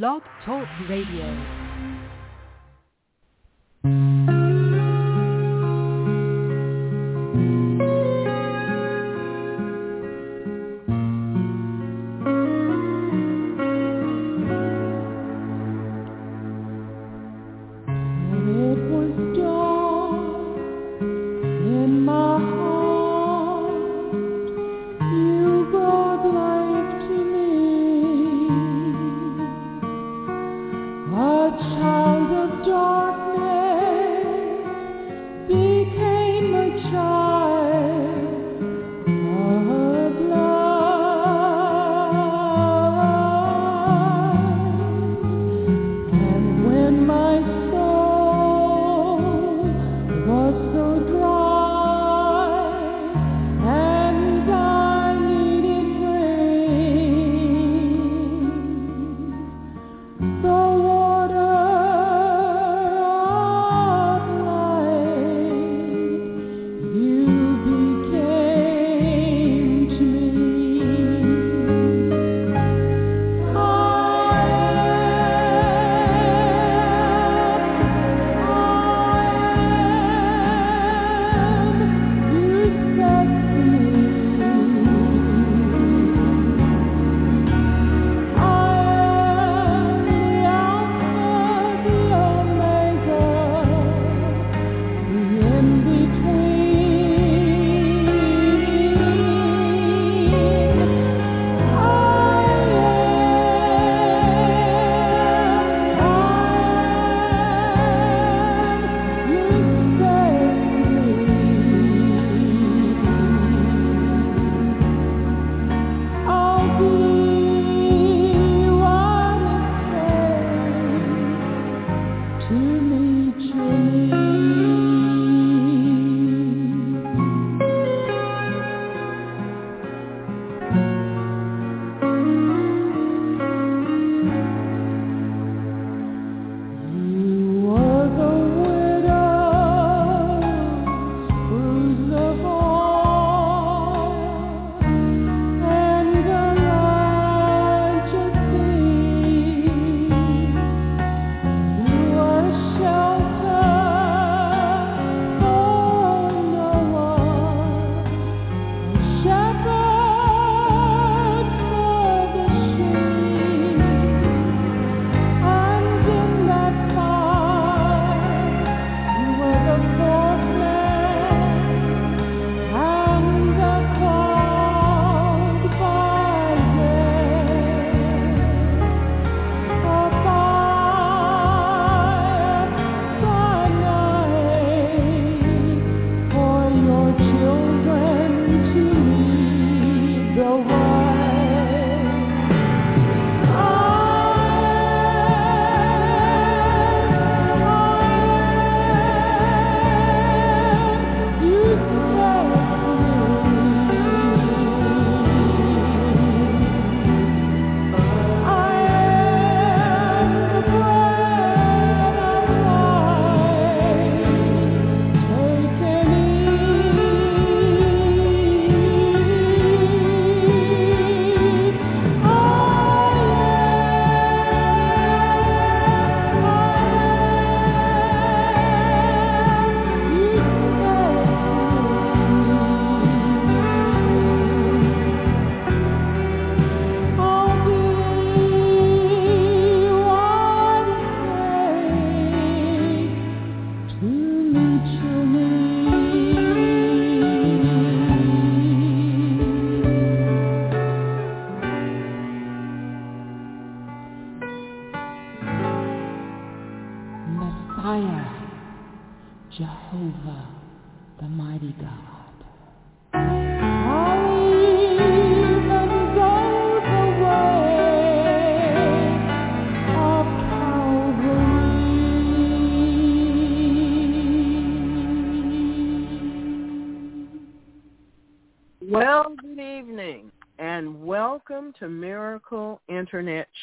Blog Talk Radio.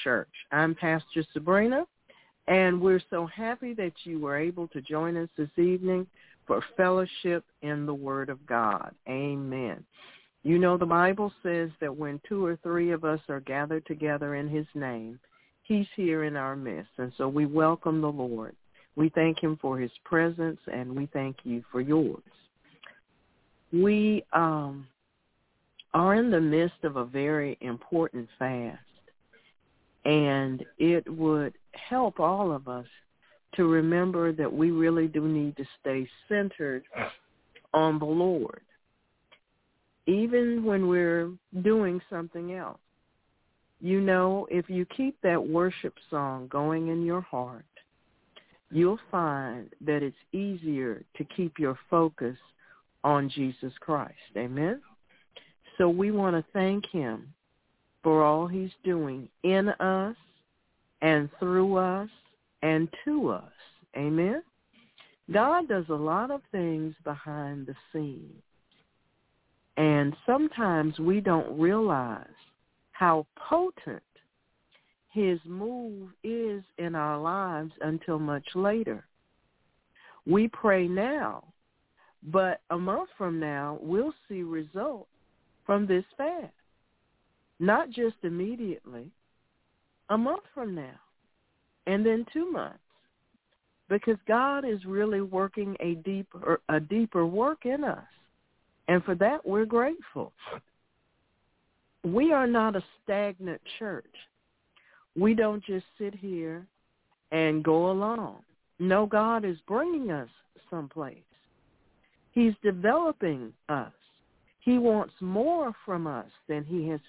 Church. I'm Pastor Sabrina and we're so happy that you were able to join us this evening for fellowship in the Word of God. Amen. You know, the Bible says that when two or three of us are gathered together in his name, he's here in our midst. And so we welcome the Lord. We thank him for his presence, and we thank you for yours. We um, are in the midst of a very important fast, and it would help all of us to remember that we really do need to stay centered on the Lord, even when we're doing something else. You know, if you keep that worship song going in your heart, you'll find that it's easier to keep your focus on Jesus Christ. Amen? So we want to thank him for all he's doing in us and through us and to us. Amen? God does a lot of things behind the scenes. And sometimes we don't realize how potent his move is in our lives until much later. We pray now, but a month from now, we'll see results from this fast. Not just immediately, a month from now, and then two months. Because God is really working a deeper a deeper work in us. And for that we're grateful. We are not a stagnant church. We don't just sit here and go along. No, God is bringing us someplace. He's developing us. He wants more from us than he has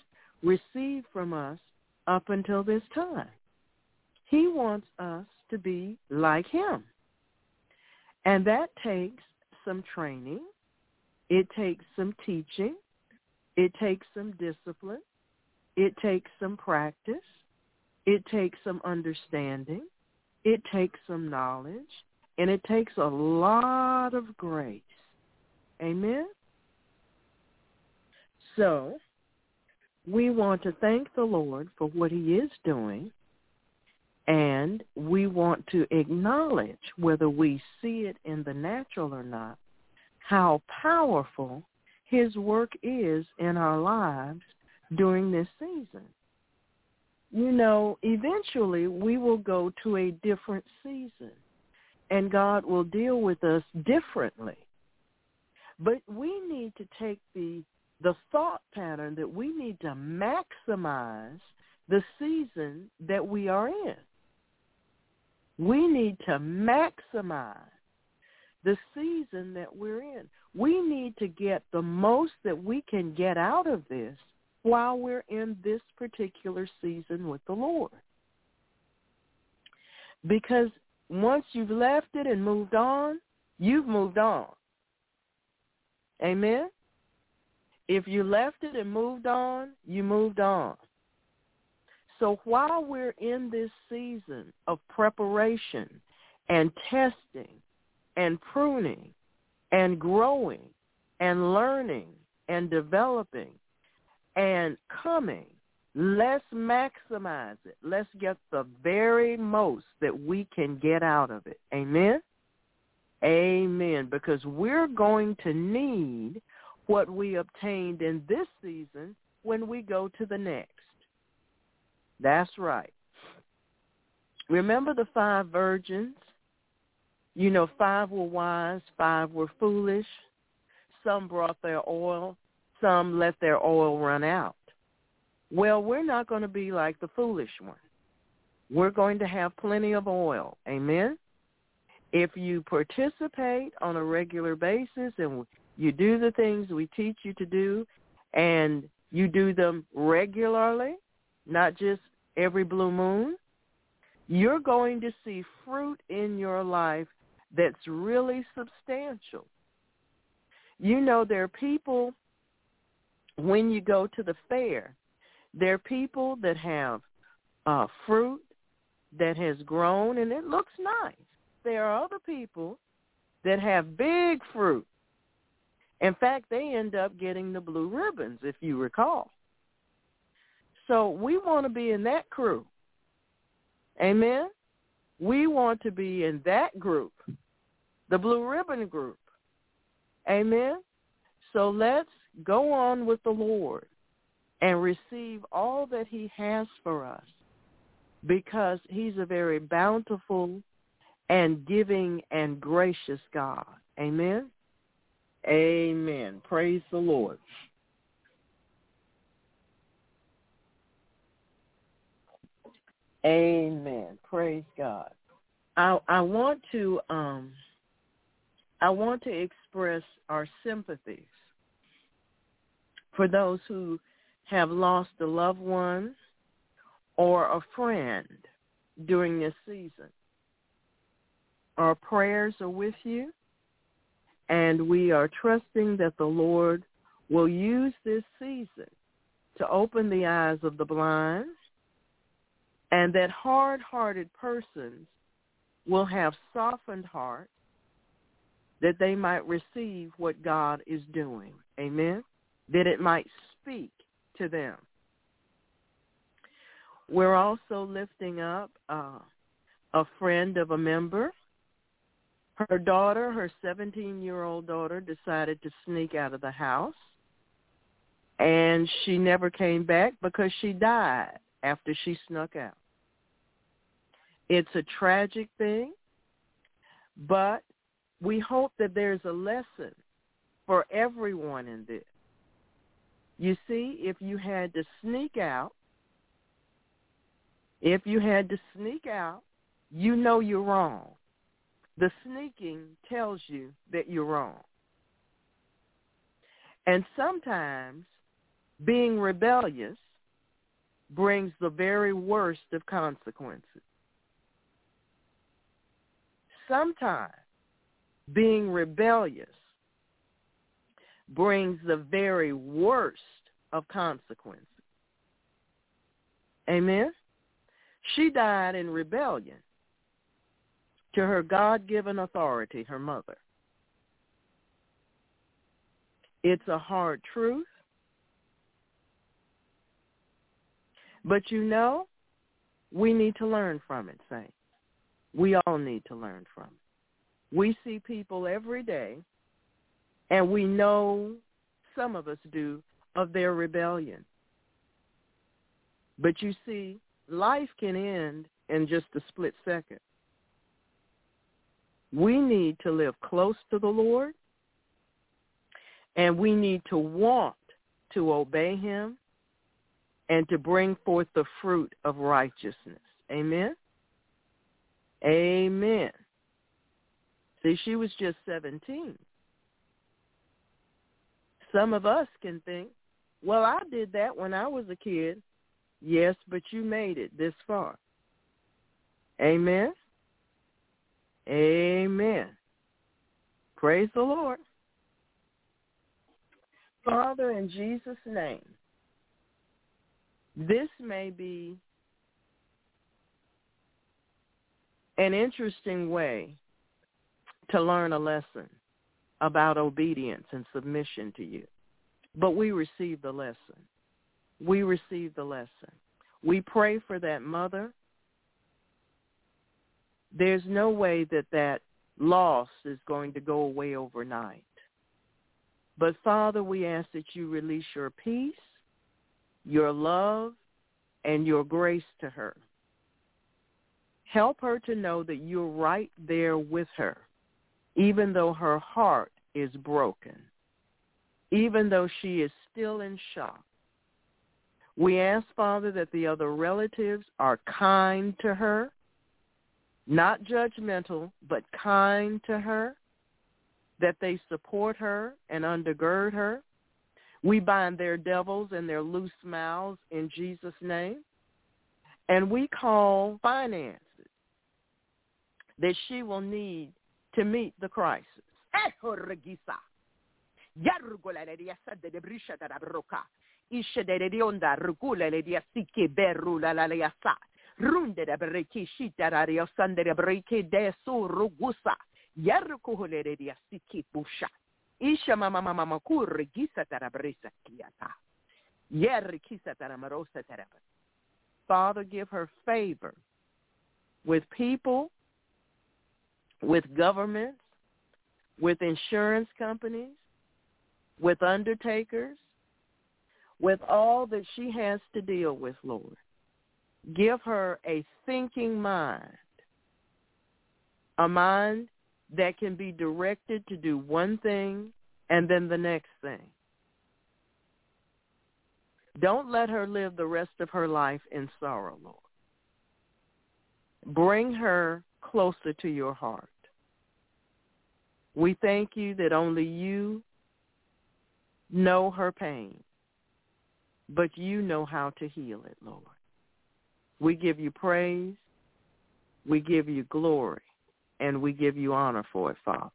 received from us up until this time. He wants us to be like him. And that takes some training. It takes some teaching. It takes some discipline. It takes some practice. It takes some understanding. It takes some knowledge. And it takes a lot of grace. Amen? So we want to thank the Lord for what he is doing. And we want to acknowledge, whether we see it in the natural or not, how powerful his work is in our lives during this season. You know, eventually we will go to a different season and God will deal with us differently. But we need to take the the thought pattern that we need to maximize the season that we are in. We need to maximize the season that we're in. We need to get the most that we can get out of this while we're in this particular season with the Lord. Because once you've left it and moved on, you've moved on. Amen? If you left it and moved on, you moved on. So while we're in this season of preparation and testing and pruning and growing and learning and developing and coming, let's maximize it. Let's get the very most that we can get out of it. Amen? Amen. Because we're going to need what we obtained in this season when we go to the next. That's right. Remember the five virgins? You know, five were wise, five were foolish. Some brought their oil, some let their oil run out. Well, we're not going to be like the foolish one. We're going to have plenty of oil. Amen? If you participate on a regular basis and you do the things we teach you to do and you do them regularly, not just every blue moon, you're going to see fruit in your life that's really substantial. You know, there are people, when you go to the fair, there are people that have uh, fruit that has grown and it looks nice. There are other people that have big fruit. In fact, they end up getting the blue ribbons, if you recall. So we want to be in that crew. Amen? We want to be in that group, the blue ribbon group. Amen? So let's go on with the Lord and receive all that he has for us because he's a very bountiful and giving and gracious God. Amen. Amen. Praise the Lord. Amen. Praise God. I I want to um I want to express our sympathies for those who have lost a loved one or a friend during this season. Our prayers are with you, and we are trusting that the Lord will use this season to open the eyes of the blind and that hard-hearted persons will have softened hearts that they might receive what God is doing. Amen? That it might speak to them. We're also lifting up uh, a friend of a member. Her daughter, her 17-year-old daughter, decided to sneak out of the house. And she never came back because she died after she snuck out. It's a tragic thing, but we hope that there's a lesson for everyone in this. You see, if you had to sneak out, if you had to sneak out, you know you're wrong. The sneaking tells you that you're wrong. And sometimes being rebellious brings the very worst of consequences sometimes being rebellious brings the very worst of consequences. Amen? She died in rebellion to her God-given authority, her mother. It's a hard truth. But you know, we need to learn from it, saints. We all need to learn from. It. We see people every day, and we know, some of us do, of their rebellion. But you see, life can end in just a split second. We need to live close to the Lord, and we need to want to obey him and to bring forth the fruit of righteousness. Amen? Amen. See, she was just 17. Some of us can think, well, I did that when I was a kid. Yes, but you made it this far. Amen. Amen. Praise the Lord. Father, in Jesus' name, this may be an interesting way to learn a lesson about obedience and submission to you. But we receive the lesson. We receive the lesson. We pray for that mother. There's no way that that loss is going to go away overnight. But Father, we ask that you release your peace, your love, and your grace to her. Help her to know that you're right there with her, even though her heart is broken, even though she is still in shock. We ask, Father, that the other relatives are kind to her, not judgmental, but kind to her, that they support her and undergird her. We bind their devils and their loose mouths in Jesus' name. And we call finances that she will need to meet the crisis. Runde da breki shita raria sandere breki de su rugusa. Yerkuhulere dia siki busha. Isha mama mama kisa. Father, give her favor with people with governments, with insurance companies, with undertakers, with all that she has to deal with, Lord. Give her a thinking mind, a mind that can be directed to do one thing and then the next thing. Don't let her live the rest of her life in sorrow, Lord. Bring her closer to your heart. We thank you that only you know her pain, but you know how to heal it, Lord. We give you praise, we give you glory, and we give you honor for it, Father,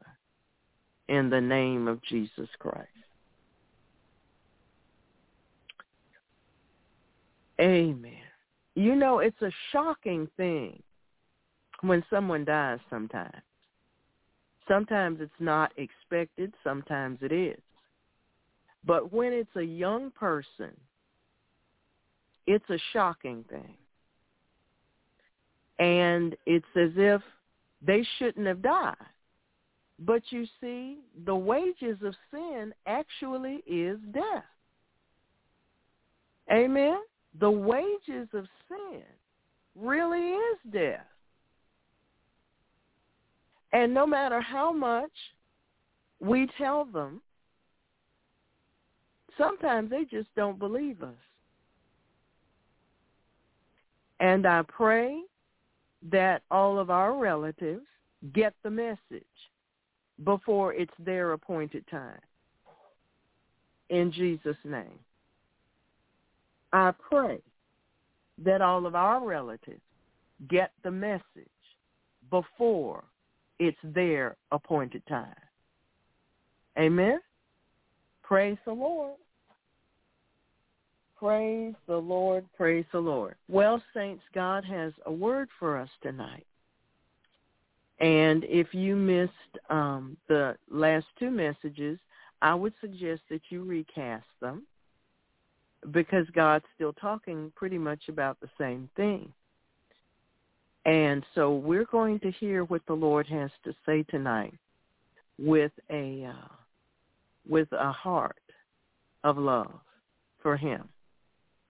in the name of Jesus Christ. Amen. You know, it's a shocking thing when someone dies sometimes. Sometimes it's not expected, sometimes it is. But when it's a young person, it's a shocking thing. And it's as if they shouldn't have died. But you see, the wages of sin actually is death. Amen? The wages of sin really is death. And no matter how much we tell them, sometimes they just don't believe us. And I pray that all of our relatives get the message before it's their appointed time. In Jesus' name. I pray that all of our relatives get the message before it's their appointed time. Amen. Praise the Lord. Praise the Lord. Praise the Lord. Well, saints, God has a word for us tonight. And if you missed um, the last two messages, I would suggest that you recast them because God's still talking pretty much about the same thing. And so we're going to hear what the Lord has to say tonight with a uh, with a heart of love for him.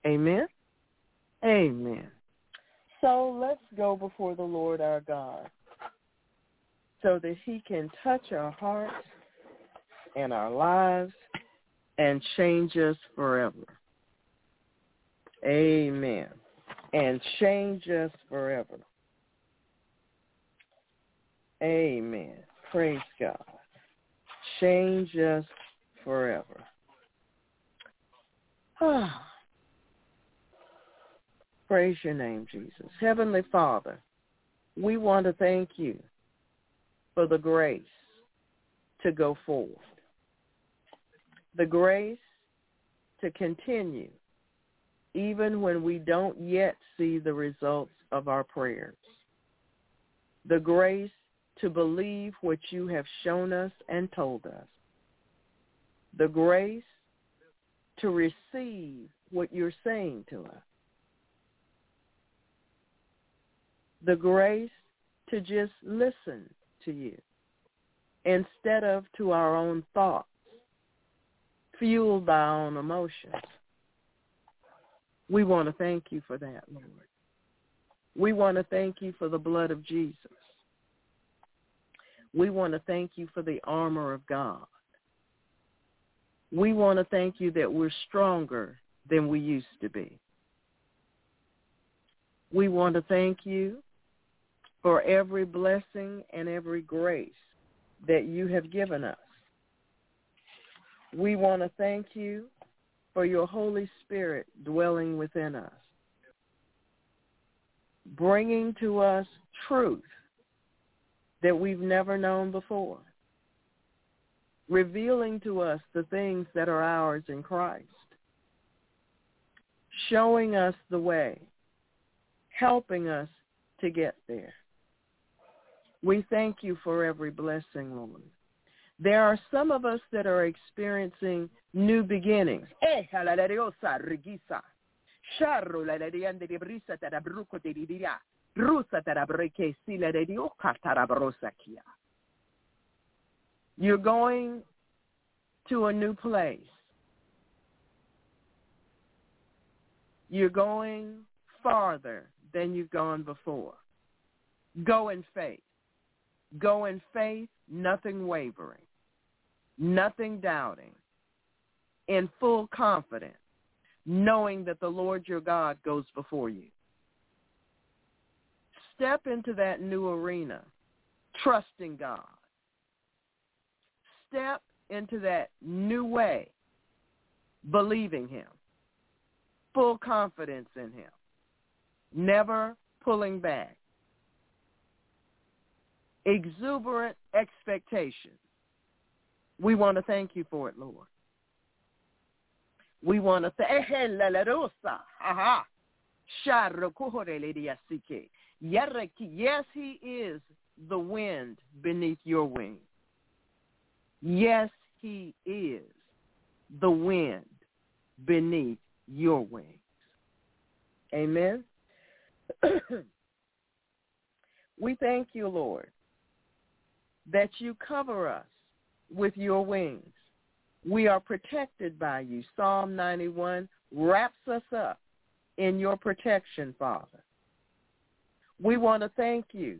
Amen. Amen. So let's go before the Lord our God so that he can touch our hearts and our lives and change us forever. Amen. And change us forever. Amen. Praise God. Change us forever. Ah. Praise your name, Jesus. Heavenly Father, we want to thank you for the grace to go forward, the grace to continue even when we don't yet see the results of our prayers, the grace to believe what you have shown us and told us, the grace to receive what you're saying to us, the grace to just listen to you instead of to our own thoughts, fueled by our own emotions. We want to thank you for that, Lord. We want to thank you for the blood of Jesus. We want to thank you for the armor of God. We want to thank you that we're stronger than we used to be. We want to thank you for every blessing and every grace that you have given us. We want to thank you for your Holy Spirit dwelling within us, bringing to us truth that we've never known before, revealing to us the things that are ours in Christ, showing us the way, helping us to get there. We thank you for every blessing, Lord. There are some of us that are experiencing new beginnings. You're going to a new place. You're going farther than you've gone before. Go in faith. Go in faith, nothing wavering, nothing doubting, in full confidence, knowing that the Lord your God goes before you. Step into that new arena, trusting God. Step into that new way, believing him, full confidence in him, never pulling back, exuberant expectation. We want to thank you for it, Lord. We want to thank Yes, he is the wind beneath your wings. Yes, he is the wind beneath your wings. Amen. we thank you, Lord, that you cover us with your wings. We are protected by you. Psalm 91 wraps us up in your protection, Father. We want to thank you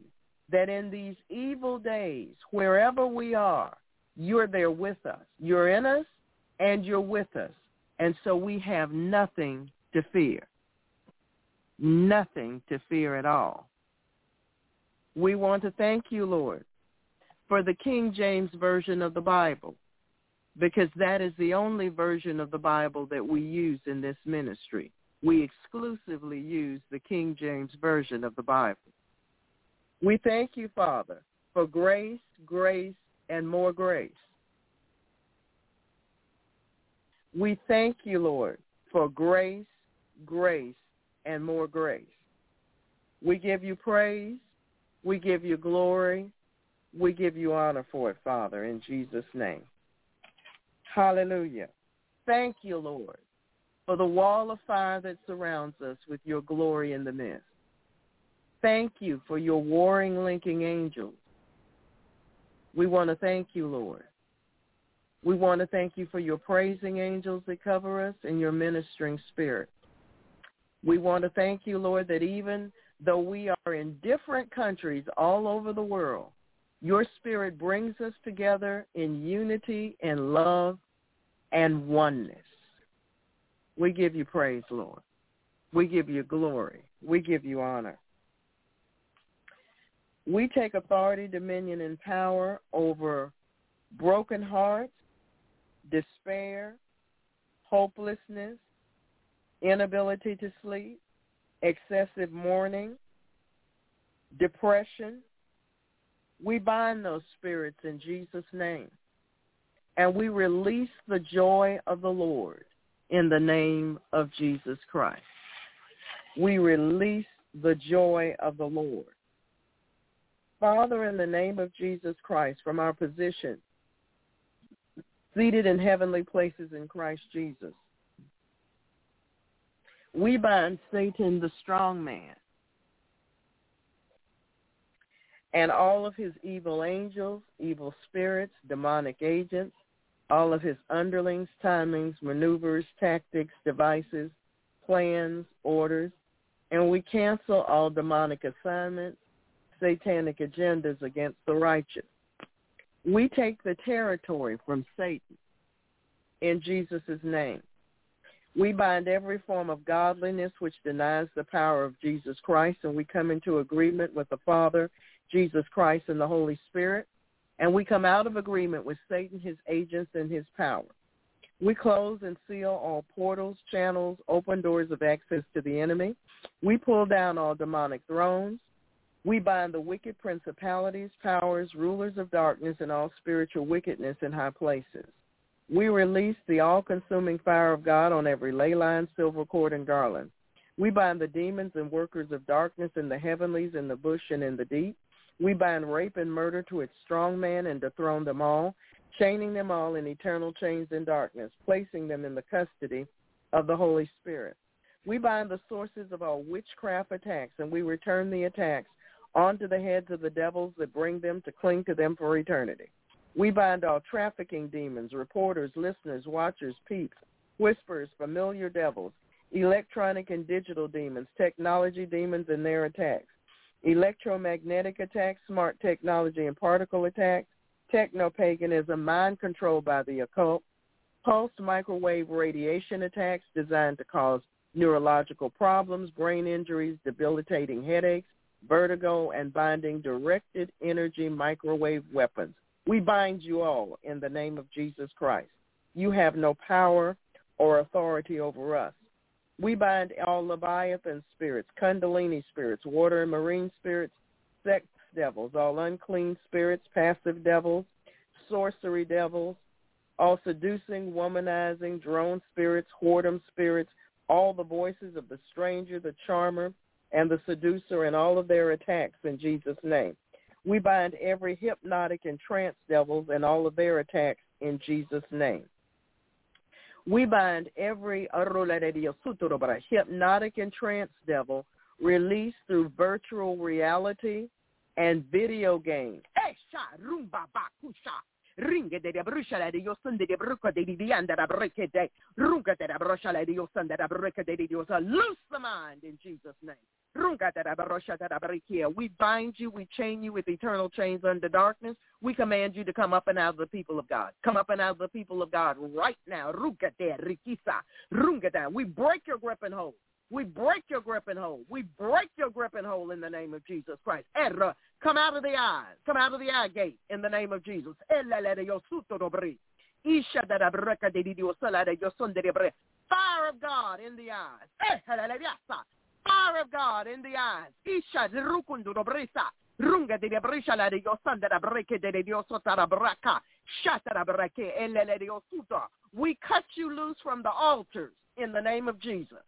that in these evil days, wherever we are, you're there with us. You're in us and you're with us. And so we have nothing to fear. Nothing to fear at all. We want to thank you, Lord, for the King James Version of the Bible, because that is the only version of the Bible that we use in this ministry. We exclusively use the King James Version of the Bible. We thank you, Father, for grace, grace, and more grace. We thank you, Lord, for grace, grace, and more grace. We give you praise. We give you glory. We give you honor for it, Father, in Jesus' name. Hallelujah. Thank you, Lord, for the wall of fire that surrounds us with your glory in the midst. Thank you for your warring linking angels. We want to thank you, Lord. We want to thank you for your praising angels that cover us and your ministering spirit. We want to thank you, Lord, that even though we are in different countries all over the world, your spirit brings us together in unity and love and oneness. We give you praise, Lord. We give you glory. We give you honor. We take authority, dominion, and power over broken hearts, despair, hopelessness, inability to sleep, excessive mourning, depression. We bind those spirits in Jesus' name. And we release the joy of the Lord in the name of Jesus Christ. We release the joy of the Lord. Father, in the name of Jesus Christ, from our position, seated in heavenly places in Christ Jesus, we bind Satan, the strong man, and all of his evil angels, evil spirits, demonic agents, all of his underlings, timings, maneuvers, tactics, devices, plans, orders, and we cancel all demonic assignments, satanic agendas against the righteous. We take the territory from Satan in Jesus' name. We bind every form of godliness which denies the power of Jesus Christ, and we come into agreement with the Father, Jesus Christ, and the Holy Spirit, and we come out of agreement with Satan, his agents, and his power. We close and seal all portals, channels, open doors of access to the enemy. We pull down all demonic thrones. We bind the wicked principalities, powers, rulers of darkness, and all spiritual wickedness in high places. We release the all-consuming fire of God on every ley line, silver cord, and garland. We bind the demons and workers of darkness in the heavenlies, in the bush, and in the deep. We bind rape and murder to its strong man and dethrone them all, chaining them all in eternal chains in darkness, placing them in the custody of the Holy Spirit. We bind the sources of all witchcraft attacks, and we return the attacks onto the heads of the devils that bring them to cling to them for eternity. We bind all trafficking demons, reporters, listeners, watchers, peeps, whisperers, familiar devils, electronic and digital demons, technology demons and their attacks, electromagnetic attacks, smart technology and particle attacks, techno-paganism, mind control by the occult, pulsed microwave radiation attacks designed to cause neurological problems, brain injuries, debilitating headaches, vertigo, and binding directed energy microwave weapons. We bind you all in the name of Jesus Christ. You have no power or authority over us. We bind all Leviathan spirits, Kundalini spirits, water and marine spirits, sex devils, all unclean spirits, passive devils, sorcery devils, all seducing, womanizing, drone spirits, whoredom spirits, all the voices of the stranger, the charmer, and the seducer and all of their attacks in Jesus' name. We bind every hypnotic and trance devils and all of their attacks in Jesus' name. We bind every hypnotic and trance devil released through virtual reality and video games. Ringa de brushala de yosun de bruca de dianda da breke de runga de brushala de yosun de breke de diosa loose the mind in Jesus name. We bind you, we chain you with eternal chains under darkness. We command you to come up and out of the people of God. Come up and out of the people of God right now. We break your grip and hold. We break your grip and hold. We break your grip and hold in the name of Jesus Christ. Erra, come out of the eyes. Come out of the eye gate in the name of Jesus. Fire of God in the eyes. Fire of God in the eyes. Isha rukundurobrisa. Runga de brisha la de yosanda da breke de diosota da braka. Shata da breke elele de yosuta. We cut you loose from the altars in the name of Jesus.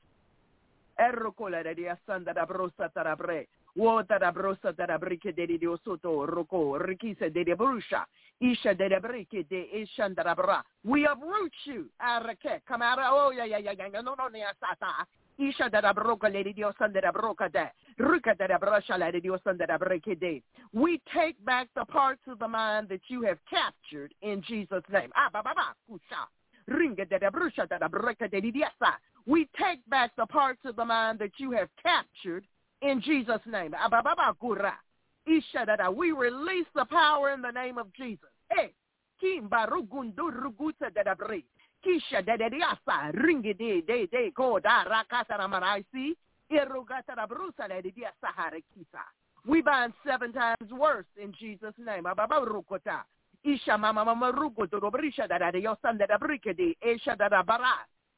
Errocola de Asanda da Brosa Tarabre. Wota da brosa da de Rikisa de Brusha, Isha de de. We uproot you, Arake. Of, oh, yeah, yeah, yeah, yeah, no, no, yeah, Sata. Isha da broca lady Dio Sanda da broca de. Ruka da brusha lady Dio Sanda da brike de. We take back the parts of the mind that you have captured in Jesus' name. Ah, ba, ba, ba, kusha. We take back the parts of the mind that you have captured in Jesus' name. We release the power in the name of Jesus. Kisha de de diasa ringi de de de da rakata na maraisi irugata na brusa de diasa harekisa. We bind seven times worse in Jesus' name. Ababa rukota. Isha mama mama da da yo san da brike de esha da da.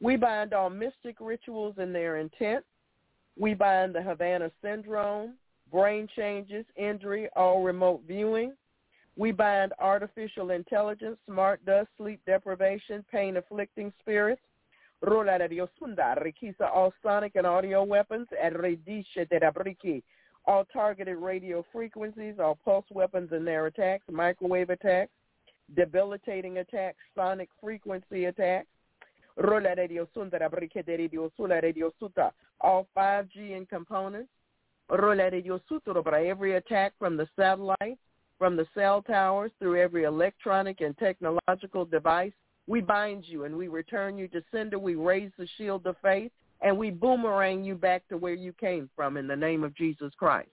We bind all mystic rituals and their intent. We bind the Havana syndrome, brain changes, injury, all remote viewing. We bind artificial intelligence, smart dust, sleep deprivation, pain afflicting spirits. Rola Radio Sunda, Rikisa, all sonic and audio weapons, and Redisha de all targeted radio frequencies, all pulse weapons and their attacks, microwave attacks, debilitating attacks, sonic frequency attacks. Rola Radio Sunda, Rabriki de Radio Sula Radio Suta, all 5G and components. Rola Radio Suta, every attack from the satellite, from the cell towers, through every electronic and technological device, we bind you and we return you to sender. We raise the shield of faith and we boomerang you back to where you came from in the name of Jesus Christ.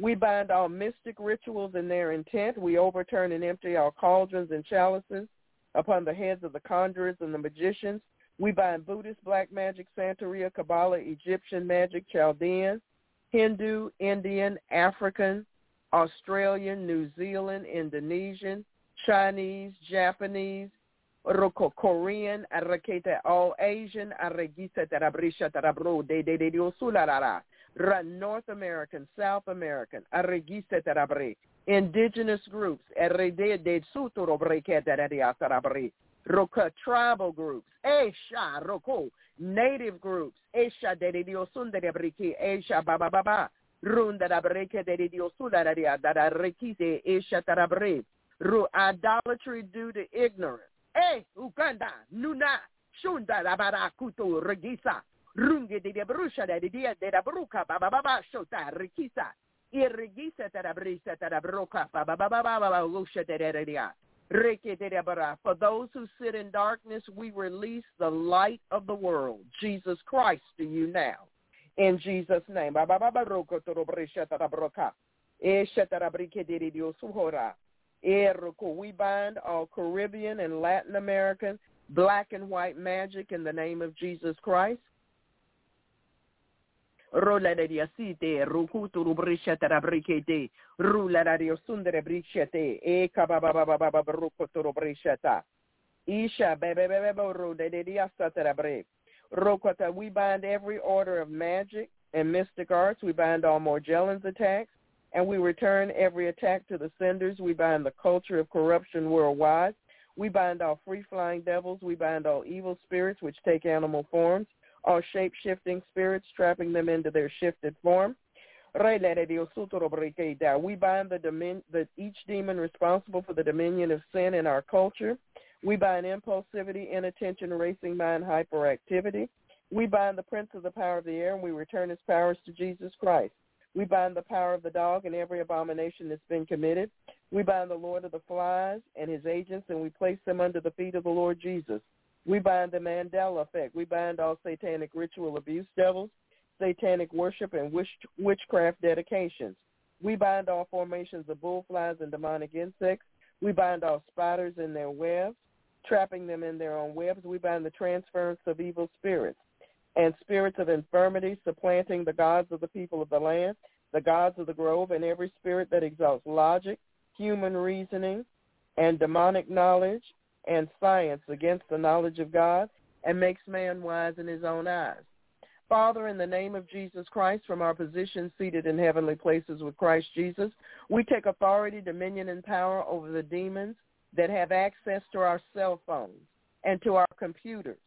We bind all mystic rituals in their intent. We overturn and empty our cauldrons and chalices upon the heads of the conjurers and the magicians. We bind Buddhist, Black Magic, Santeria, Kabbalah, Egyptian Magic, Chaldean, Hindu, Indian, African, Australian, New Zealand, Indonesian, Chinese, Japanese, Roko Korean, Arakete all Asian, Aragisa Tarabrisha Tarabro, de de de Diosularara, North American, South American, Aragisa Tarabre, indigenous groups, Erede de Suturo Brekete Tarabre, Roka tribal groups, Esha Roko, native groups, Esha de Diosundere Briki, Esha Baba Baba, Runda da Breke de Diosularia, da Rekite, Esha Tarabre, Ru idolatry due to ignorance. Eh, Uganda, Nuna, Shunda, Labarakuto, Regisa, Runge de Brusha, de Baba, Shota, Lusha, de Dia. For those who sit in darkness, we release the light of the world, Jesus Christ, to you now. In Jesus' name. We bind all Caribbean and Latin American black and white magic in the name of Jesus Christ. Rola de diasite, rukutu rubrishete rabrikete, rula de diosundere brishete, e kabababababa rukutu rubrisheta. Isha bebe bebe ru de diasate rabre. Rokota, we bind every order of magic and mystic arts. We bind all Morgellons attacks and we return every attack to the senders. We bind the culture of corruption worldwide. We bind all free-flying devils. We bind all evil spirits which take animal forms, all shape-shifting spirits, trapping them into their shifted form. We bind the, domin- the each demon responsible for the dominion of sin in our culture. We bind impulsivity, inattention, racing mind, hyperactivity. We bind the prince of the power of the air, and we return his powers to Jesus Christ. We bind the power of the dog and every abomination that's been committed. We bind the Lord of the flies and his agents, and we place them under the feet of the Lord Jesus. We bind the Mandela effect. We bind all satanic ritual abuse devils, satanic worship, and witchcraft dedications. We bind all formations of bullflies and demonic insects. We bind all spiders in their webs, trapping them in their own webs. We bind the transference of evil spirits and spirits of infirmity supplanting the gods of the people of the land, the gods of the grove, and every spirit that exalts logic, human reasoning, and demonic knowledge and science against the knowledge of God and makes man wise in his own eyes. Father, in the name of Jesus Christ, from our position seated in heavenly places with Christ Jesus, we take authority, dominion, and power over the demons that have access to our cell phones and to our computers.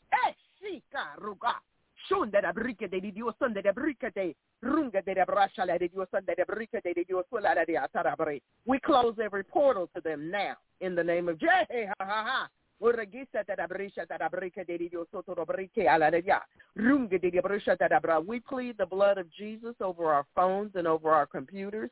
We close every portal to them now in the name of bra. We plead the blood of Jesus over our phones and over our computers.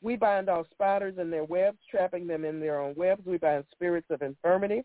We bind all spiders in their webs, trapping them in their own webs. We bind spirits of infirmity.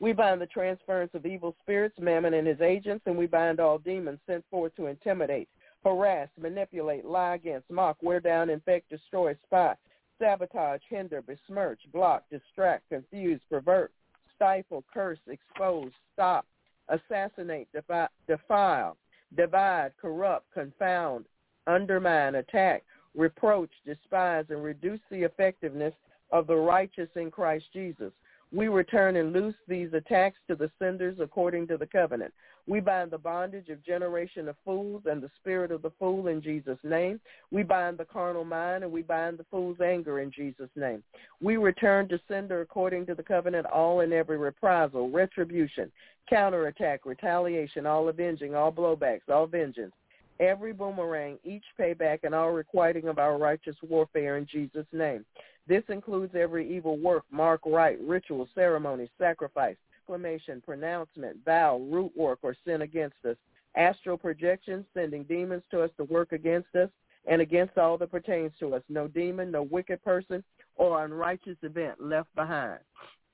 We bind the transference of evil spirits, Mammon and his agents, and we bind all demons sent forth to intimidate, harass, manipulate, lie against, mock, wear down, infect, destroy, spy, sabotage, hinder, besmirch, block, distract, confuse, pervert, stifle, curse, expose, stop, assassinate, defi- defile, divide, corrupt, confound, undermine, attack, reproach, despise, and reduce the effectiveness of the righteous in Christ Jesus. We return and loose these attacks to the senders according to the covenant. We bind the bondage of generation of fools and the spirit of the fool in Jesus' name. We bind the carnal mind and we bind the fool's anger in Jesus' name. We return to sender according to the covenant all and every reprisal, retribution, counterattack, retaliation, all avenging, all blowbacks, all vengeance, every boomerang, each payback, and all requiting of our righteous warfare in Jesus' name. This includes every evil work, mark, rite, ritual, ceremony, sacrifice, exclamation, pronouncement, vow, root work, or sin against us, astral projections, sending demons to us to work against us, and against all that pertains to us. No demon, no wicked person, or unrighteous event left behind.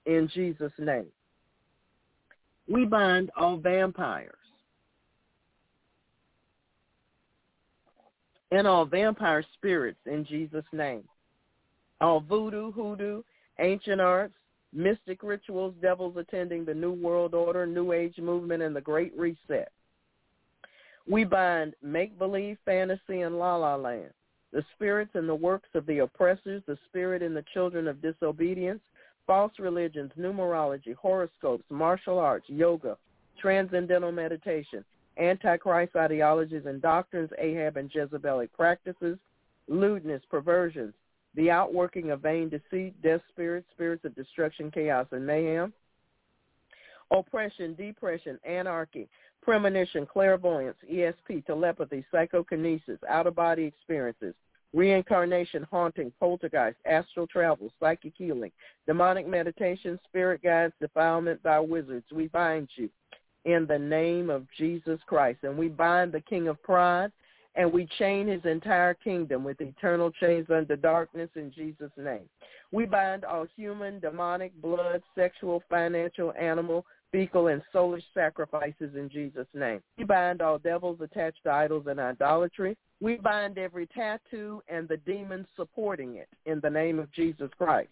In Jesus' name. We bind all vampires and all vampire spirits in Jesus' name. All voodoo, hoodoo, ancient arts, mystic rituals, devils attending the New World Order, New Age movement, and the Great Reset. We bind make-believe, fantasy, and la-la land, the spirits and the works of the oppressors, the spirit and the children of disobedience, false religions, numerology, horoscopes, martial arts, yoga, transcendental meditation, antichrist ideologies and doctrines, Ahab and Jezebelic practices, lewdness, perversions, the outworking of vain deceit, death spirits, spirits of destruction, chaos, and mayhem, oppression, depression, anarchy, premonition, clairvoyance, ESP, telepathy, psychokinesis, out-of-body experiences, reincarnation, haunting, poltergeist, astral travel, psychic healing, demonic meditation, spirit guides, defilement by wizards. We bind you in the name of Jesus Christ. And we bind the king of pride and we chain his entire kingdom with eternal chains under darkness in Jesus' name. We bind all human, demonic, blood, sexual, financial, animal, fecal, and soulish sacrifices in Jesus' name. We bind all devils attached to idols and idolatry. We bind every tattoo and the demons supporting it in the name of Jesus Christ.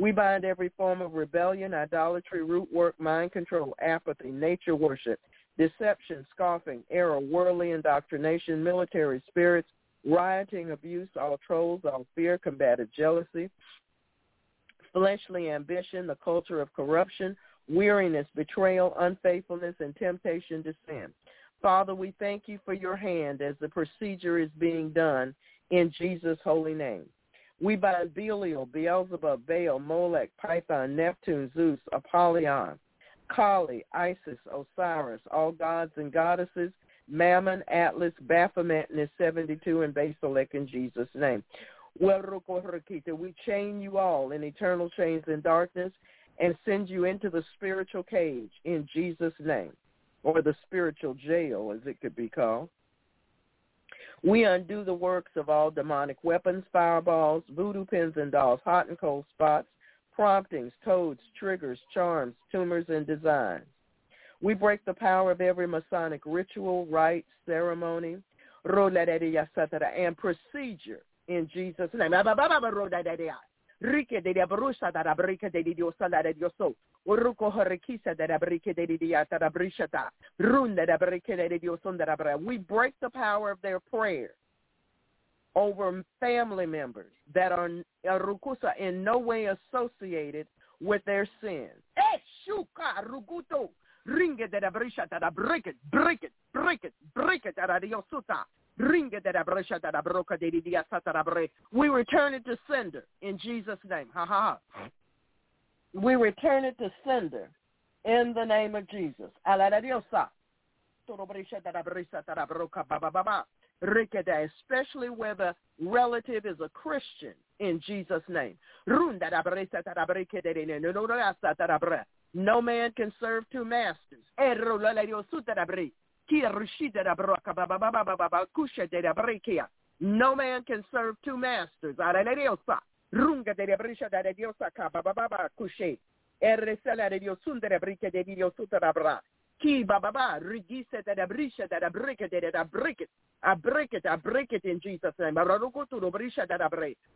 We bind every form of rebellion, idolatry, root work, mind control, apathy, nature worship, deception, scoffing, error, worldly indoctrination, military spirits, rioting, abuse, all trolls, all fear, combative jealousy, fleshly ambition, the culture of corruption, weariness, betrayal, unfaithfulness, and temptation to sin. Father, we thank you for your hand as the procedure is being done in Jesus' holy name. We bind Belial, Beelzebub, Baal, Molech, Python, Neptune, Zeus, Apollyon, Kali, Isis, Osiris, all gods and goddesses, Mammon, Atlas, Baphomet, and his 72, and Basilek in Jesus' name. We chain you all in eternal chains in darkness and send you into the spiritual cage in Jesus' name, or the spiritual jail as it could be called. We undo the works of all demonic weapons, fireballs, voodoo pins and dolls, hot and cold spots, promptings, codes, triggers, charms, tumors, and designs. We break the power of every Masonic ritual, rite, ceremony, and procedure in Jesus' name. Horikisa de de. We break the power of their prayer over family members that are rukusa in no way associated with their sins. Eshuka. Eh, Ringe de brishata da break it, break it, break it, break it. We return it to sender in Jesus' name. Ha ha ha. We return it to sender in the name of Jesus. Especially where the relative is a Christian in Jesus' name. No man can serve two masters. No man can serve two masters. Runga de brisha da diosa ka baba baba kushe. Erre sala de Dios sundere brike de Dios sutara bra. Ki baba ba rigise da brisha da brike de da break it. I break it. I break it in Jesus' name.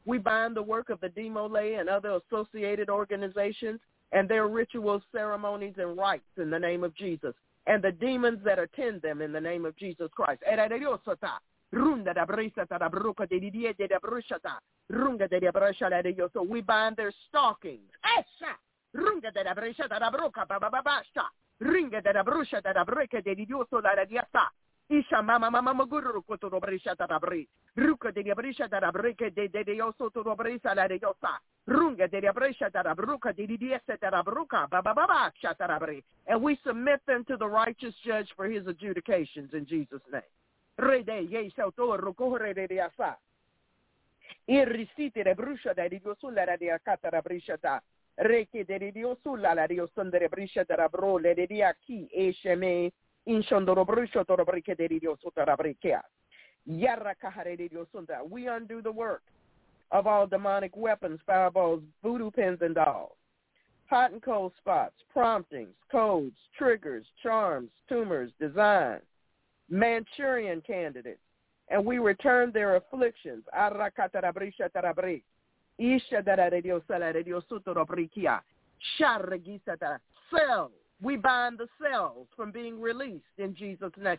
We bind the work of the DeMolay and other associated organizations and their rituals, ceremonies, and rites in the name of Jesus and the demons that attend them in the name of Jesus Christ. So we bind their stalkings. Isha mama mama maguru kotoro brisha tarabri. Ruka de brisha tarabrike de de de yoso to brisa la de yosa. Runga de brisha tarabruka de diese tarabruka baba baba chatarabri. And we submit them to the righteous judge for his adjudications in Jesus' name. Re de ye sauto rukohre de yasa. Irrisite de brusha de la diosandere brisha tarabro le de aki esheme we undo the work of all demonic weapons, fireballs, voodoo pins, and dolls. hot and cold spots, promptings, codes, triggers, charms, tumors, designs, Manchurian candidates, and we return their afflictions. Cells. We bind the cells from being released in Jesus' name.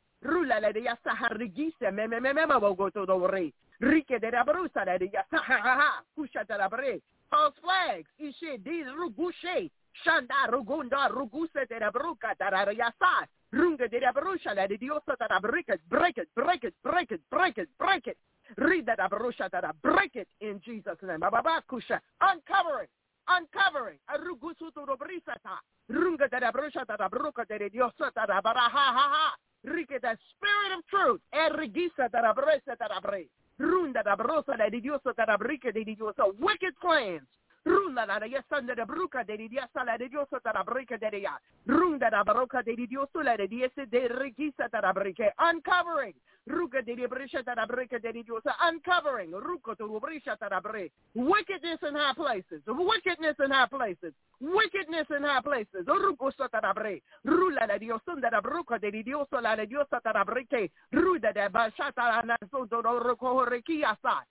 Rula la de yasa harigisa me me me me go to the re. Rike de rabrusa la de yasa ha ha ha. Kusha tarabre. False flags. Ishe di rugushe. Shanda rugunda ruguse de rabruka tararayasa. Runga de la de diosa tarabreke. Break it, break it, break it, break it, break it. break it. Read that abarusha that break it in Jesus' name. Ababakusha. Uncovering. Uncovering. Arugusutu robrisata. Runga that abarusha that abruka that idiosata that abaraha ha ha. Rike the spirit of truth. Erigisa that abresa that abre. Runda that abrosa that idiosa that abrike that idiosa. Wicked plans. Runda la yesanda de bruca de diasa la de diosa da brica de dia. Runda da baroca de diosa la de diese de regisa da brica. Uncovering. Ruka de brisha da brica de diosa. Uncovering. Ruka to brisha da bre. Wickedness in high places. Wickedness in high places. Wickedness in high places. Ruko da bre. Rula la diosa da bruca de diosa la de diosa da brica. Ruda de bashata la nazo do ruko rekiasa.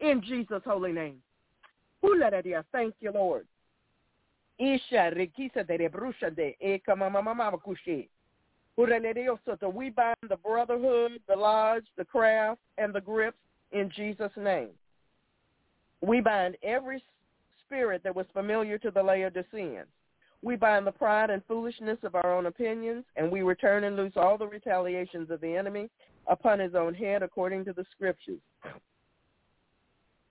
In Jesus' holy name. Thank you, Lord. Isha rikisa de rebrusha de. We bind the brotherhood, the lodge, the craft, and the grips in Jesus' name. We bind every spirit that was familiar to the Laodiceans. We bind the pride and foolishness of our own opinions, and we return and loose all the retaliations of the enemy upon his own head according to the scriptures.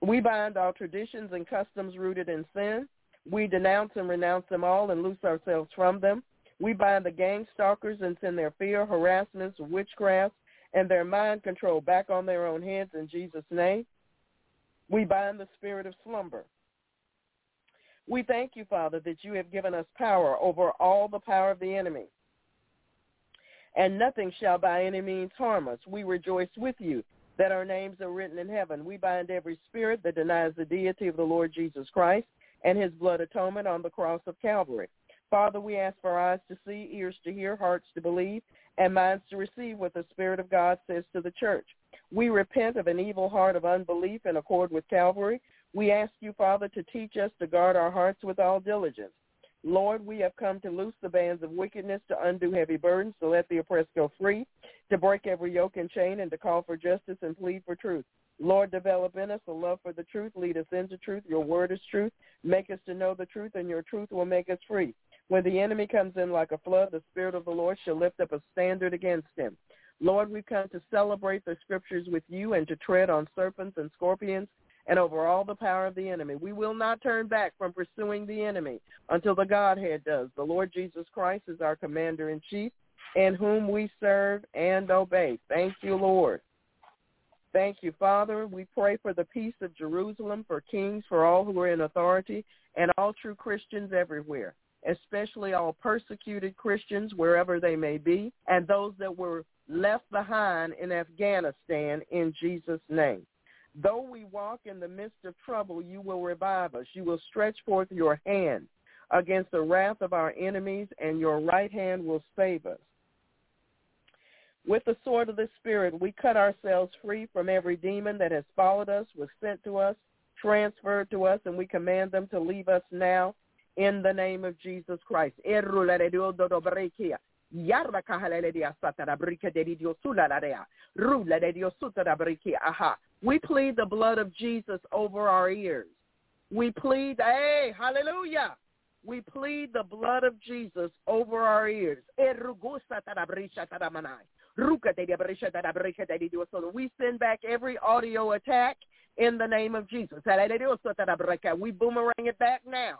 We bind all traditions and customs rooted in sin. We denounce and renounce them all and loose ourselves from them. We bind the gang stalkers and send their fear, harassments, witchcraft, and their mind control back on their own heads in Jesus' name. We bind the spirit of slumber. We thank you, Father, that you have given us power over all the power of the enemy and nothing shall by any means harm us. We rejoice with you that our names are written in heaven. We bind every spirit that denies the deity of the Lord Jesus Christ and his blood atonement on the cross of Calvary. Father, we ask for eyes to see, ears to hear, hearts to believe, and minds to receive what the Spirit of God says to the church. We repent of an evil heart of unbelief in accord with Calvary. We ask you, Father, to teach us to guard our hearts with all diligence. Lord, we have come to loose the bands of wickedness, to undo heavy burdens, to let the oppressed go free, to break every yoke and chain, and to call for justice and plead for truth. Lord, develop in us a love for the truth. Lead us into truth. Your word is truth. Make us to know the truth, and your truth will make us free. When the enemy comes in like a flood, the Spirit of the Lord shall lift up a standard against him. Lord, we've come to celebrate the scriptures with you and to tread on serpents and scorpions and over all the power of the enemy. We will not turn back from pursuing the enemy until the Godhead does. The Lord Jesus Christ is our commander-in-chief in whom we serve and obey. Thank you, Lord. Thank you, Father. We pray for the peace of Jerusalem, for kings, for all who are in authority, and all true Christians everywhere, especially all persecuted Christians wherever they may be, and those that were left behind in Afghanistan in Jesus' name. Though we walk in the midst of trouble, you will revive us. You will stretch forth your hand against the wrath of our enemies, and your right hand will save us. With the sword of the Spirit, we cut ourselves free from every demon that has followed us, was sent to us, transferred to us, and we command them to leave us now in the name of Jesus Christ. We plead the blood of Jesus over our ears. We plead, hey, hallelujah. We plead the blood of Jesus over our ears. We send back every audio attack in the name of Jesus. We boomerang it back now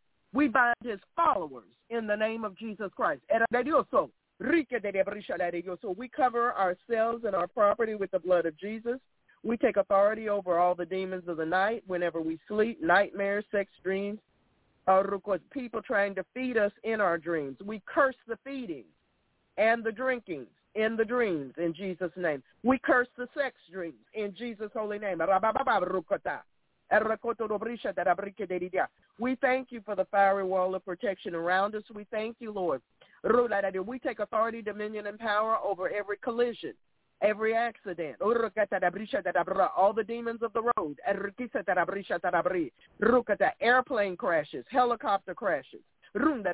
We bind his followers in the name of Jesus Christ. So we cover ourselves and our property with the blood of Jesus. We take authority over all the demons of the night whenever we sleep, nightmares, sex dreams, people trying to feed us in our dreams. We curse the feeding and the drinking in the dreams in Jesus' name. We curse the sex dreams in Jesus' holy name. We thank you for the fiery wall of protection around us. We thank you, Lord. We take authority, dominion, and power over every collision every accident, all the demons of the road, airplane crashes, helicopter crashes, Runda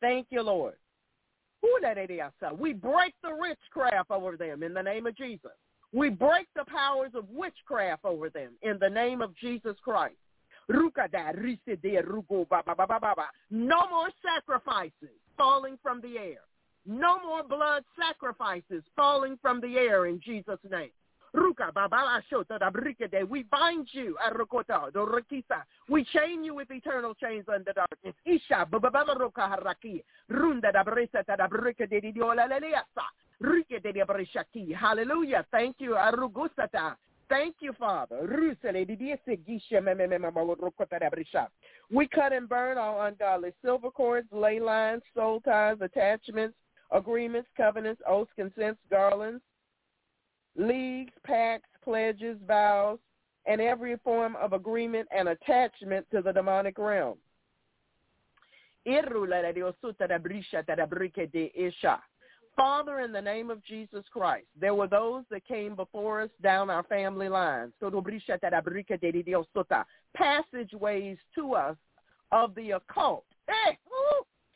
Thank you, Lord. We break the witchcraft over them in the name of Jesus. We break the powers of witchcraft over them in the name of Jesus Christ. No more sacrifices falling from the air. No more blood sacrifices falling from the air in Jesus' name. We bind you. We chain you with eternal chains under darkness. Hallelujah. Thank you. Thank you, Father. We cut and burn all ungodly silver cords, ley lines, soul ties, attachments, agreements, covenants, oaths, consents, garlands, leagues, pacts, pledges, vows, and every form of agreement and attachment to the demonic realm. Father, in the name of Jesus Christ, there were those that came before us down our family lines. Passageways to us of the occult.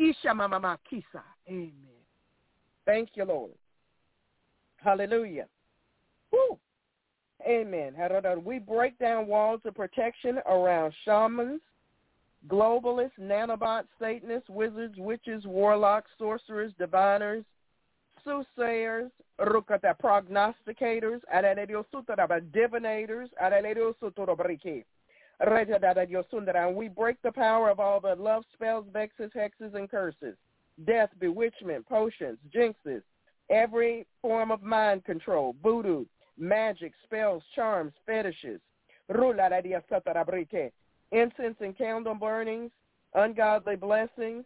Isha mama kisa. Amen. Thank you, Lord. Hallelujah. Woo. Amen. We break down walls of protection around shamans, globalists, nanobots, Satanists, wizards, witches, warlocks, sorcerers, diviners, soothsayers, prognosticators, divinators, and we break the power of all the love spells, vexes, hexes, and curses, death, bewitchment, potions, jinxes, every form of mind control, voodoo, magic, spells, charms, fetishes, Incense and candle burnings, ungodly blessings,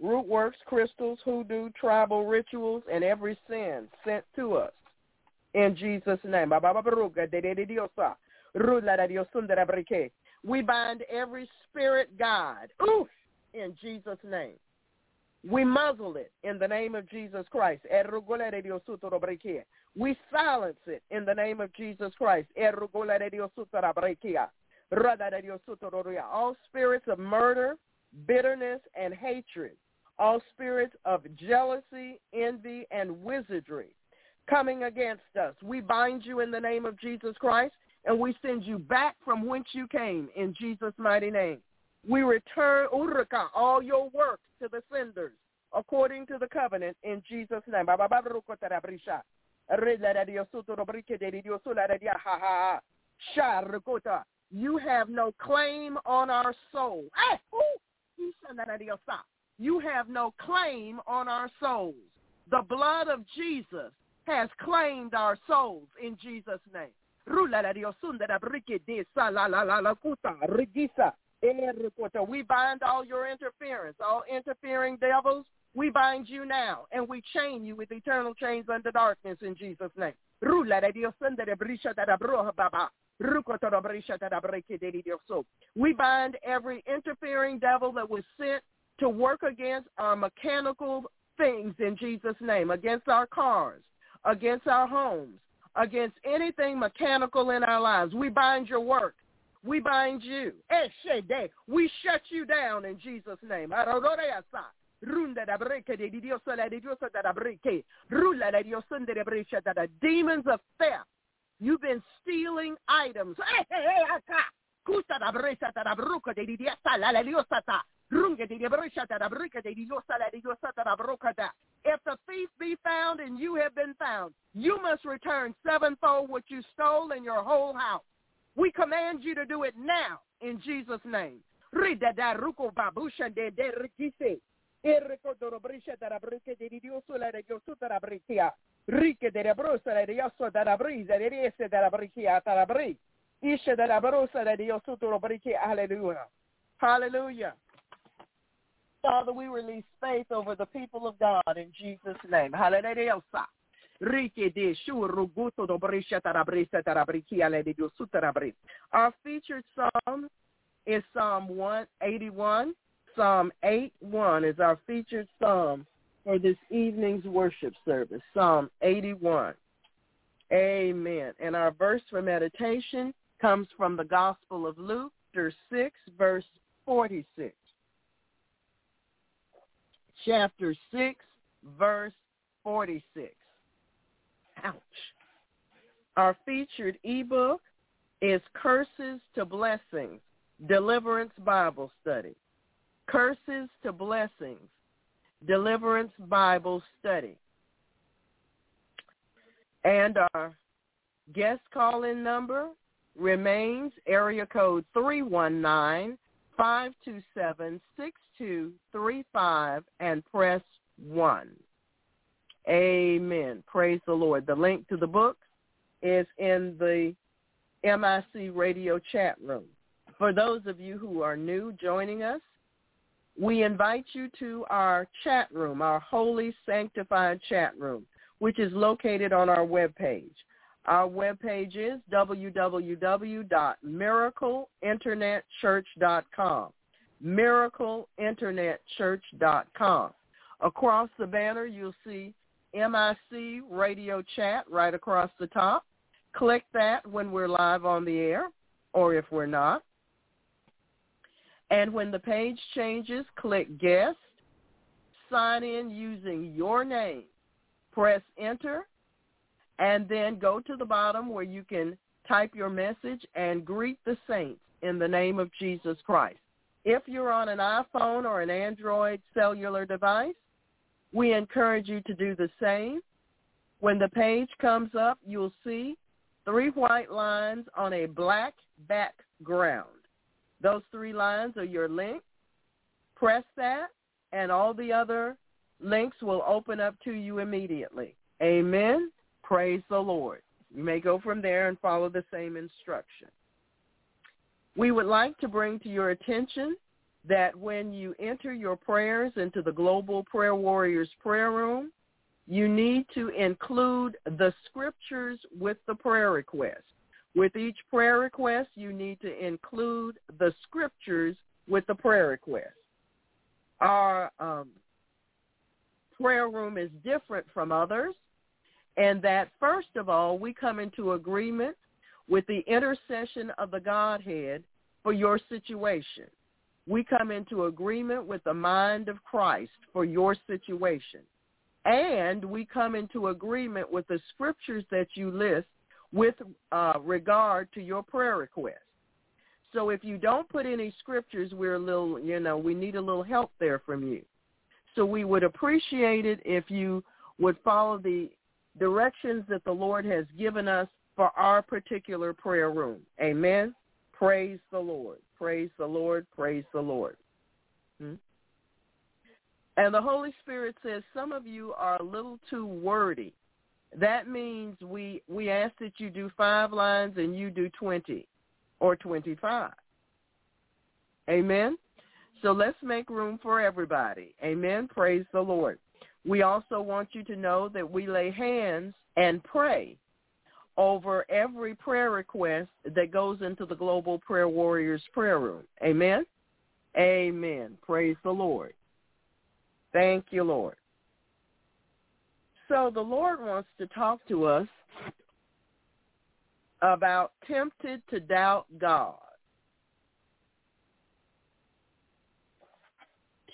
root works, crystals, hoodoo, tribal rituals, and every sin sent to us. In Jesus' name. We bind every spirit guide. Oof! In Jesus' name. We muzzle it in the name of Jesus Christ. We silence it in the name of Jesus Christ. All spirits of murder, bitterness, and hatred, all spirits of jealousy, envy, and wizardry coming against us. We bind you in the name of Jesus Christ, and we send you back from whence you came in Jesus' mighty name. We return uraka, all your works to the senders according to the covenant in Jesus' name. You have no claim on our soul. You have no claim on our souls. The blood of Jesus has claimed our souls in Jesus' name. We bind all your interference, all interfering devils. We bind you now, and we chain you with eternal chains under darkness in Jesus' name. We bind every interfering devil that was sent to work against our mechanical things in Jesus' name, against our cars, against our homes, against anything mechanical in our lives. We bind your work. We bind you. Eh, we shut you down in Jesus' name. Demons of theft. You've been stealing items. Eh, eh, If the thief be found and you have been found, you must return sevenfold what you stole in your whole house. We command you to do it now in Jesus' name. Hallelujah. Father, we release faith over the people of God in Jesus' name. Hallelujah. Our featured psalm is Psalm 181. Psalm 81 is our featured psalm for this evening's worship service. Psalm 81. Amen. And our verse for meditation comes from the Gospel of Luke, chapter 6, verse 46 chapter 6, verse 46. Ouch. Our featured ebook is Curses to Blessings, Deliverance Bible Study. Curses to Blessings, Deliverance Bible Study. And our guest call-in number remains area code 319 527-6235 and press 1. Amen. Praise the Lord. The link to the book is in the MIC radio chat room. For those of you who are new joining us, we invite you to our chat room, our holy sanctified chat room, which is located on our webpage. Our webpage is www.miracleinternetchurch.com. Miracleinternetchurch.com. Across the banner, you'll see MIC radio chat right across the top. Click that when we're live on the air or if we're not. And when the page changes, click guest. Sign in using your name. Press enter and then go to the bottom where you can type your message and greet the saints in the name of Jesus Christ. If you're on an iPhone or an Android cellular device, we encourage you to do the same. When the page comes up, you'll see three white lines on a black background. Those three lines are your link. Press that, and all the other links will open up to you immediately. Amen. Praise the Lord. You may go from there and follow the same instruction. We would like to bring to your attention that when you enter your prayers into the Global Prayer Warriors prayer room, you need to include the scriptures with the prayer request. With each prayer request, you need to include the scriptures with the prayer request. Our um, prayer room is different from others, and that first of all, we come into agreement with the intercession of the Godhead for your situation. We come into agreement with the mind of Christ for your situation. And we come into agreement with the scriptures that you list with uh, regard to your prayer request. So if you don't put any scriptures, we're a little, you know, we need a little help there from you. So we would appreciate it if you would follow the directions that the Lord has given us for our particular prayer room. Amen. Praise the Lord. Praise the Lord. Praise the Lord. Hmm? And the Holy Spirit says some of you are a little too wordy. That means we we ask that you do five lines and you do 20 or 25. Amen. So let's make room for everybody. Amen. Praise the Lord. We also want you to know that we lay hands and pray over every prayer request that goes into the Global Prayer Warriors prayer room. Amen. Amen. Praise the Lord. Thank you, Lord. So the Lord wants to talk to us about tempted to doubt God.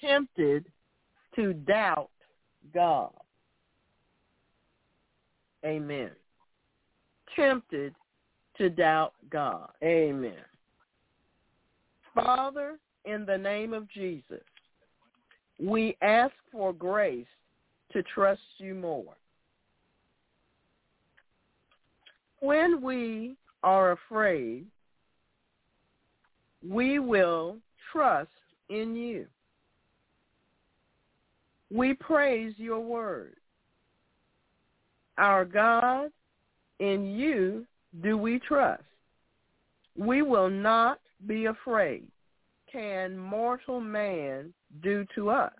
Tempted to doubt God. Amen. Tempted to doubt God. Amen. Father, in the name of Jesus, we ask for grace to trust you more. When we are afraid, we will trust in you. We praise your word. Our God, in you do we trust. We will not be afraid. Can mortal man do to us?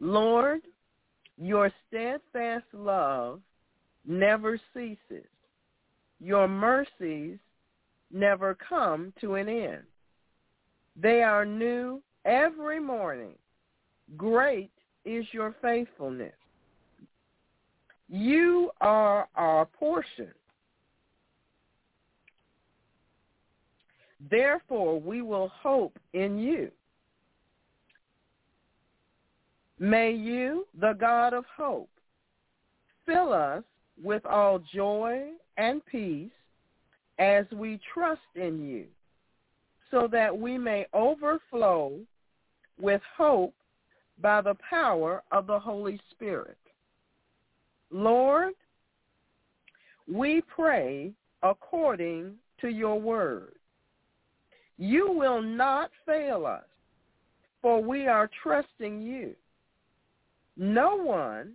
Lord, your steadfast love never ceases. Your mercies never come to an end. They are new every morning. Great is your faithfulness. You are our portion. Therefore, we will hope in you. May you, the God of hope, fill us with all joy and peace as we trust in you, so that we may overflow with hope by the power of the Holy Spirit. Lord, we pray according to your word. You will not fail us, for we are trusting you. No one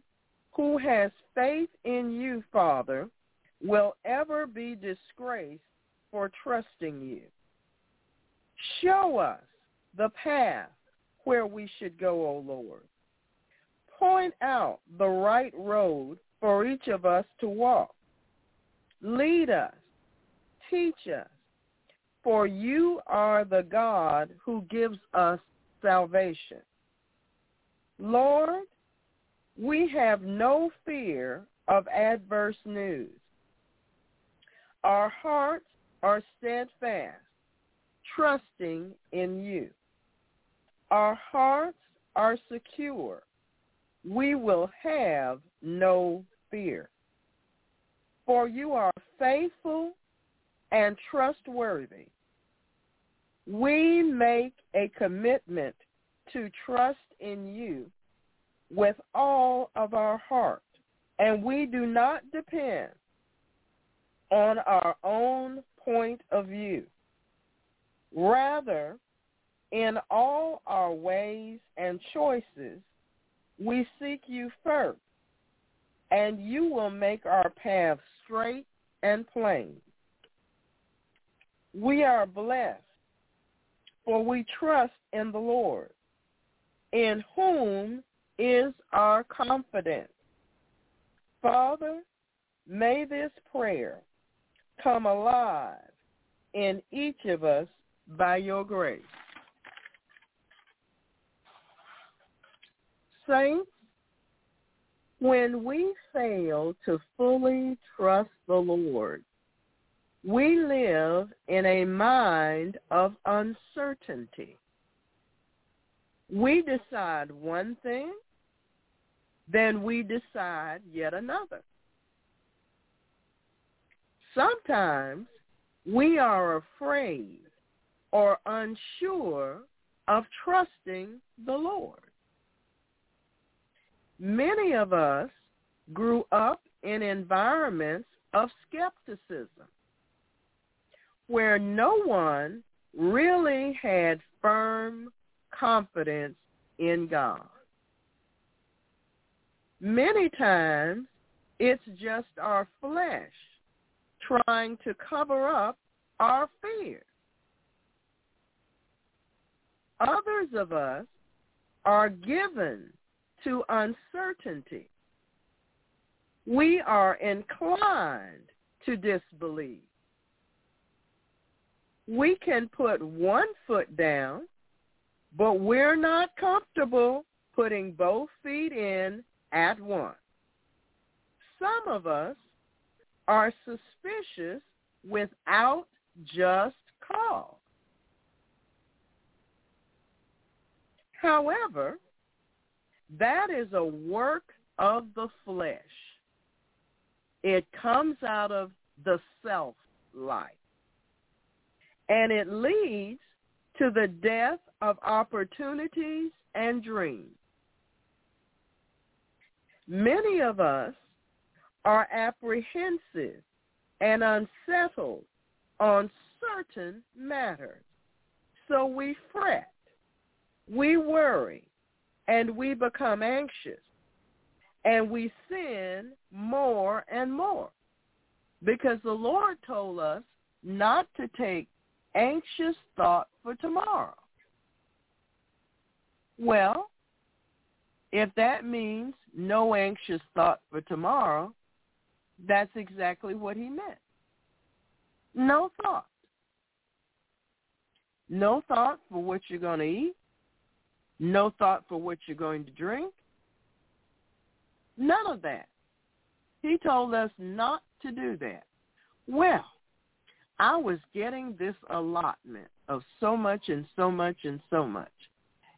who has faith in you, Father, will ever be disgraced for trusting you. Show us the path where we should go, O Lord. Point out the right road for each of us to walk. Lead us, teach us, for you are the God who gives us salvation. Lord, we have no fear of adverse news. Our hearts are steadfast, trusting in you. Our hearts are secure. We will have no fear. For you are faithful and trustworthy. We make a commitment to trust in you with all of our heart. And we do not depend on our own point of view. Rather, in all our ways and choices, we seek you first, and you will make our path straight and plain. We are blessed, for we trust in the Lord, in whom is our confidence. Father, may this prayer come alive in each of us by your grace. Saints, when we fail to fully trust the Lord, we live in a mind of uncertainty. We decide one thing, then we decide yet another. Sometimes we are afraid or unsure of trusting the Lord. Many of us grew up in environments of skepticism where no one really had firm confidence in God. Many times it's just our flesh trying to cover up our fears. Others of us are given to uncertainty. We are inclined to disbelieve. We can put one foot down, but we're not comfortable putting both feet in at once. Some of us are suspicious without just cause. However, that is a work of the flesh. It comes out of the self life. And it leads to the death of opportunities and dreams. Many of us are apprehensive and unsettled on certain matters. So we fret, we worry, and we become anxious. And we sin more and more because the Lord told us not to take anxious thought for tomorrow. Well, if that means no anxious thought for tomorrow, that's exactly what he meant. No thought. No thought for what you're going to eat. No thought for what you're going to drink. None of that. He told us not to do that. Well, I was getting this allotment of so much and so much and so much.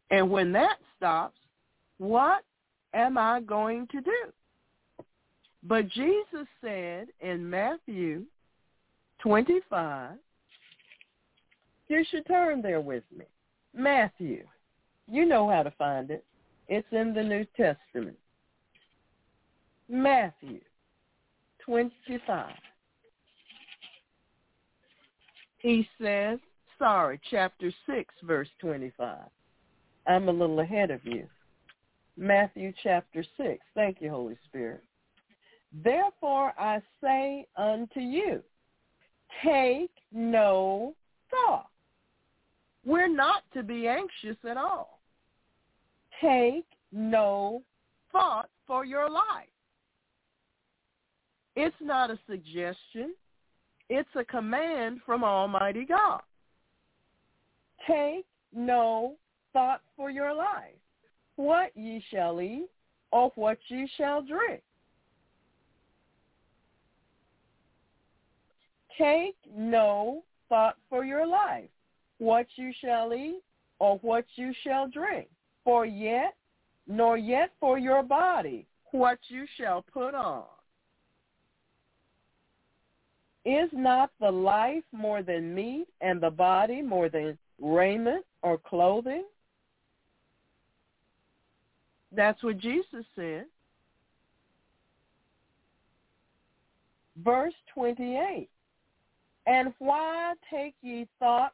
And when that stops, what am I going to do? But Jesus said in Matthew 25, you should turn there with me. Matthew you know how to find it. It's in the New Testament. Matthew 25. He says, sorry, chapter 6, verse 25. I'm a little ahead of you. Matthew chapter 6. Thank you, Holy Spirit. Therefore I say unto you, take no thought. We're not to be anxious at all take no thought for your life. It's not a suggestion. It's a command from Almighty God. Take no thought for your life, what ye shall eat or what ye shall drink. Take no thought for your life, what you shall eat or what you shall drink for yet, nor yet for your body, what you shall put on. Is not the life more than meat, and the body more than raiment or clothing? That's what Jesus said. Verse 28. And why take ye thought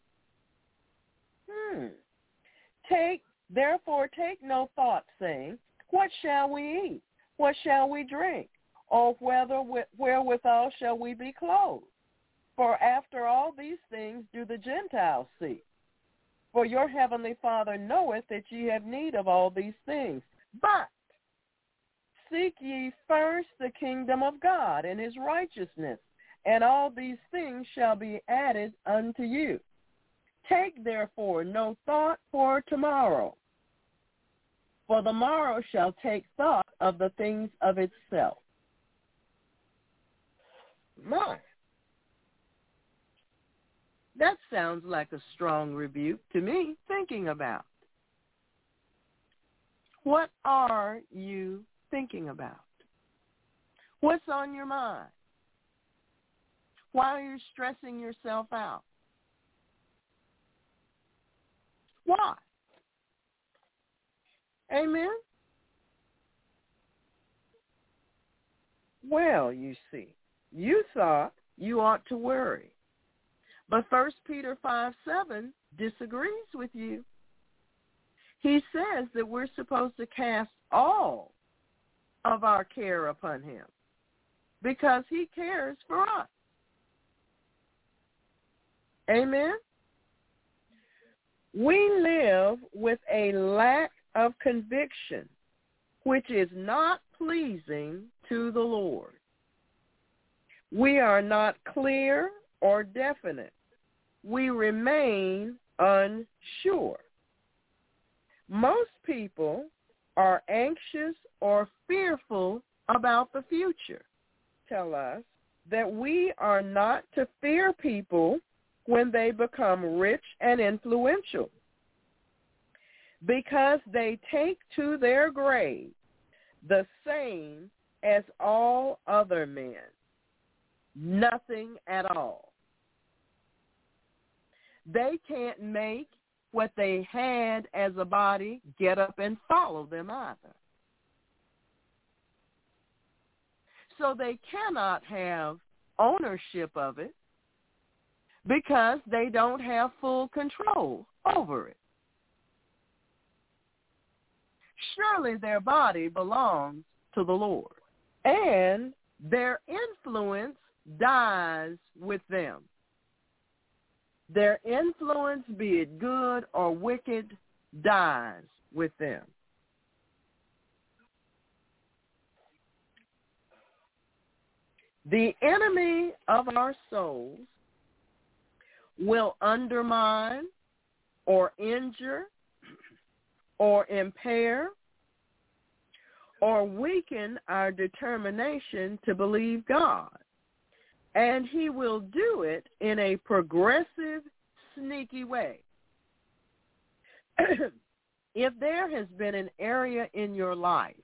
Hmm. Take, therefore take no thought, saying, What shall we eat? What shall we drink? Or whether wherewithal shall we be clothed? For after all these things do the Gentiles seek. For your heavenly Father knoweth that ye have need of all these things. But seek ye first the kingdom of God and his righteousness, and all these things shall be added unto you. Take therefore no thought for tomorrow, for the morrow shall take thought of the things of itself. My. That sounds like a strong rebuke to me thinking about. What are you thinking about? What's on your mind? Why are you stressing yourself out? Why? Amen? Well, you see, you thought you ought to worry. But First Peter 5, 7 disagrees with you. He says that we're supposed to cast all of our care upon him because he cares for us. Amen? We live with a lack of conviction, which is not pleasing to the Lord. We are not clear or definite. We remain unsure. Most people are anxious or fearful about the future. Tell us that we are not to fear people when they become rich and influential because they take to their grave the same as all other men, nothing at all. They can't make what they had as a body get up and follow them either. So they cannot have ownership of it because they don't have full control over it. Surely their body belongs to the Lord, and their influence dies with them. Their influence, be it good or wicked, dies with them. The enemy of our souls will undermine or injure or impair or weaken our determination to believe God. And he will do it in a progressive, sneaky way. if there has been an area in your life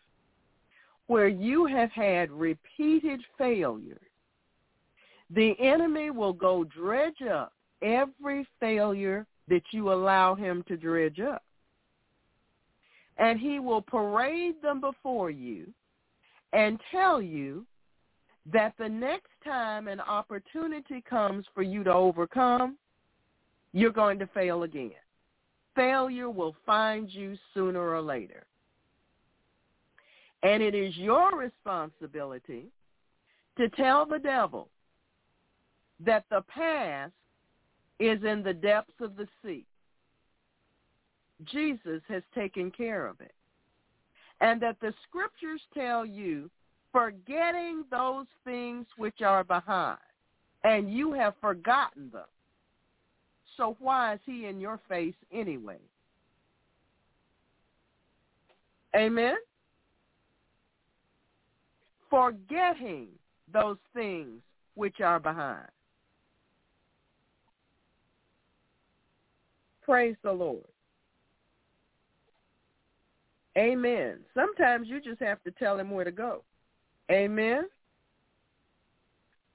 where you have had repeated failures, the enemy will go dredge up every failure that you allow him to dredge up. And he will parade them before you and tell you that the next time an opportunity comes for you to overcome, you're going to fail again. Failure will find you sooner or later. And it is your responsibility to tell the devil that the past is in the depths of the sea. Jesus has taken care of it. And that the scriptures tell you, forgetting those things which are behind, and you have forgotten them. So why is he in your face anyway? Amen? Forgetting those things which are behind. Praise the Lord. Amen. Sometimes you just have to tell him where to go. Amen.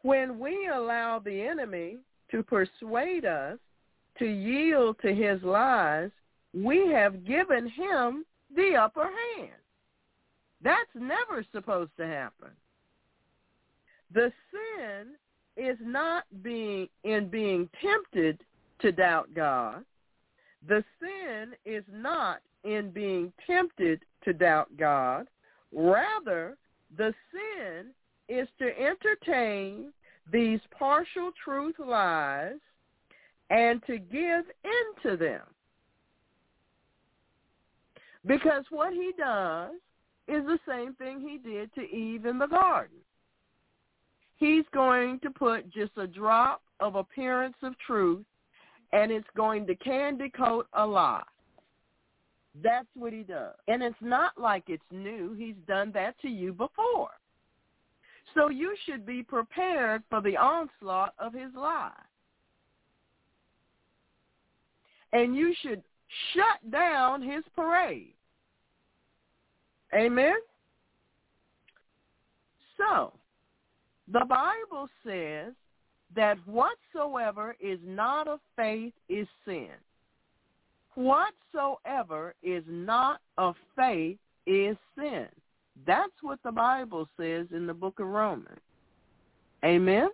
When we allow the enemy to persuade us to yield to his lies, we have given him the upper hand. That's never supposed to happen. The sin is not being in being tempted to doubt God. The sin is not in being tempted to doubt God. Rather, the sin is to entertain these partial truth lies and to give into them. Because what he does is the same thing he did to Eve in the garden. He's going to put just a drop of appearance of truth and it's going to candy coat a lie. That's what he does. And it's not like it's new. He's done that to you before. So you should be prepared for the onslaught of his lie. And you should shut down his parade. Amen? So, the Bible says that whatsoever is not of faith is sin. Whatsoever is not of faith is sin. That's what the Bible says in the book of Romans. Amen?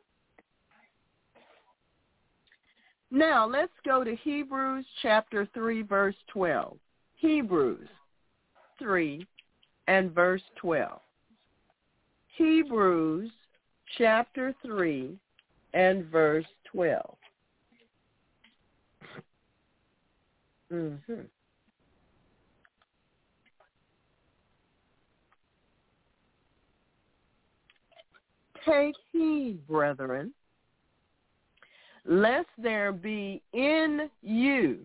Now, let's go to Hebrews chapter 3, verse 12. Hebrews 3 and verse 12. Hebrews chapter 3 and verse 12. Mm-hmm. Take heed, brethren, lest there be in you,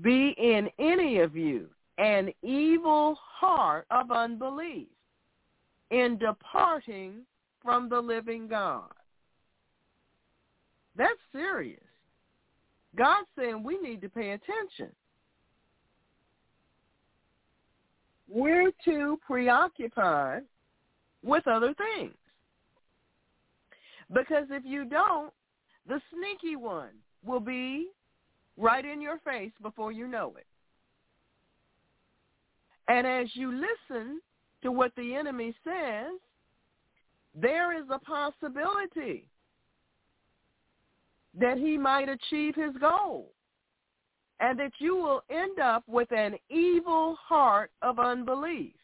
be in any of you, an evil heart of unbelief in departing from the living God. That's serious. God's saying we need to pay attention. We're too preoccupied with other things. Because if you don't, the sneaky one will be right in your face before you know it. And as you listen to what the enemy says, there is a possibility that he might achieve his goal and that you will end up with an evil heart of unbelief,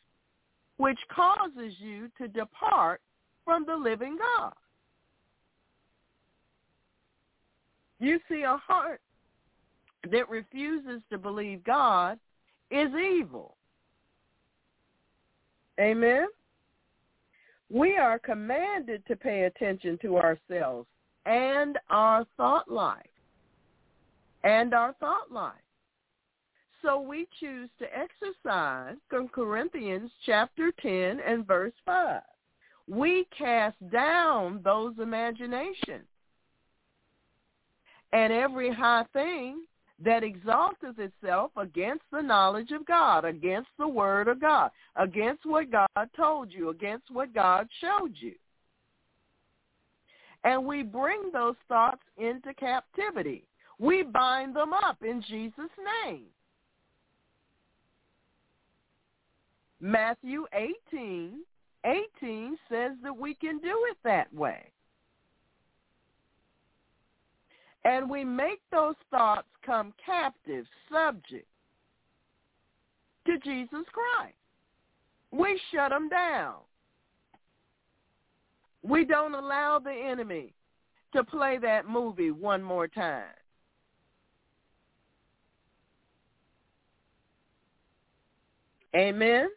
which causes you to depart from the living God. You see, a heart that refuses to believe God is evil. Amen? We are commanded to pay attention to ourselves and our thought life. And our thought life. So we choose to exercise from Corinthians chapter 10 and verse 5. We cast down those imaginations and every high thing that exalteth itself against the knowledge of God, against the word of God, against what God told you, against what God showed you. And we bring those thoughts into captivity. We bind them up in Jesus' name. Matthew 18, 18 says that we can do it that way. And we make those thoughts come captive, subject to Jesus Christ. We shut them down. We don't allow the enemy to play that movie one more time. Amen.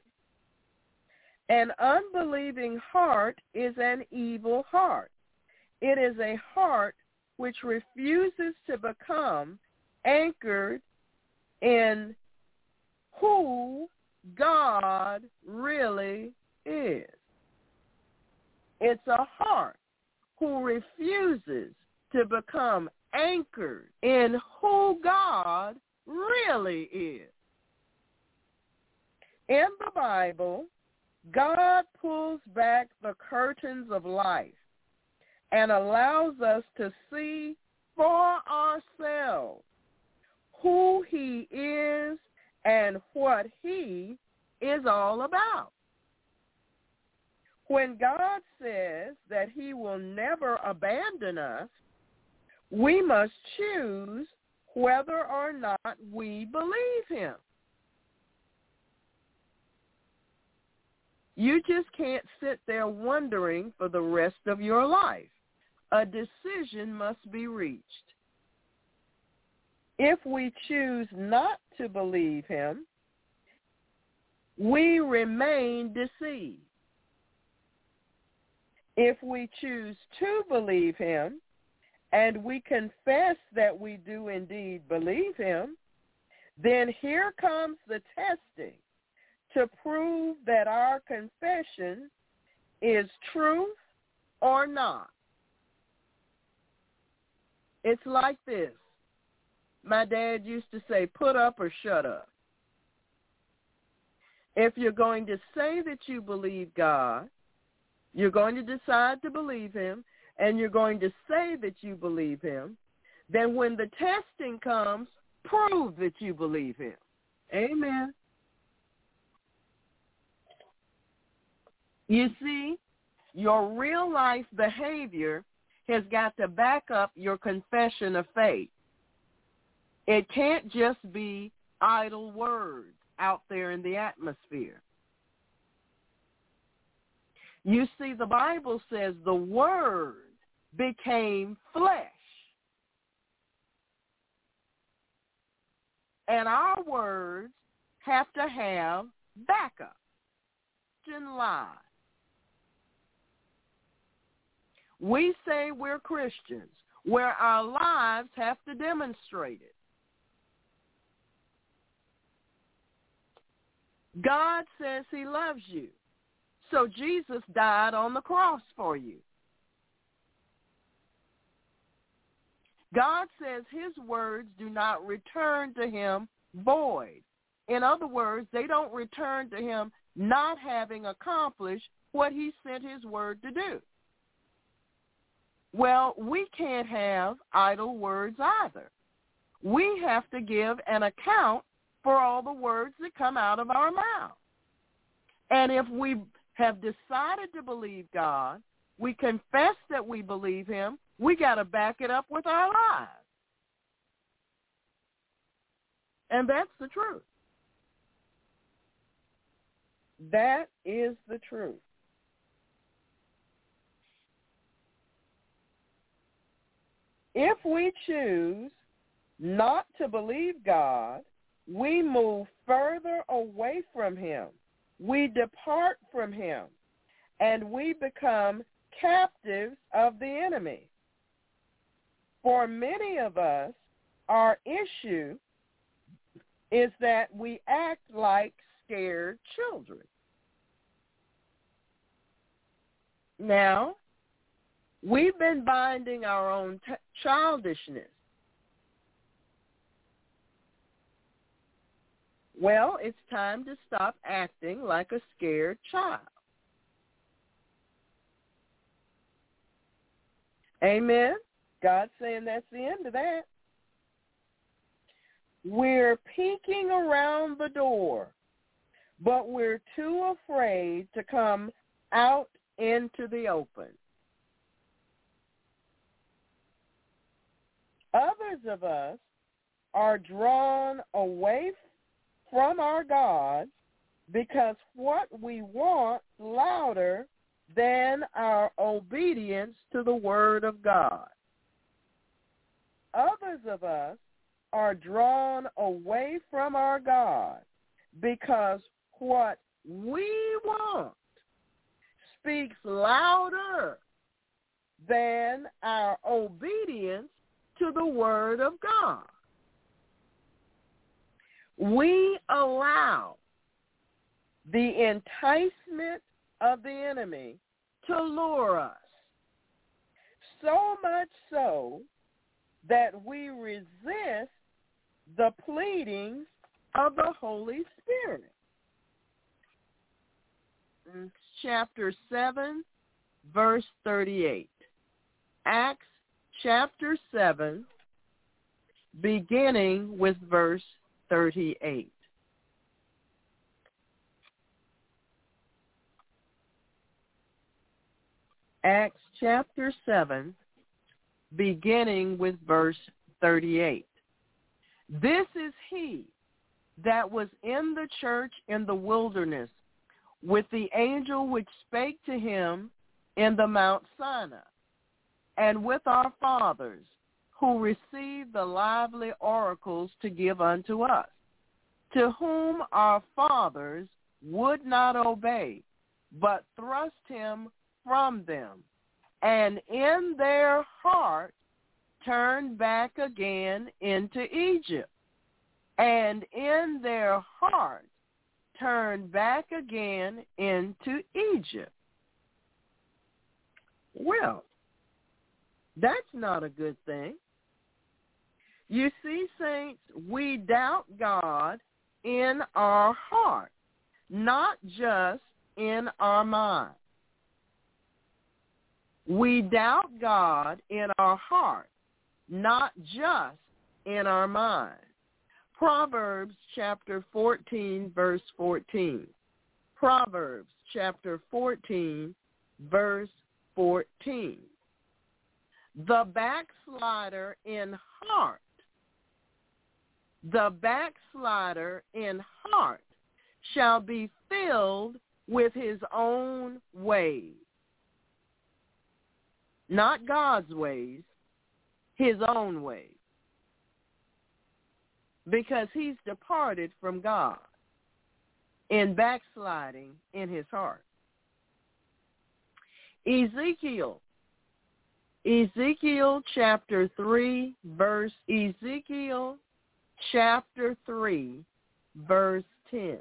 An unbelieving heart is an evil heart. It is a heart which refuses to become anchored in who God really is. It's a heart who refuses to become anchored in who God really is. In the Bible, God pulls back the curtains of life and allows us to see for ourselves who he is and what he is all about. When God says that he will never abandon us, we must choose whether or not we believe him. You just can't sit there wondering for the rest of your life. A decision must be reached. If we choose not to believe him, we remain deceived. If we choose to believe him, and we confess that we do indeed believe him, then here comes the testing to prove that our confession is truth or not. It's like this. My dad used to say, put up or shut up. If you're going to say that you believe God, you're going to decide to believe him, and you're going to say that you believe him, then when the testing comes, prove that you believe him. Amen. You see, your real life behavior has got to back up your confession of faith. It can't just be idle words out there in the atmosphere. You see, the Bible says the Word became flesh. And our words have to have backup. In line. We say we're Christians, where our lives have to demonstrate it. God says he loves you. So Jesus died on the cross for you. God says his words do not return to him void. In other words, they don't return to him not having accomplished what he sent his word to do. Well, we can't have idle words either. We have to give an account for all the words that come out of our mouth. And if we have decided to believe God, we confess that we believe him, we got to back it up with our lives. And that's the truth. That is the truth. If we choose not to believe God, we move further away from him. We depart from him and we become captives of the enemy. For many of us, our issue is that we act like scared children. Now, we've been binding our own t- childishness Well, it's time to stop acting like a scared child. Amen. God's saying that's the end of that. We're peeking around the door, but we're too afraid to come out into the open. Others of us are drawn away from our God because what we want louder than our obedience to the word of God. Others of us are drawn away from our God because what we want speaks louder than our obedience to the word of God we allow the enticement of the enemy to lure us. So much so that we resist the pleadings of the Holy Spirit. chapter 7, verse 38. Acts chapter 7, beginning with verse 38. Acts chapter 7, beginning with verse 38. This is he that was in the church in the wilderness with the angel which spake to him in the Mount Sinai, and with our fathers, who received the lively oracles to give unto us, to whom our fathers would not obey, but thrust him from them, and in their heart turned back again into Egypt, and in their heart turned back again into Egypt. Well, that's not a good thing. You see, saints, we doubt God in our heart, not just in our mind. We doubt God in our heart, not just in our mind. Proverbs chapter 14, verse 14. Proverbs chapter 14, verse 14. The backslider in heart, the backslider in heart shall be filled with his own ways. Not God's ways, his own ways. Because he's departed from God in backsliding in his heart. Ezekiel. Ezekiel chapter 3 verse Ezekiel chapter 3 verse 10.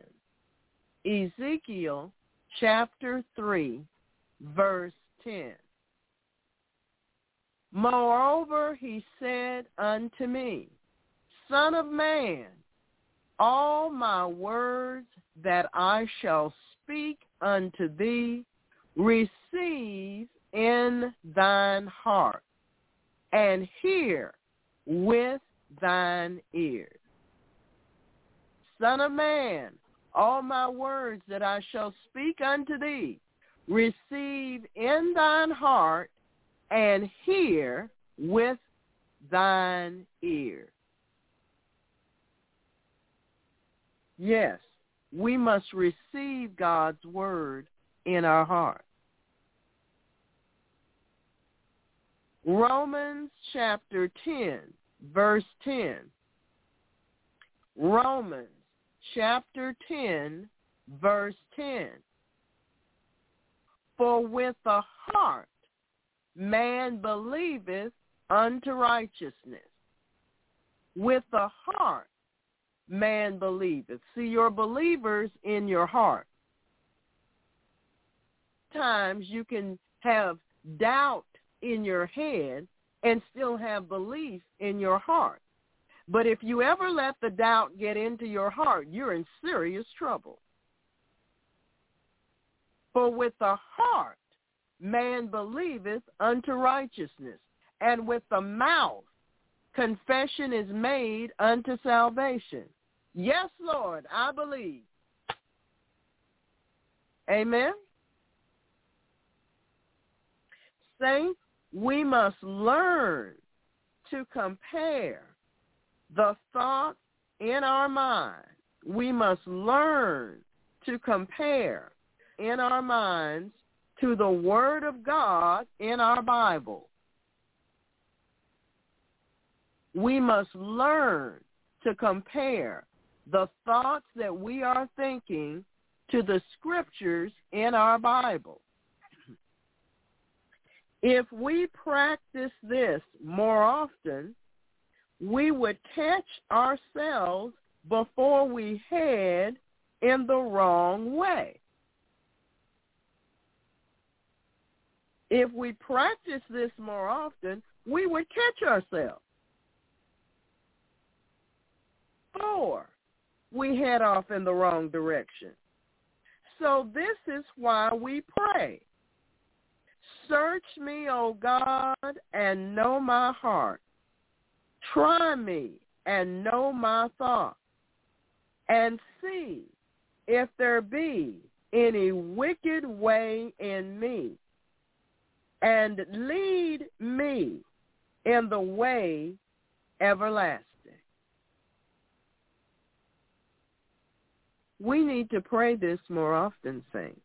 Ezekiel chapter 3 verse 10. Moreover, he said unto me, Son of man, all my words that I shall speak unto thee receive in thine heart, and hear with thine ears. Son of man, all my words that I shall speak unto thee receive in thine heart, and hear with thine ears. Yes, we must receive God's word in our heart. Romans chapter 10, verse 10. Romans chapter 10, verse 10. For with the heart man believeth unto righteousness. With the heart man believeth. See, your believers in your heart. Times you can have doubt in your head and still have belief in your heart. But if you ever let the doubt get into your heart, you're in serious trouble. For with the heart man believeth unto righteousness, and with the mouth confession is made unto salvation. Yes, Lord, I believe. Amen. Saints, we must learn to compare the thoughts in our mind. We must learn to compare in our minds to the Word of God in our Bible. We must learn to compare the thoughts that we are thinking to the scriptures in our Bible. If we practice this more often, we would catch ourselves before we head in the wrong way. If we practice this more often, we would catch ourselves. Four, we head off in the wrong direction. So this is why we pray Search me, O God, and know my heart. Try me and know my thoughts, and see if there be any wicked way in me, and lead me in the way everlasting. We need to pray this more often, saints.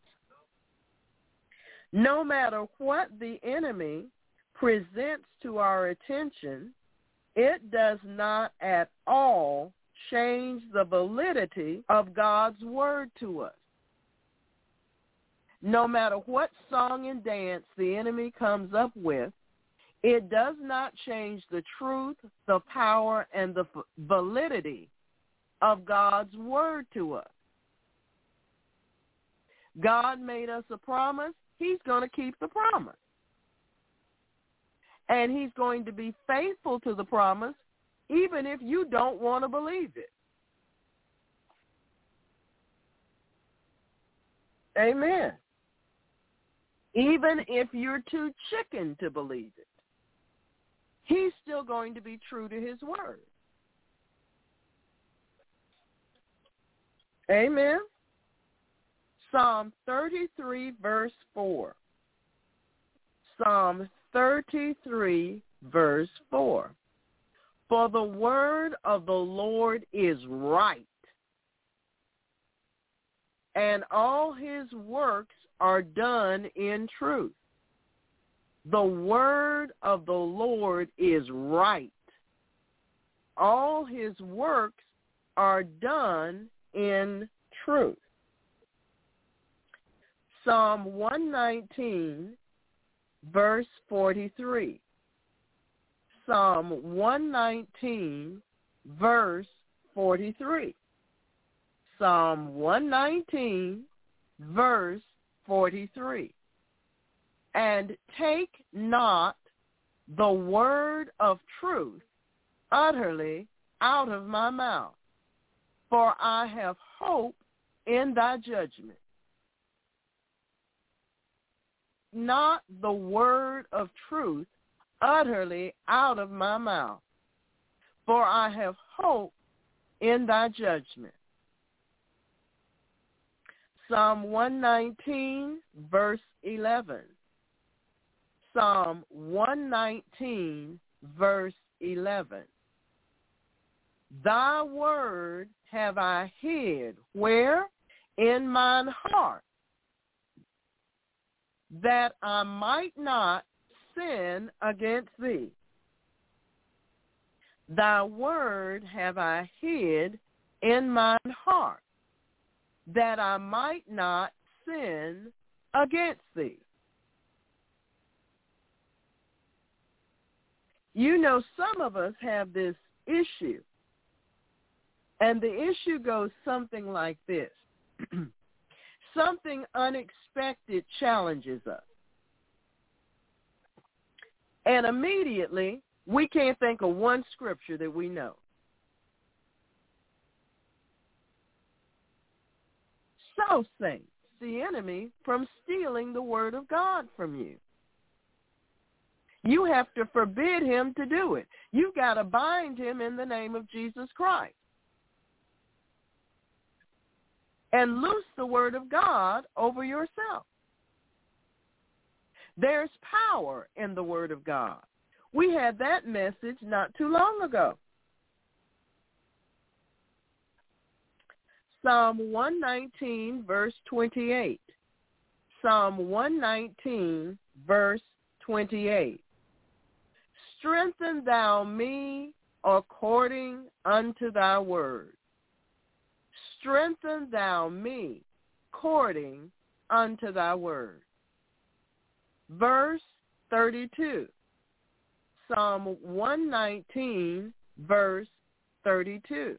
No matter what the enemy presents to our attention, it does not at all change the validity of God's word to us. No matter what song and dance the enemy comes up with, it does not change the truth, the power, and the validity of God's word to us. God made us a promise. He's going to keep the promise. And he's going to be faithful to the promise even if you don't want to believe it. Amen. Even if you're too chicken to believe it, he's still going to be true to his word. Amen. Psalm 33, verse 4. Psalm 33, verse 4. For the word of the Lord is right, and all his works are done in truth. The word of the Lord is right. All his works are done in truth. Psalm 119, verse 43. Psalm 119, verse 43. Psalm 119, verse 43. And take not the word of truth utterly out of my mouth, for I have hope in thy judgment. Not the word of truth utterly out of my mouth, for I have hope in thy judgment. Psalm 119, verse 11. Psalm 119, verse 11. Thy word have I hid. Where? In mine heart, that I might not sin against thee. Thy word have I hid in mine heart, that I might not sin against thee. You know, some of us have this issue, and the issue goes something like this. something unexpected challenges us. And immediately, we can't think of one scripture that we know. So saints, the enemy from stealing the word of God from you. You have to forbid him to do it. You've got to bind him in the name of Jesus Christ. And loose the word of God over yourself. There's power in the word of God. We had that message not too long ago. Psalm 119, verse 28. Psalm 119, verse 28. Strengthen thou me according unto thy word strengthen thou me according unto thy word. Verse 32, Psalm 119, verse 32.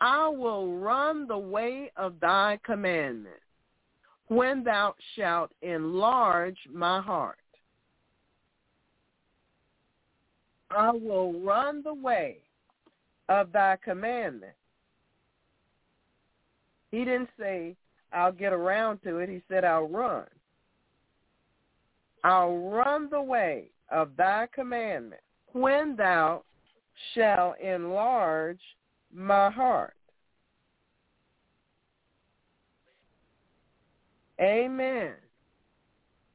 I will run the way of thy commandment when thou shalt enlarge my heart. I will run the way of thy commandment he didn't say, I'll get around to it. He said, I'll run. I'll run the way of thy commandment when thou shalt enlarge my heart. Amen.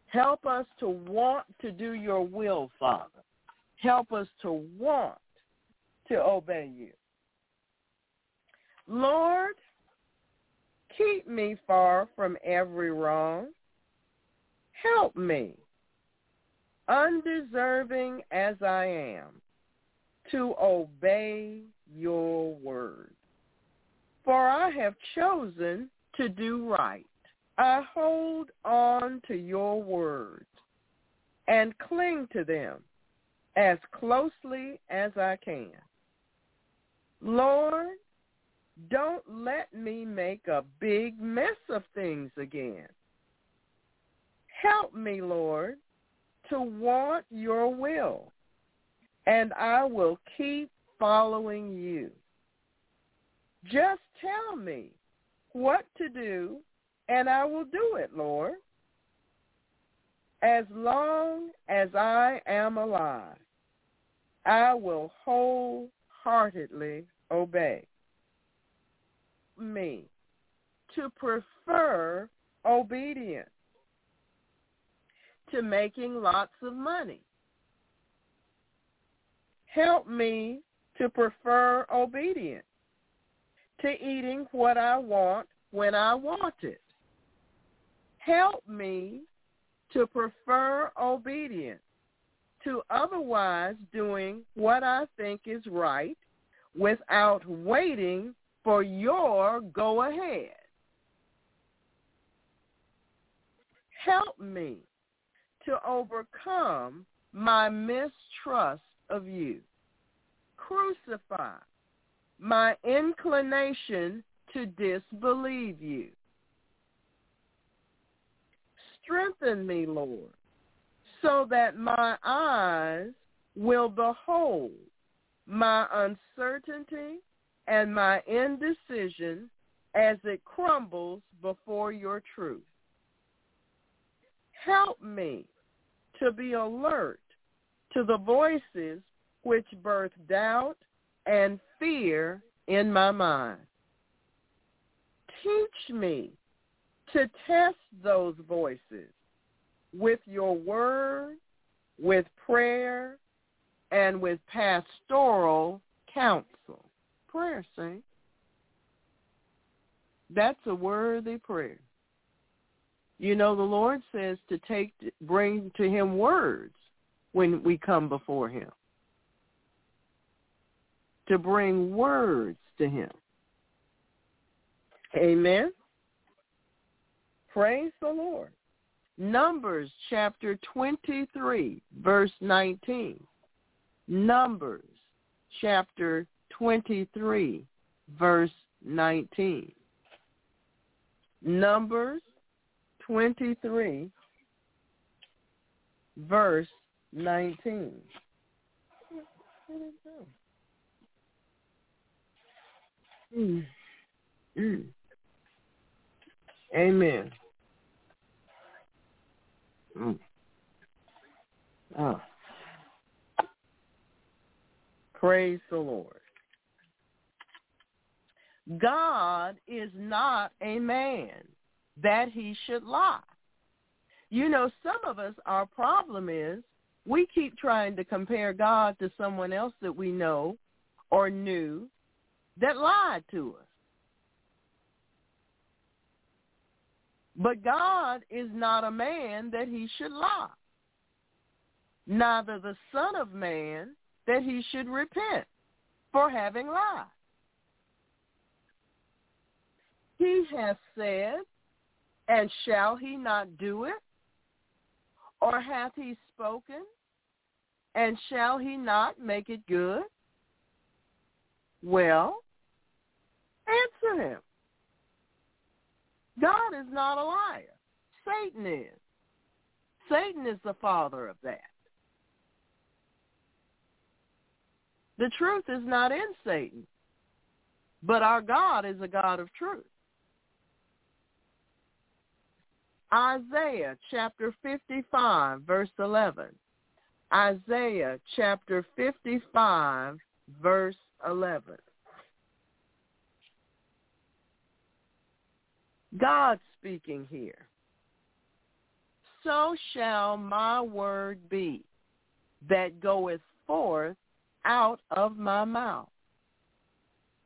Help us to want to do your will, Father. Help us to want to obey you. Lord, keep me far from every wrong. Help me, undeserving as I am, to obey your word. For I have chosen to do right. I hold on to your words and cling to them as closely as I can. Lord, don't let me make a big mess of things again. Help me, Lord, to want your will, and I will keep following you. Just tell me what to do, and I will do it, Lord. As long as I am alive, I will wholeheartedly obey me to prefer obedience to making lots of money. Help me to prefer obedience to eating what I want when I want it. Help me to prefer obedience to otherwise doing what I think is right without waiting for your go-ahead. Help me to overcome my mistrust of you. Crucify my inclination to disbelieve you. Strengthen me, Lord, so that my eyes will behold my uncertainty and my indecision as it crumbles before your truth. Help me to be alert to the voices which birth doubt and fear in my mind. Teach me to test those voices with your word, with prayer, and with pastoral counsel. Prayer, saints. That's a worthy prayer. You know, the Lord says to take, bring to him words when we come before him. To bring words to him. Amen. Praise the Lord. Numbers chapter 23, verse 19. Numbers chapter 23, verse 19. Numbers 23, verse 19. Mm. Mm. Amen. Mm. Oh. Praise the Lord. God is not a man that he should lie. You know, some of us, our problem is we keep trying to compare God to someone else that we know or knew that lied to us. But God is not a man that he should lie, neither the Son of Man that he should repent for having lied. He has said, and shall he not do it? Or hath he spoken, and shall he not make it good? Well, answer him. God is not a liar. Satan is. Satan is the father of that. The truth is not in Satan, but our God is a God of truth. Isaiah chapter 55, verse 11. Isaiah chapter 55, verse 11. God speaking here. So shall my word be that goeth forth out of my mouth.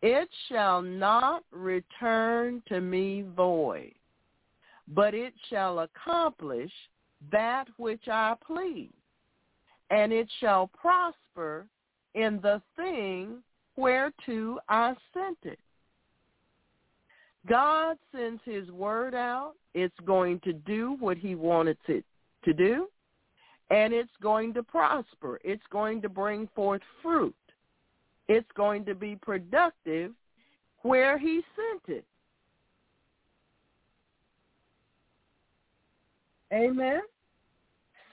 It shall not return to me void, but it shall accomplish that which I please, and it shall prosper in the thing whereto I sent it. God sends his word out. It's going to do what he wanted it to do, and it's going to prosper. It's going to bring forth fruit. It's going to be productive where he sent it. Amen.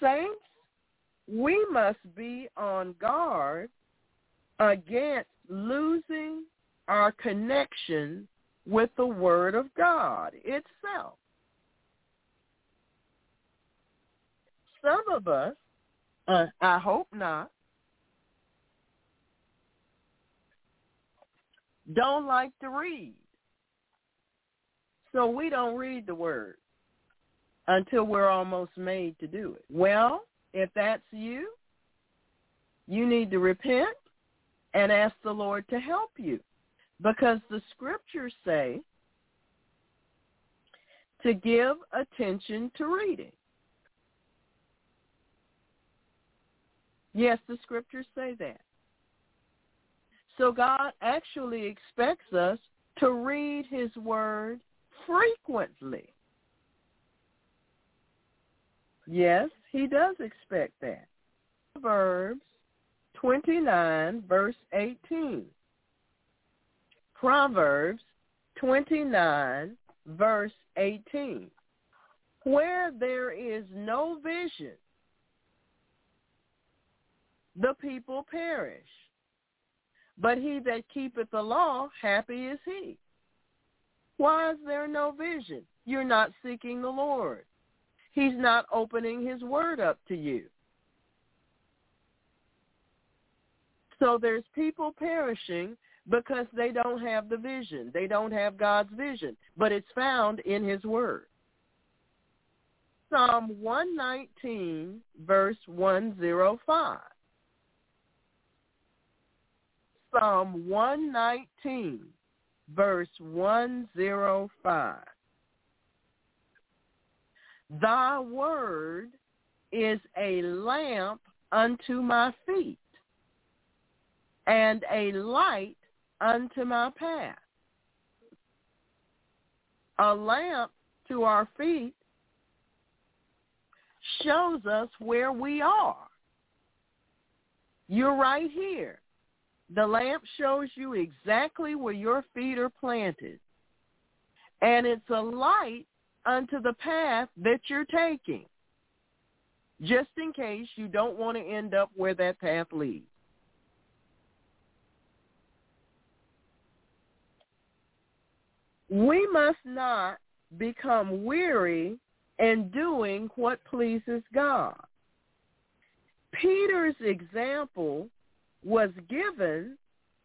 Saints, we must be on guard against losing our connection with the Word of God itself. Some of us, uh, I hope not, don't like to read. So we don't read the Word until we're almost made to do it. Well, if that's you, you need to repent and ask the Lord to help you because the scriptures say to give attention to reading. Yes, the scriptures say that. So God actually expects us to read his word frequently. Yes, he does expect that. Proverbs 29, verse 18. Proverbs 29, verse 18. Where there is no vision, the people perish. But he that keepeth the law, happy is he. Why is there no vision? You're not seeking the Lord. He's not opening his word up to you. So there's people perishing because they don't have the vision. They don't have God's vision, but it's found in his word. Psalm 119, verse 105. Psalm 119, verse 105. Thy word is a lamp unto my feet and a light unto my path. A lamp to our feet shows us where we are. You're right here. The lamp shows you exactly where your feet are planted. And it's a light unto the path that you're taking, just in case you don't want to end up where that path leads. We must not become weary in doing what pleases God. Peter's example was given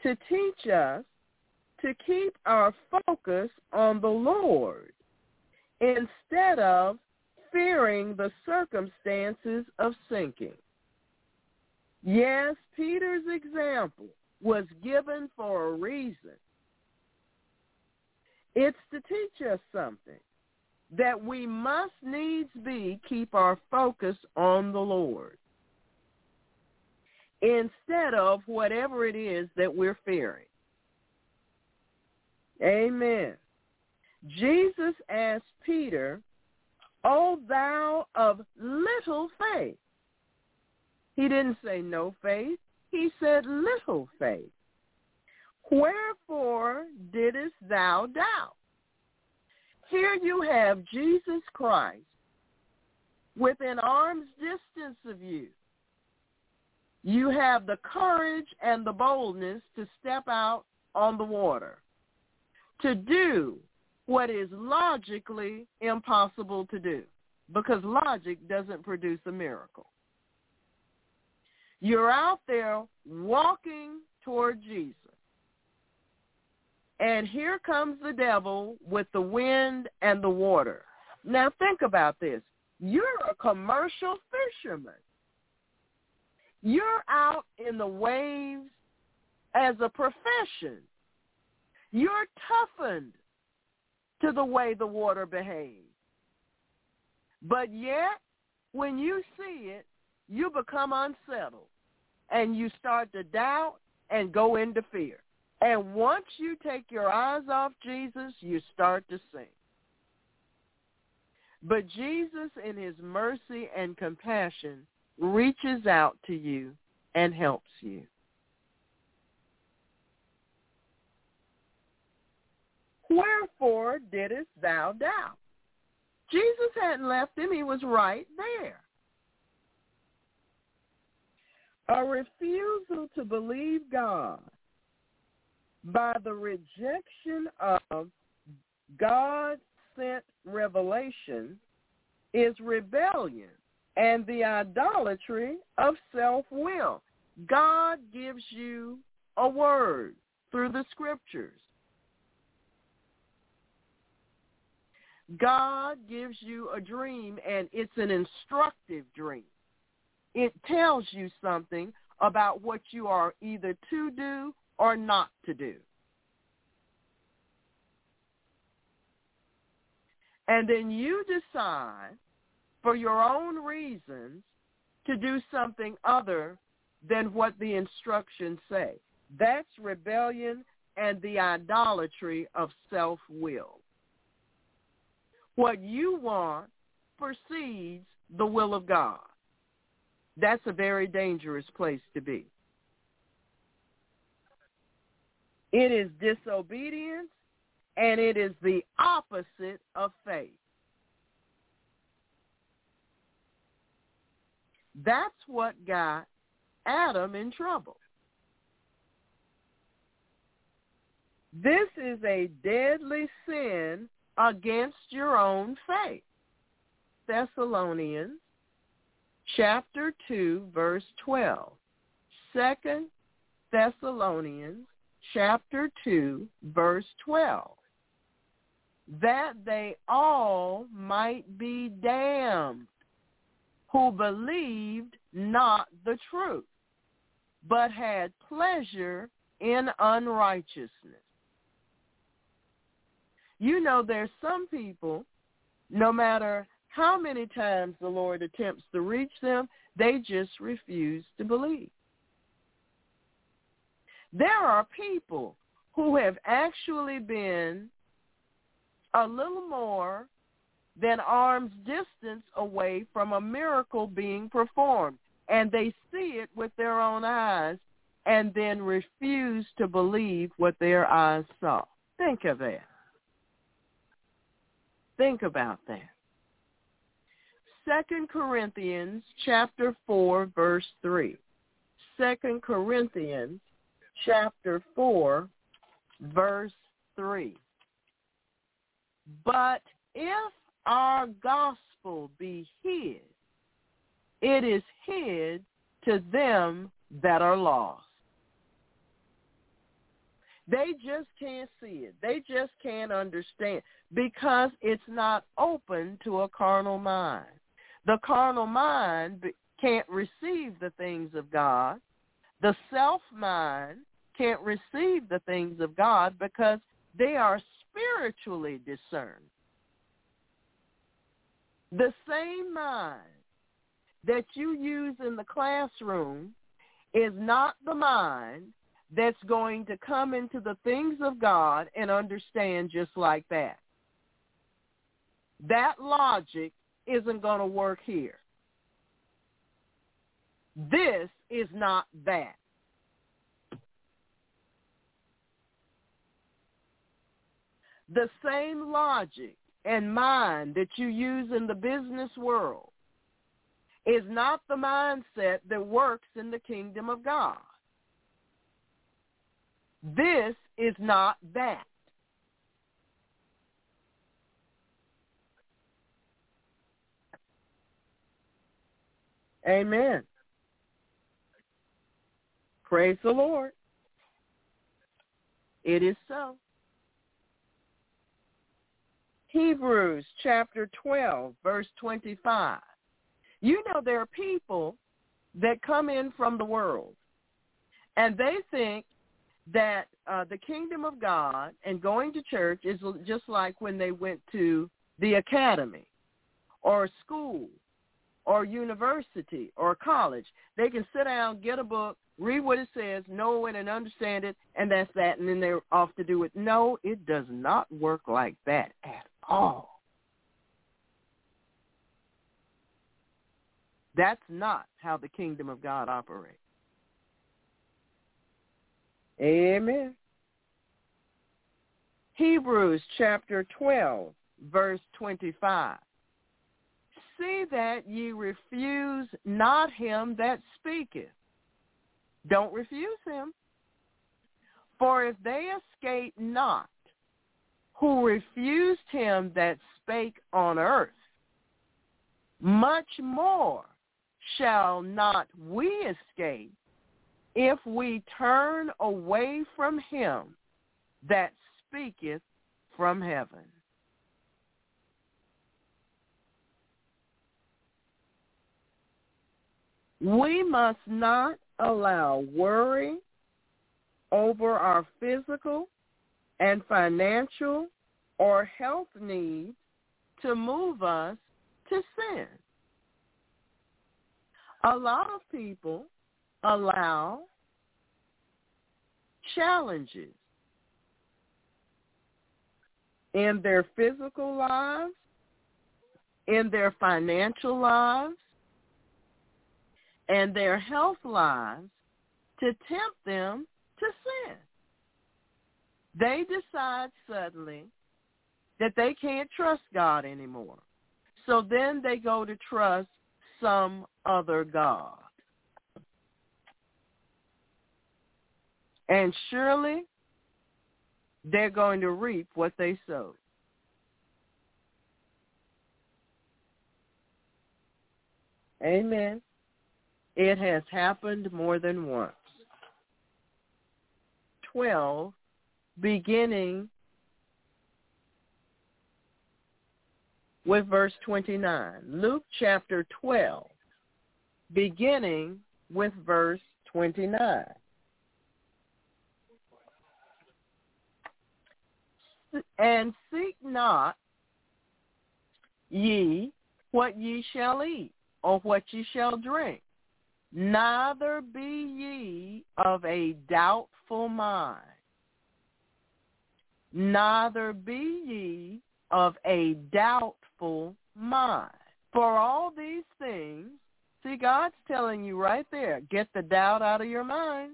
to teach us to keep our focus on the Lord instead of fearing the circumstances of sinking. Yes, Peter's example was given for a reason. It's to teach us something that we must needs be keep our focus on the Lord instead of whatever it is that we're fearing. Amen. Jesus asked Peter, O thou of little faith. He didn't say no faith. He said little faith. Wherefore didst thou doubt? Here you have Jesus Christ within arm's distance of you. You have the courage and the boldness to step out on the water, to do what is logically impossible to do. because logic doesn't produce a miracle. You're out there walking toward Jesus. And here comes the devil with the wind and the water. Now think about this. You're a commercial fisherman. You're out in the waves as a profession. You're toughened to the way the water behaves. But yet, when you see it, you become unsettled and you start to doubt and go into fear. And once you take your eyes off Jesus, you start to sink. But Jesus, in his mercy and compassion, reaches out to you and helps you. Wherefore didst thou doubt? Jesus hadn't left him. He was right there. A refusal to believe God by the rejection of God-sent revelation is rebellion and the idolatry of self-will. God gives you a word through the scriptures. God gives you a dream and it's an instructive dream. It tells you something about what you are either to do or not to do. And then you decide for your own reasons to do something other than what the instructions say. That's rebellion and the idolatry of self-will. What you want precedes the will of God. That's a very dangerous place to be. It is disobedience and it is the opposite of faith. That's what got Adam in trouble. This is a deadly sin against your own faith. Thessalonians chapter 2 verse 12. Second Thessalonians chapter 2 verse 12. That they all might be damned who believed not the truth, but had pleasure in unrighteousness. You know, there's some people, no matter how many times the Lord attempts to reach them, they just refuse to believe. There are people who have actually been a little more than arm's distance away from a miracle being performed, and they see it with their own eyes and then refuse to believe what their eyes saw. Think of that. Think about that. Second Corinthians chapter 4 verse 3. Second Corinthians chapter 4 verse 3. But if our gospel be hid, it is hid to them that are lost. They just can't see it. They just can't understand because it's not open to a carnal mind. The carnal mind can't receive the things of God. The self mind can't receive the things of God because they are spiritually discerned. The same mind that you use in the classroom is not the mind that's going to come into the things of God and understand just like that. That logic isn't going to work here. This is not that. The same logic and mind that you use in the business world is not the mindset that works in the kingdom of God. This is not that. Amen. Praise the Lord. It is so. Hebrews chapter 12, verse 25. You know there are people that come in from the world and they think that uh, the kingdom of God and going to church is just like when they went to the academy or school or university or college. They can sit down, get a book, read what it says, know it and understand it, and that's that, and then they're off to do it. No, it does not work like that at all. That's not how the kingdom of God operates. Amen. Hebrews chapter 12, verse 25. See that ye refuse not him that speaketh. Don't refuse him. For if they escape not who refused him that spake on earth, much more shall not we escape if we turn away from him that speaketh from heaven. We must not allow worry over our physical and financial or health needs to move us to sin. A lot of people allow challenges in their physical lives, in their financial lives, and their health lives to tempt them to sin. They decide suddenly that they can't trust God anymore. So then they go to trust some other God. And surely they're going to reap what they sowed. Amen. It has happened more than once. 12, beginning with verse 29. Luke chapter 12, beginning with verse 29. And seek not ye what ye shall eat or what ye shall drink, neither be ye of a doubtful mind. Neither be ye of a doubtful mind. For all these things, see, God's telling you right there, get the doubt out of your mind.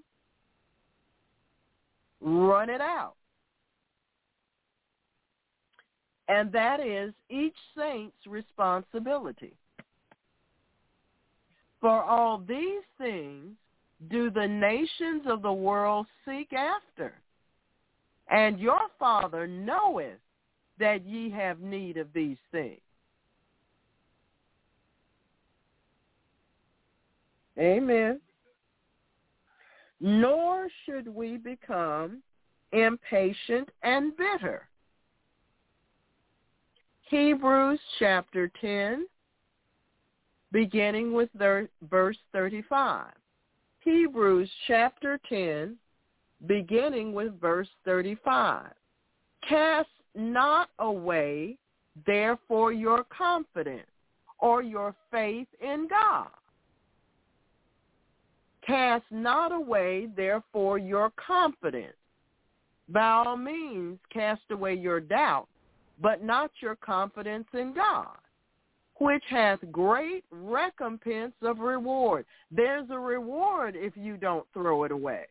Run it out. And that is each saint's responsibility. For all these things do the nations of the world seek after. And your Father knoweth that ye have need of these things. Amen. Nor should we become impatient and bitter. Hebrews chapter 10, beginning with verse 35. Hebrews chapter 10, beginning with verse 35. Cast not away, therefore, your confidence or your faith in God. Cast not away, therefore, your confidence. By all means, cast away your doubt, but not your confidence in God which hath great recompense of reward. There's a reward if you don't throw it away.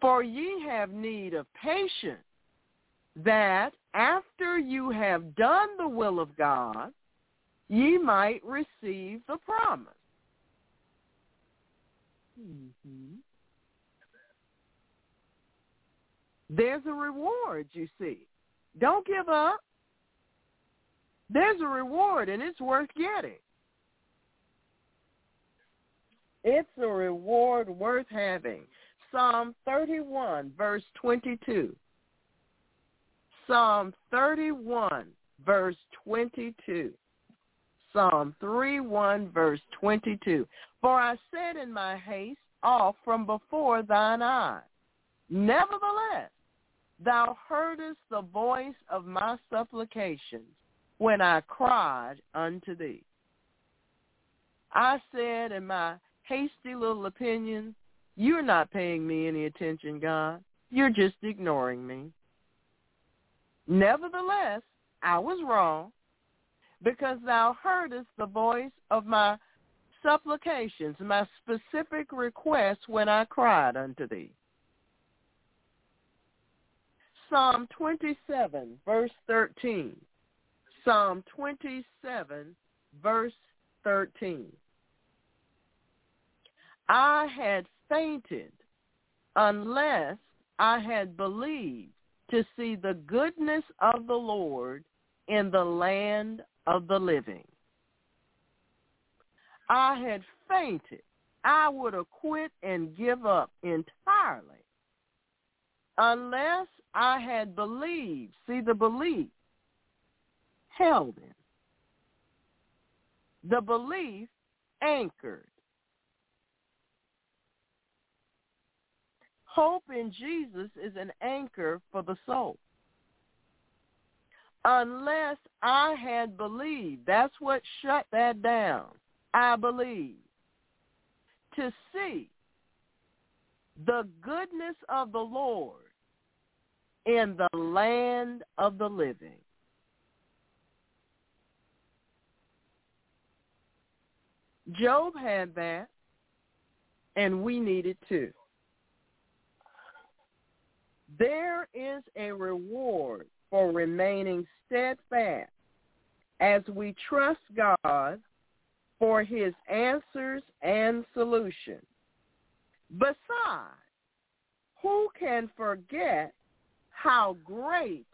For ye have need of patience, that after you have done the will of God, ye might receive the promise. Mm-hmm. There's a reward, you see. Don't give up. There's a reward, and it's worth getting. It's a reward worth having. Psalm 31, verse 22. Psalm 31, verse 22. Psalm 31, verse 22. For I said in my haste, off from before thine eyes. Nevertheless, thou heardest the voice of my supplications when I cried unto thee. I said in my hasty little opinion, you're not paying me any attention, God. You're just ignoring me. Nevertheless, I was wrong because thou heardest the voice of my supplications, my specific requests when I cried unto thee. Psalm 27, verse 13. Psalm 27, verse 13. I had fainted unless I had believed to see the goodness of the Lord in the land of the living. I had fainted. I would have quit and give up entirely unless I had believed. See, the belief held him. The belief anchored. Hope in Jesus is an anchor for the soul. Unless I had believed, that's what shut that down. I believe. To see the goodness of the Lord in the land of the living. Job had that, and we need it too. There is a reward for remaining steadfast as we trust God for his answers and solutions. Besides, who can forget how great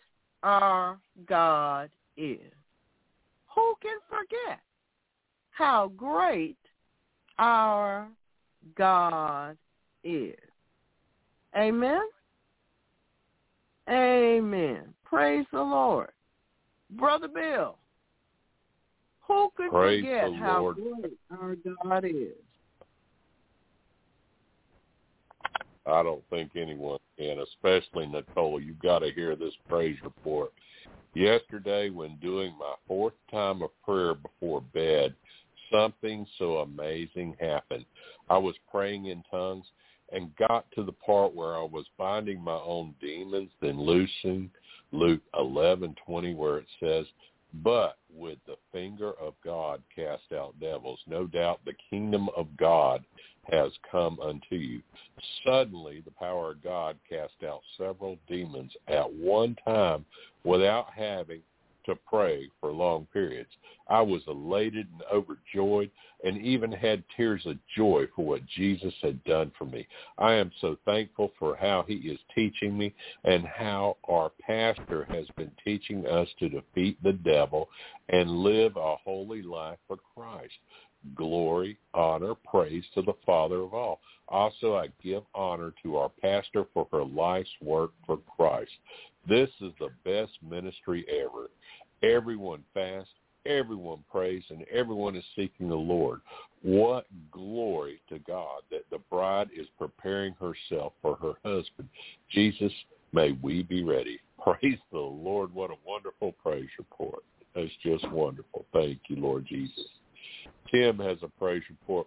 our God is? Who can forget how great our God is? Amen? Amen. Praise the Lord. Brother Bill, who could Praise forget how Lord. great our God is? I don't think anyone can, especially Nicole. You've got to hear this praise report. Yesterday, when doing my fourth time of prayer before bed, something so amazing happened. I was praying in tongues and got to the part where I was binding my own demons, then loosing Luke eleven twenty, where it says, "But with the finger of God cast out devils." No doubt the kingdom of God has come unto you. Suddenly, the power of God cast out several demons at one time without having to pray for long periods. I was elated and overjoyed and even had tears of joy for what Jesus had done for me. I am so thankful for how he is teaching me and how our pastor has been teaching us to defeat the devil and live a holy life for Christ. Glory, honor, praise to the Father of all. Also, I give honor to our pastor for her life's work for Christ. This is the best ministry ever. Everyone fasts, everyone prays, and everyone is seeking the Lord. What glory to God that the bride is preparing herself for her husband. Jesus, may we be ready. Praise the Lord. What a wonderful praise report. That's just wonderful. Thank you, Lord Jesus. Tim has a praise report.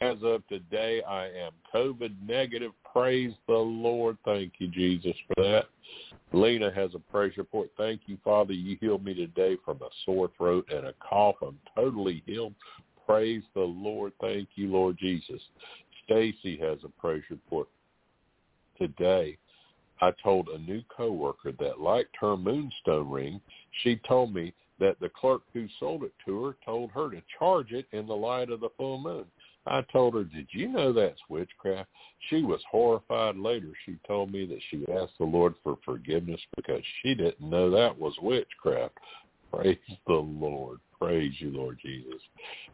As of today, I am COVID negative. Praise the Lord. Thank you, Jesus, for that. Lena has a praise report. Thank you, Father. You healed me today from a sore throat and a cough. I'm totally healed. Praise the Lord. Thank you, Lord Jesus. Stacy has a praise report. Today, I told a new coworker that liked her moonstone ring. She told me that the clerk who sold it to her told her to charge it in the light of the full moon. I told her, did you know that's witchcraft? She was horrified later. She told me that she asked the Lord for forgiveness because she didn't know that was witchcraft. Praise the Lord. Praise you, Lord Jesus.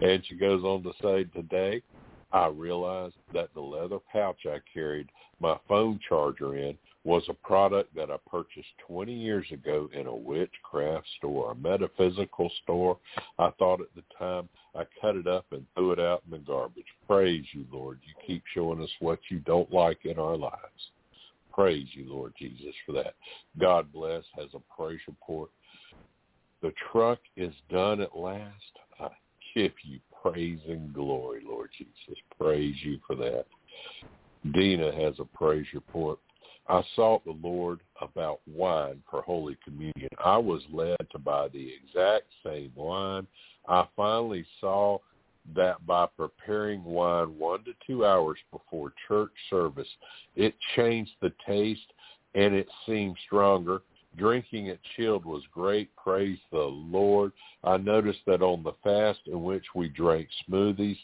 And she goes on to say, today I realized that the leather pouch I carried my phone charger in was a product that I purchased 20 years ago in a witchcraft store, a metaphysical store. I thought at the time I cut it up and threw it out in the garbage. Praise you, Lord. You keep showing us what you don't like in our lives. Praise you, Lord Jesus, for that. God bless has a praise report. The truck is done at last. I give you praise and glory, Lord Jesus. Praise you for that. Dina has a praise report. I sought the Lord about wine for Holy Communion. I was led to buy the exact same wine. I finally saw that by preparing wine one to two hours before church service, it changed the taste and it seemed stronger. Drinking it chilled was great. Praise the Lord. I noticed that on the fast in which we drank smoothies,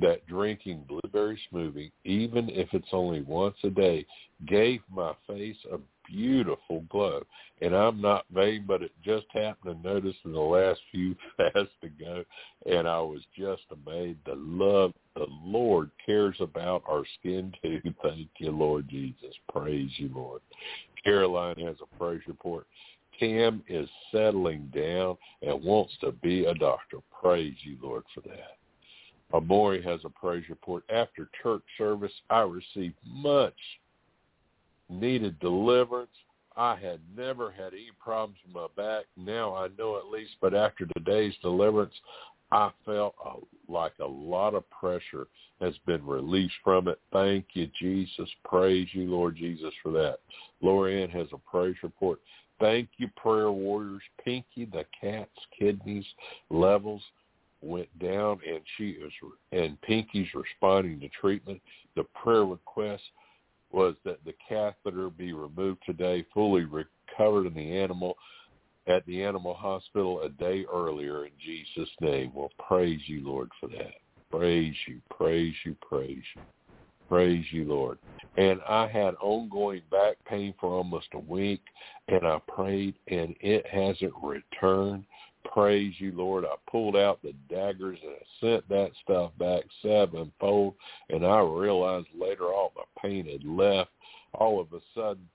that drinking blueberry smoothie, even if it's only once a day, gave my face a beautiful glow. And I'm not vain, but it just happened to notice in the last few fasts ago, and I was just amazed. The love the Lord cares about our skin too. Thank you, Lord Jesus. Praise you, Lord. Caroline has a praise report. Cam is settling down and wants to be a doctor. Praise you, Lord, for that. Amori has a praise report. After church service, I received much needed deliverance. I had never had any problems with my back. Now I know at least, but after today's deliverance, I felt like a lot of pressure has been released from it. Thank you, Jesus. Praise you, Lord Jesus, for that. Lorianne has a praise report. Thank you, prayer warriors. Pinky, the cat's kidneys levels went down, and she is and Pinky's responding to treatment. The prayer request was that the catheter be removed today, fully recovered in the animal at the animal hospital a day earlier in Jesus' name. Well, praise you, Lord, for that. Praise you, praise you, praise you. Praise you, Lord. And I had ongoing back pain for almost a week, and I prayed, and it hasn't returned. Praise you, Lord. I pulled out the daggers and I sent that stuff back sevenfold, and I realized later all the pain had left. All of a sudden,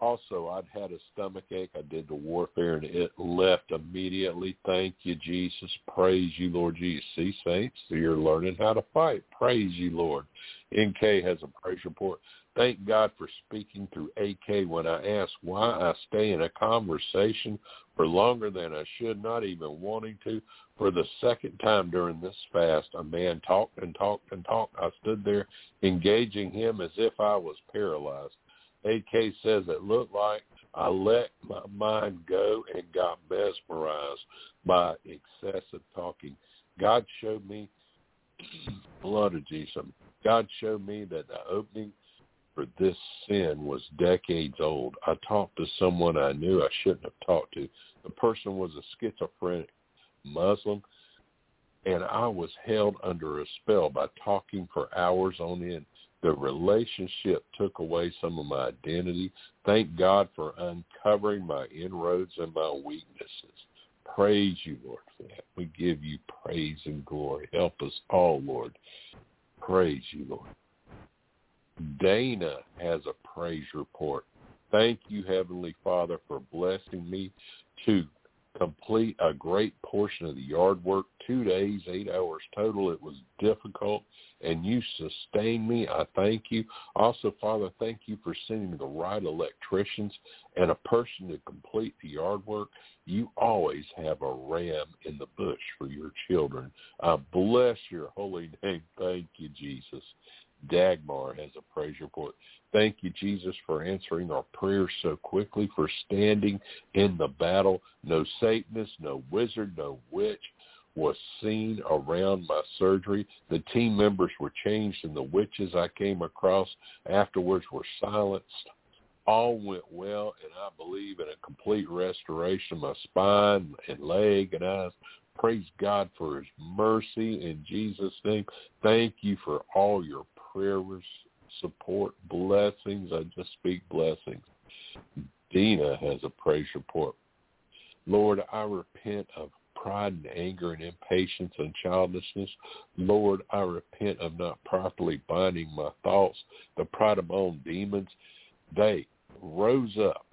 also, I'd had a stomach ache. I did the warfare, and it left immediately. Thank you, Jesus. Praise you, Lord Jesus. See, saints, you're learning how to fight. Praise you, Lord. NK has a praise report. Thank God for speaking through AK when I ask why I stay in a conversation for longer than I should, not even wanting to. For the second time during this fast, a man talked and talked and talked. I stood there engaging him as if I was paralyzed. AK says it looked like I let my mind go and got mesmerized by excessive talking. God showed me, blood of Jesus, God showed me that the opening for this sin was decades old. I talked to someone I knew I shouldn't have talked to. The person was a schizophrenic Muslim, and I was held under a spell by talking for hours on end. The relationship took away some of my identity. Thank God for uncovering my inroads and my weaknesses. Praise you, Lord, for that. We give you praise and glory. Help us all, Lord. Praise you, Lord. Dana has a praise report. Thank you, Heavenly Father, for blessing me to complete a great portion of the yard work, two days, eight hours total. It was difficult, and you sustained me. I thank you. Also, Father, thank you for sending the right electricians and a person to complete the yard work. You always have a ram in the bush for your children. I bless your holy name. Thank you, Jesus. Dagmar has a praise report. Thank you, Jesus, for answering our prayers so quickly, for standing in the battle. No Satanist, no wizard, no witch was seen around my surgery. The team members were changed and the witches I came across afterwards were silenced. All went well, and I believe in a complete restoration of my spine and leg and eyes. Praise God for his mercy in Jesus' name. Thank you for all your prayers, support, blessings. I just speak blessings. Dina has a praise report. Lord, I repent of pride and anger and impatience and childishness. Lord, I repent of not properly binding my thoughts, the pride of my own demons. They rose up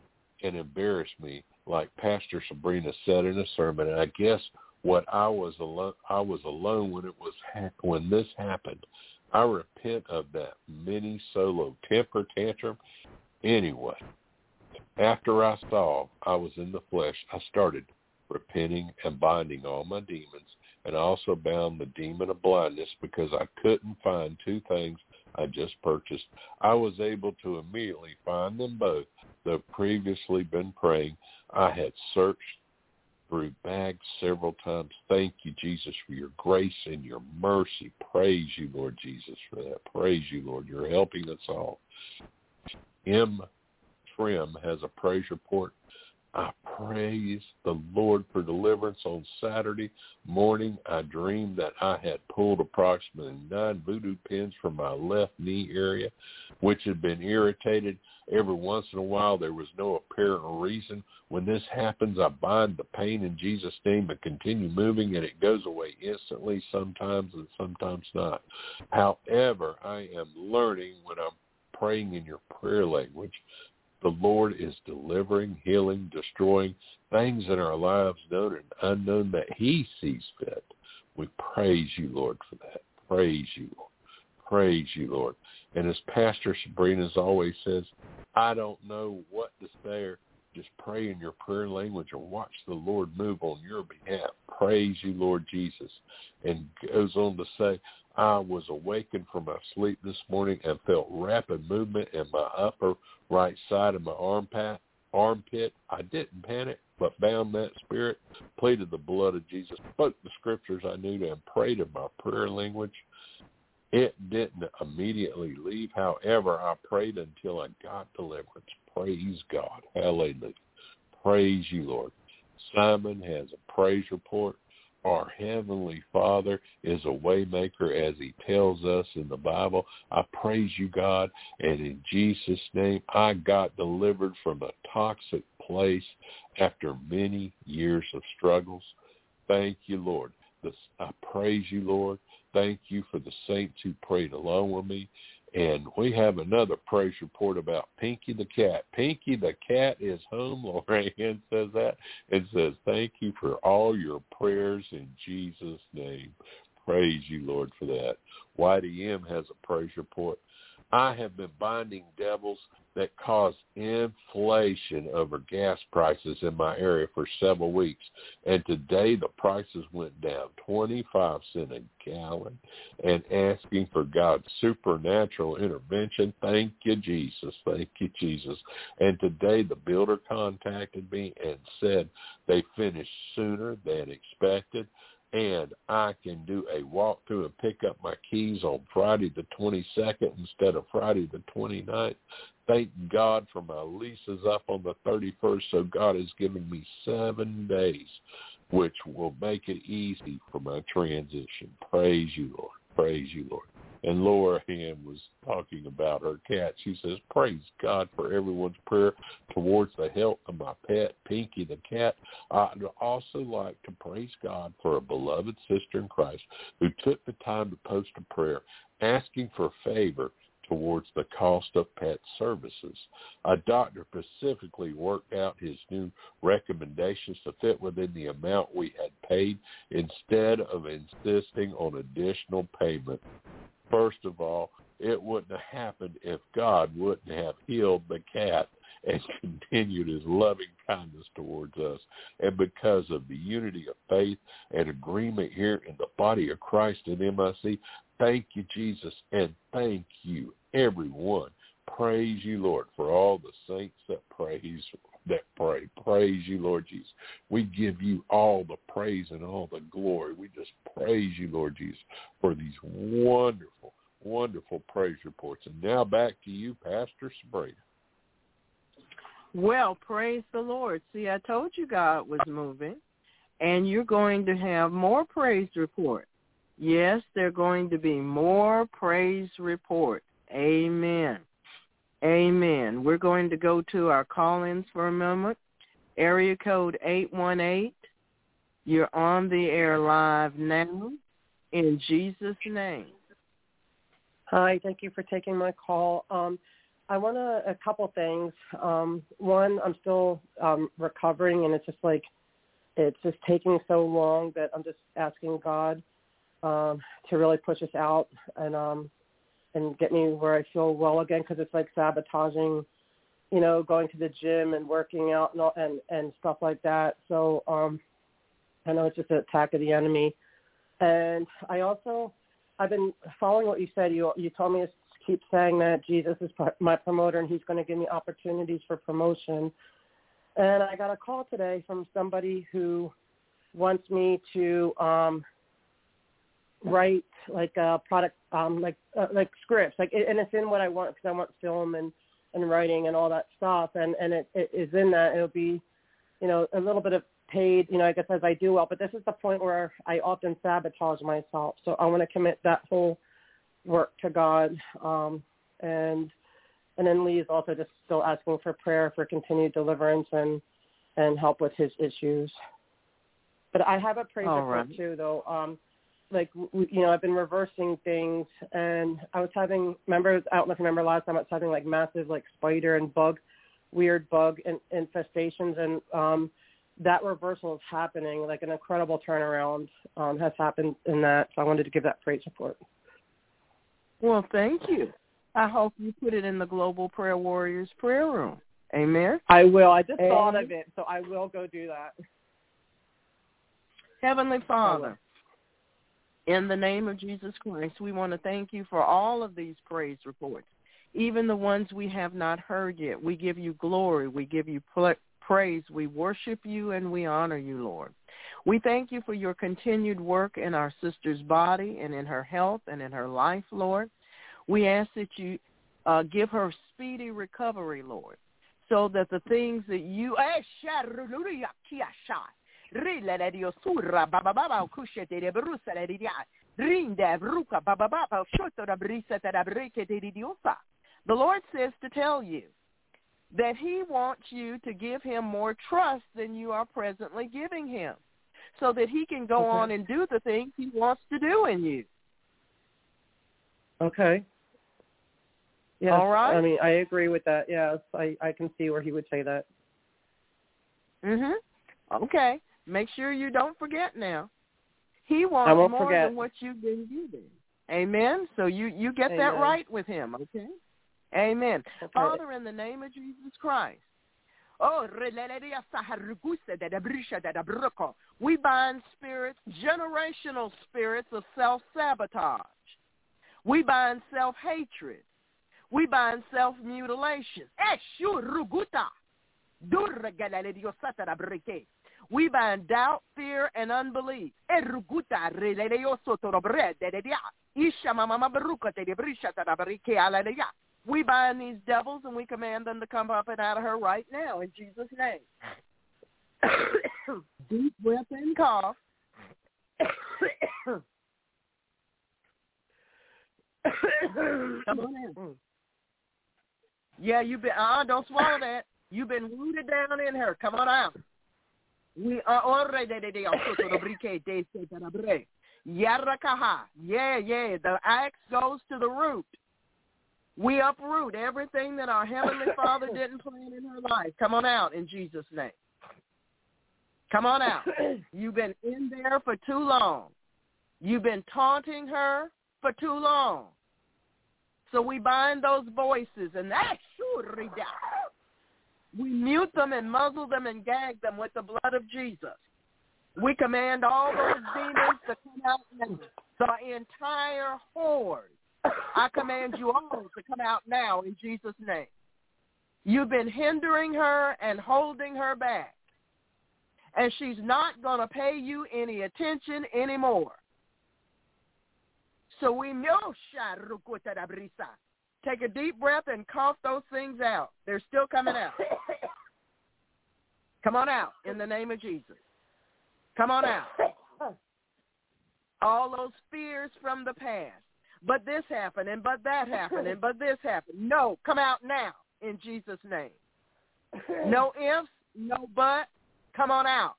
and embarrassed me, like Pastor Sabrina said in a sermon. And I guess what I was alone, I was alone when it was when this happened. I repent of that mini solo temper tantrum. Anyway, after I saw I was in the flesh, I started repenting and binding all my demons, and I also bound the demon of blindness because I couldn't find two things I just purchased. I was able to immediately find them both, though previously been praying. I had searched through bags several times. Thank you, Jesus, for your grace and your mercy. Praise you, Lord Jesus, for that. Praise you, Lord. You're helping us all. M. Trim has a praise report. I praise the Lord for deliverance on Saturday morning. I dreamed that I had pulled approximately nine voodoo pins from my left knee area, which had been irritated. Every once in a while, there was no apparent reason. When this happens, I bind the pain in Jesus' name and continue moving, and it goes away instantly sometimes and sometimes not. However, I am learning when I'm praying in your prayer language the Lord is delivering, healing, destroying things in our lives known and unknown that he sees fit. We praise you, Lord, for that. Praise you, Lord. Praise you, Lord. And as Pastor Sabrina always says, I don't know what to say just pray in your prayer language or watch the Lord move on your behalf. Praise you, Lord Jesus. And goes on to say, I was awakened from my sleep this morning and felt rapid movement in my upper right side of my armpit. Armpit. I didn't panic, but bound that spirit, pleaded the blood of Jesus, spoke the scriptures I knew, and prayed in my prayer language. It didn't immediately leave. However, I prayed until I got deliverance. Praise God. Hallelujah. Praise you, Lord. Simon has a praise report our Heavenly Father is a waymaker as he tells us in the Bible. I praise you, God, and in Jesus' name, I got delivered from a toxic place after many years of struggles. Thank you, Lord. I praise you, Lord. Thank you for the saints who prayed along with me. And we have another praise report about Pinky the cat. Pinky the cat is home. Lorraine says that and says, thank you for all your prayers in Jesus' name. Praise you, Lord, for that. Whitey M has a praise report. I have been binding devils that caused inflation over gas prices in my area for several weeks. And today the prices went down 25 cents a gallon and asking for God's supernatural intervention. Thank you, Jesus. Thank you, Jesus. And today the builder contacted me and said they finished sooner than expected and I can do a walkthrough and pick up my keys on Friday the 22nd instead of Friday the 29th. Thank God for my leases up on the 31st, so God has given me seven days, which will make it easy for my transition. Praise you, Lord. Praise you, Lord. And Laura Ham was talking about her cat. She says, praise God for everyone's prayer towards the health of my pet, Pinky the cat. I'd also like to praise God for a beloved sister in Christ who took the time to post a prayer asking for favor towards the cost of pet services. A doctor specifically worked out his new recommendations to fit within the amount we had paid instead of insisting on additional payment. First of all, it wouldn't have happened if God wouldn't have healed the cat and continued his loving kindness towards us. And because of the unity of faith and agreement here in the body of Christ in MIC, thank you, Jesus, and thank you, everyone. Praise you, Lord, for all the saints that praise that pray. Praise you, Lord Jesus. We give you all the praise and all the glory. We just praise you, Lord Jesus, for these wonderful, wonderful praise reports. And now back to you, Pastor Sabrina. Well, praise the Lord. See, I told you God was moving, and you're going to have more praise reports. Yes, there are going to be more praise reports. Amen. Amen. We're going to go to our call-ins for a moment. Area code 818 You're on the air live now in Jesus' name. Hi, thank you for taking my call. Um, I want to a couple things. Um, one, I'm still um, recovering, and it's just like it's just taking so long that I'm just asking God um, to really push us out and um, and get me where I feel well again because it's like sabotaging, you know, going to the gym and working out and all, and and stuff like that. So um, I know it's just an attack of the enemy, and I also I've been following what you said. You you told me to keep saying that Jesus is my promoter and He's going to give me opportunities for promotion. And I got a call today from somebody who wants me to um, write like a product, um, like uh, like scripts, like and it's in what I want because I want film and and writing and all that stuff, and and it, it is in that. It'll be, you know, a little bit of paid, you know, I guess as I do well, but this is the point where I often sabotage myself. So I want to commit that whole work to God. Um, and and then Lee is also just still asking for prayer for continued deliverance and and help with his issues. But I have a praise All report right. too, though. Um, like you know, I've been reversing things, and I was having members. I don't know if you remember last time I was having like massive like spider and bug, weird bug in, infestations, and um, that reversal is happening. Like an incredible turnaround um, has happened in that. So I wanted to give that praise report. Well, thank you. I hope you put it in the Global Prayer Warriors prayer room. Amen. I will. I just And- thought of it, so I will go do that. Heavenly Father, in the name of Jesus Christ, we want to thank you for all of these praise reports, even the ones we have not heard yet. We give you glory. We give you praise. We worship you and we honor you, Lord. We thank you for your continued work in our sister's body and in her health and in her life, Lord. We ask that you uh, give her speedy recovery, Lord, so that the things that you Rilla di osurra bababa kushete de brusa dia. Rinde bruka bababa shoto da brisa da breke de diosa. The Lord says to tell you that he wants you to give him more trust than you are presently giving him so that he can go Okay. on and do the things he wants to do in you. Okay. Yes, All right. I mean, I agree with that. Yes, I I can see where he would say that. Mhm. Okay. Make sure you don't forget now. He wants more forget. than what you've been given. Amen. So you you get that right with him, okay? Amen. Okay. Father, in the name of Jesus Christ. Oh, releleria saharuguse de debrisha de debruko. we bind spirits, generational spirits of self-sabotage. We bind self-hatred. We bind self-mutilation. Eh, We bind doubt, fear, and unbelief. We bind these devils and we command them to come up and out of her right now in Jesus' name. Deep breath and cough. Come on in. Yeah, you've been. Uh, don't swallow that. You've been rooted down in her. Come on out. We are already de de brike de se Yarakaha. Yeah, yeah. The axe goes to the root. We uproot everything that our heavenly Father didn't plan in her life. Come on out in Jesus' name. Come on out. You've been in there for too long. You've been taunting her for too long. So we bind those voices and that sure we mute them and muzzle them and gag them with the blood of Jesus. We command all those demons to come out. The entire horde. I command you all to come out now in Jesus' name. You've been hindering her and holding her back. And she's not going to pay you any attention anymore. So we know. Take a deep breath and cough those things out. They're still coming out. Come on out in the name of Jesus. Come on out. All those fears from the past. But this happened and but that happened and but this happened. No, come out now in Jesus' name. No ifs, no but. Come on out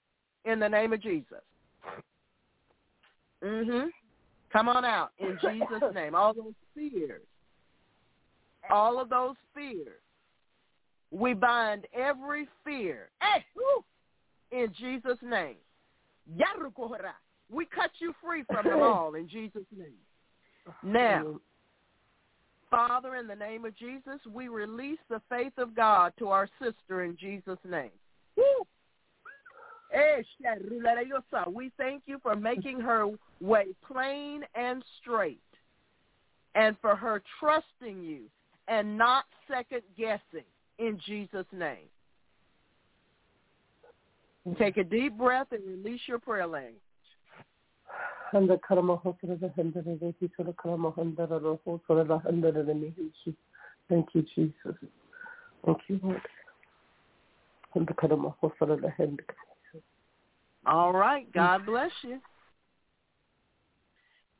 in the name of Jesus. Mhm. Come on out in Jesus' name. All those fears, all of those fears, we bind every fear. Hey, in Jesus' name. We cut you free from them all in Jesus' name. Now, Father, in the name of Jesus, we release the faith of God to our sister in Jesus' name. Woo. We thank you for making her way plain and straight and for her trusting you and not second guessing in Jesus' name. Take a deep breath and release your prayer language. Handa karama hosara da handa da da ki sora karama handa da da hosara da handa da da ni hishi. Thank you, Jesus. Thank you, Lord. Handa karama hosara da handa. All right. God bless you.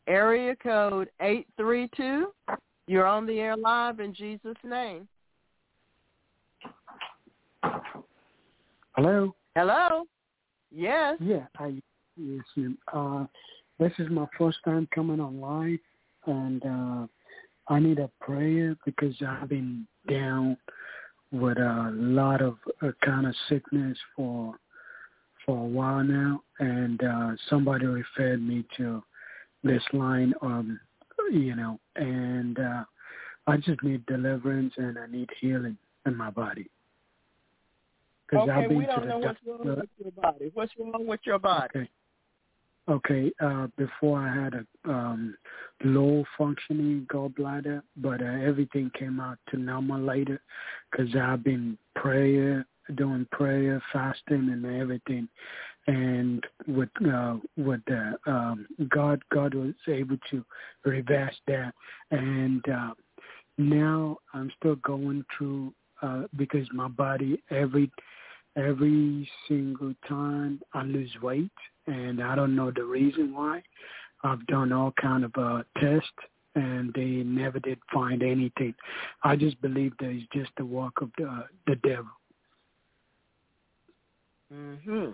Area code 832. You're on the air live in Jesus' name. Hello. Hello? Yes. Yeah, I yes. Uh, this is my first time coming on live, and uh, I need a prayer because I've been down with a lot of uh, kind of sickness for for a while now, and uh, somebody referred me to this line, um, you know, and uh, I just need deliverance and I need healing in my body. 'Cause I've Okay, been we to don't the know what's doctor- wrong with your body. What's wrong with your body? Okay. Okay. Uh, before I had a um, low functioning gallbladder, but uh, everything came out to normal later because I've been prayer, doing prayer, fasting, and everything. And with uh, with uh, um, God, God was able to reverse that. And uh, now I'm still going through uh, because my body every every single time I lose weight, and I don't know the reason why. I've done all kind of uh, tests, and they never did find anything. I just believe that it's just the work of the the devil. hmm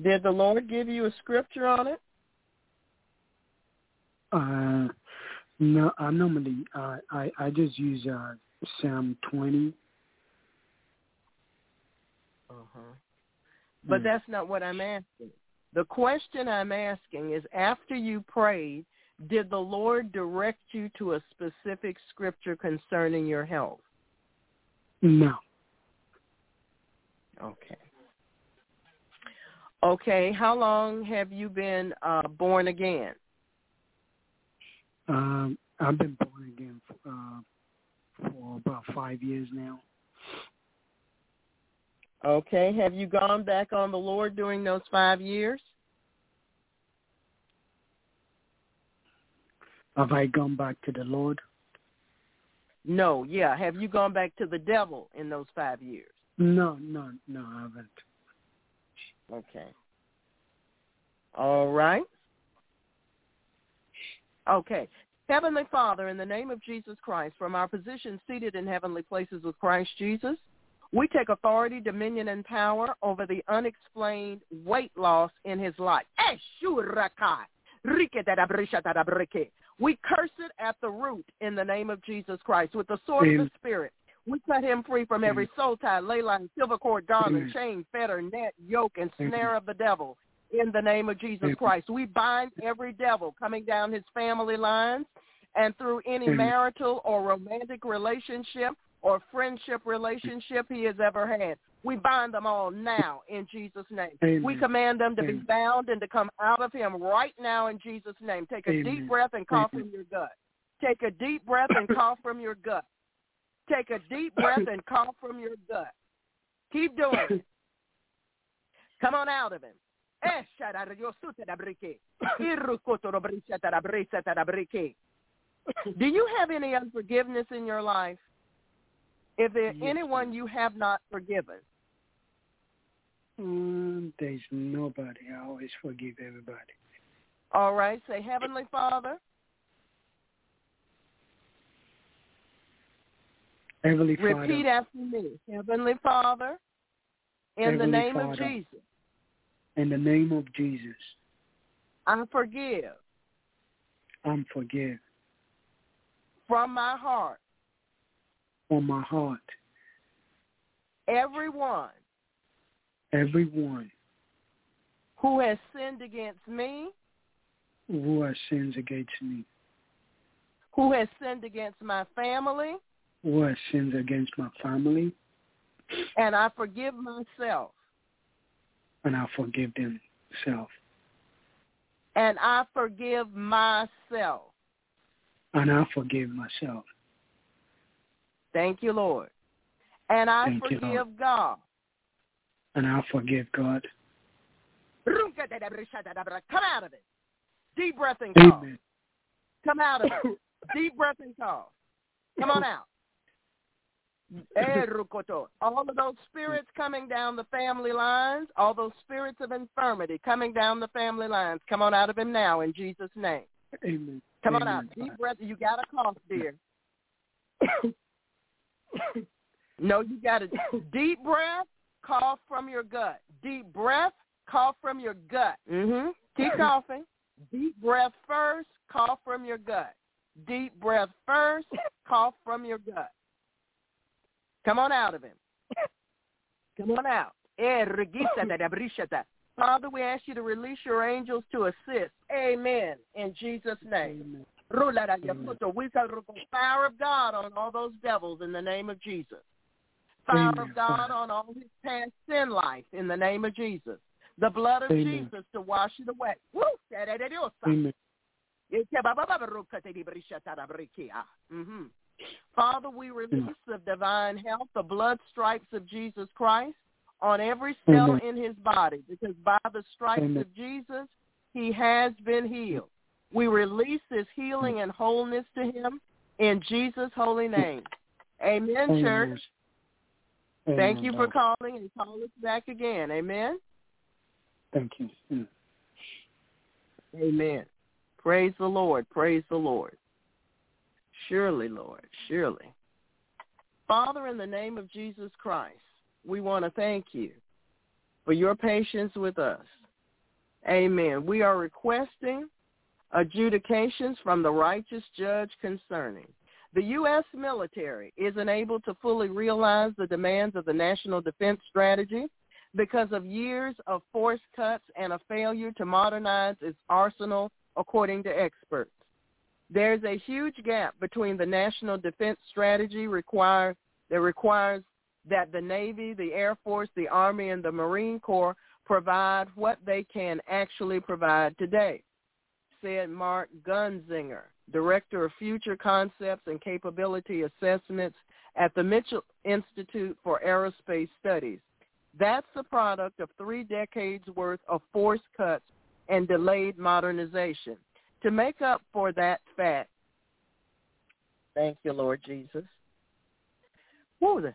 Did the Lord give you a scripture on it? Uh, no, I normally uh, I I just use uh, Psalm twenty. Uh-huh. But Mm. that's not what I'm asking. The question I'm asking is after you prayed, did the Lord direct you to a specific scripture concerning your health? No, Okay. Okay, how long have you been uh, born again? um, I've been born again for, uh, for about five years now. Okay, have you gone back on the Lord during those five years? Have I gone back to the Lord? No, yeah. Have you gone back to the devil in those five years? No, no, no, I haven't. Okay. All right. Okay. Heavenly Father, in the name of Jesus Christ, from our position seated in heavenly places with Christ Jesus, we take authority, dominion, and power over the unexplained weight loss in his life. We curse it at the root in the name of Jesus Christ with the sword of the Spirit. We cut him free from every soul tie, ley line, silver cord, garland, chain, fetter, net, yoke, and snare of the devil in the name of Jesus Christ. We bind every devil coming down his family lines and through any marital or romantic relationship or friendship relationship he has ever had. We bind them all now in Jesus' name. Amen. We command them to be bound and to come out of him right now in Jesus' name. Take a Amen. deep breath and cough Amen. from your gut. Take a deep breath and cough from your gut. Take a deep breath and cough from your gut. Keep doing it. Come on out of him. Do you have any unforgiveness in your life? If there Yes, anyone you have not forgiven, Um, there's nobody. I always forgive everybody. all right, say Heavenly Father, Heavenly repeat Father, after me. Heavenly Father, in the Heavenly name of Jesus, in the name of Jesus, I forgive. I'm forgive. From my heart. From my heart. Everyone. Everyone. Who has sinned against me, who has sinned against me, who has sinned against my family, who sins against my family, and I forgive myself. and I forgive them self. And I forgive myself. And I forgive myself. Thank you, Lord. And I Thank forgive Lord. God. And I forgive God. Come out of it. Deep breath and cough. Amen. Come out of it. Deep breath and cough. Come on out. All of those spirits coming down the family lines, all those spirits of infirmity coming down the family lines, come on out of him now in Jesus' name. Amen. Come on out. Deep breath. You got a cough, dear. no, you got a deep breath, cough from your gut. Deep breath, cough from your gut. Mm-hmm. Keep coughing. Deep breath first, cough from your gut. Deep breath first, cough from your gut. Come on out of him. Come on out. Eh, regisa da da brishata. Father, we ask you to release your angels to assist. Amen. In Jesus' name. Amen. We the fire of God on all those devils in the name of Jesus. Fire Amen, of God on all his past sin life in the name of Jesus. The blood of Amen. Jesus to wash it away. Woo! Amen. Mhm. Father, we release the divine health, the blood stripes of Jesus Christ on every cell Amen. in his body, because by the stripes Amen. of Jesus, he has been healed. We release this healing and wholeness to him in Jesus' holy name. Amen, Amen. church. Thank you for calling and call us back again. Amen. Thank you. Amen. Praise the Lord. Praise the Lord. Surely, Lord, surely. Father, in the name of Jesus Christ, we want to thank you for your patience with us. Amen. We are requesting adjudications from the righteous judge concerning. The U.S. military isn't able to fully realize the demands of the national defense strategy because of years of force cuts and a failure to modernize its arsenal, according to experts. There's a huge gap between the national defense strategy require, that requires that the Navy, the Air Force, the Army, and the Marine Corps provide what they can actually provide today, said Mark Gunzinger, Director of Future Concepts and Capability Assessments at the Mitchell Institute for Aerospace Studies. That's the product of three decades worth of force cuts and delayed modernization. To make up for that fact, thank you, Lord Jesus. Woo,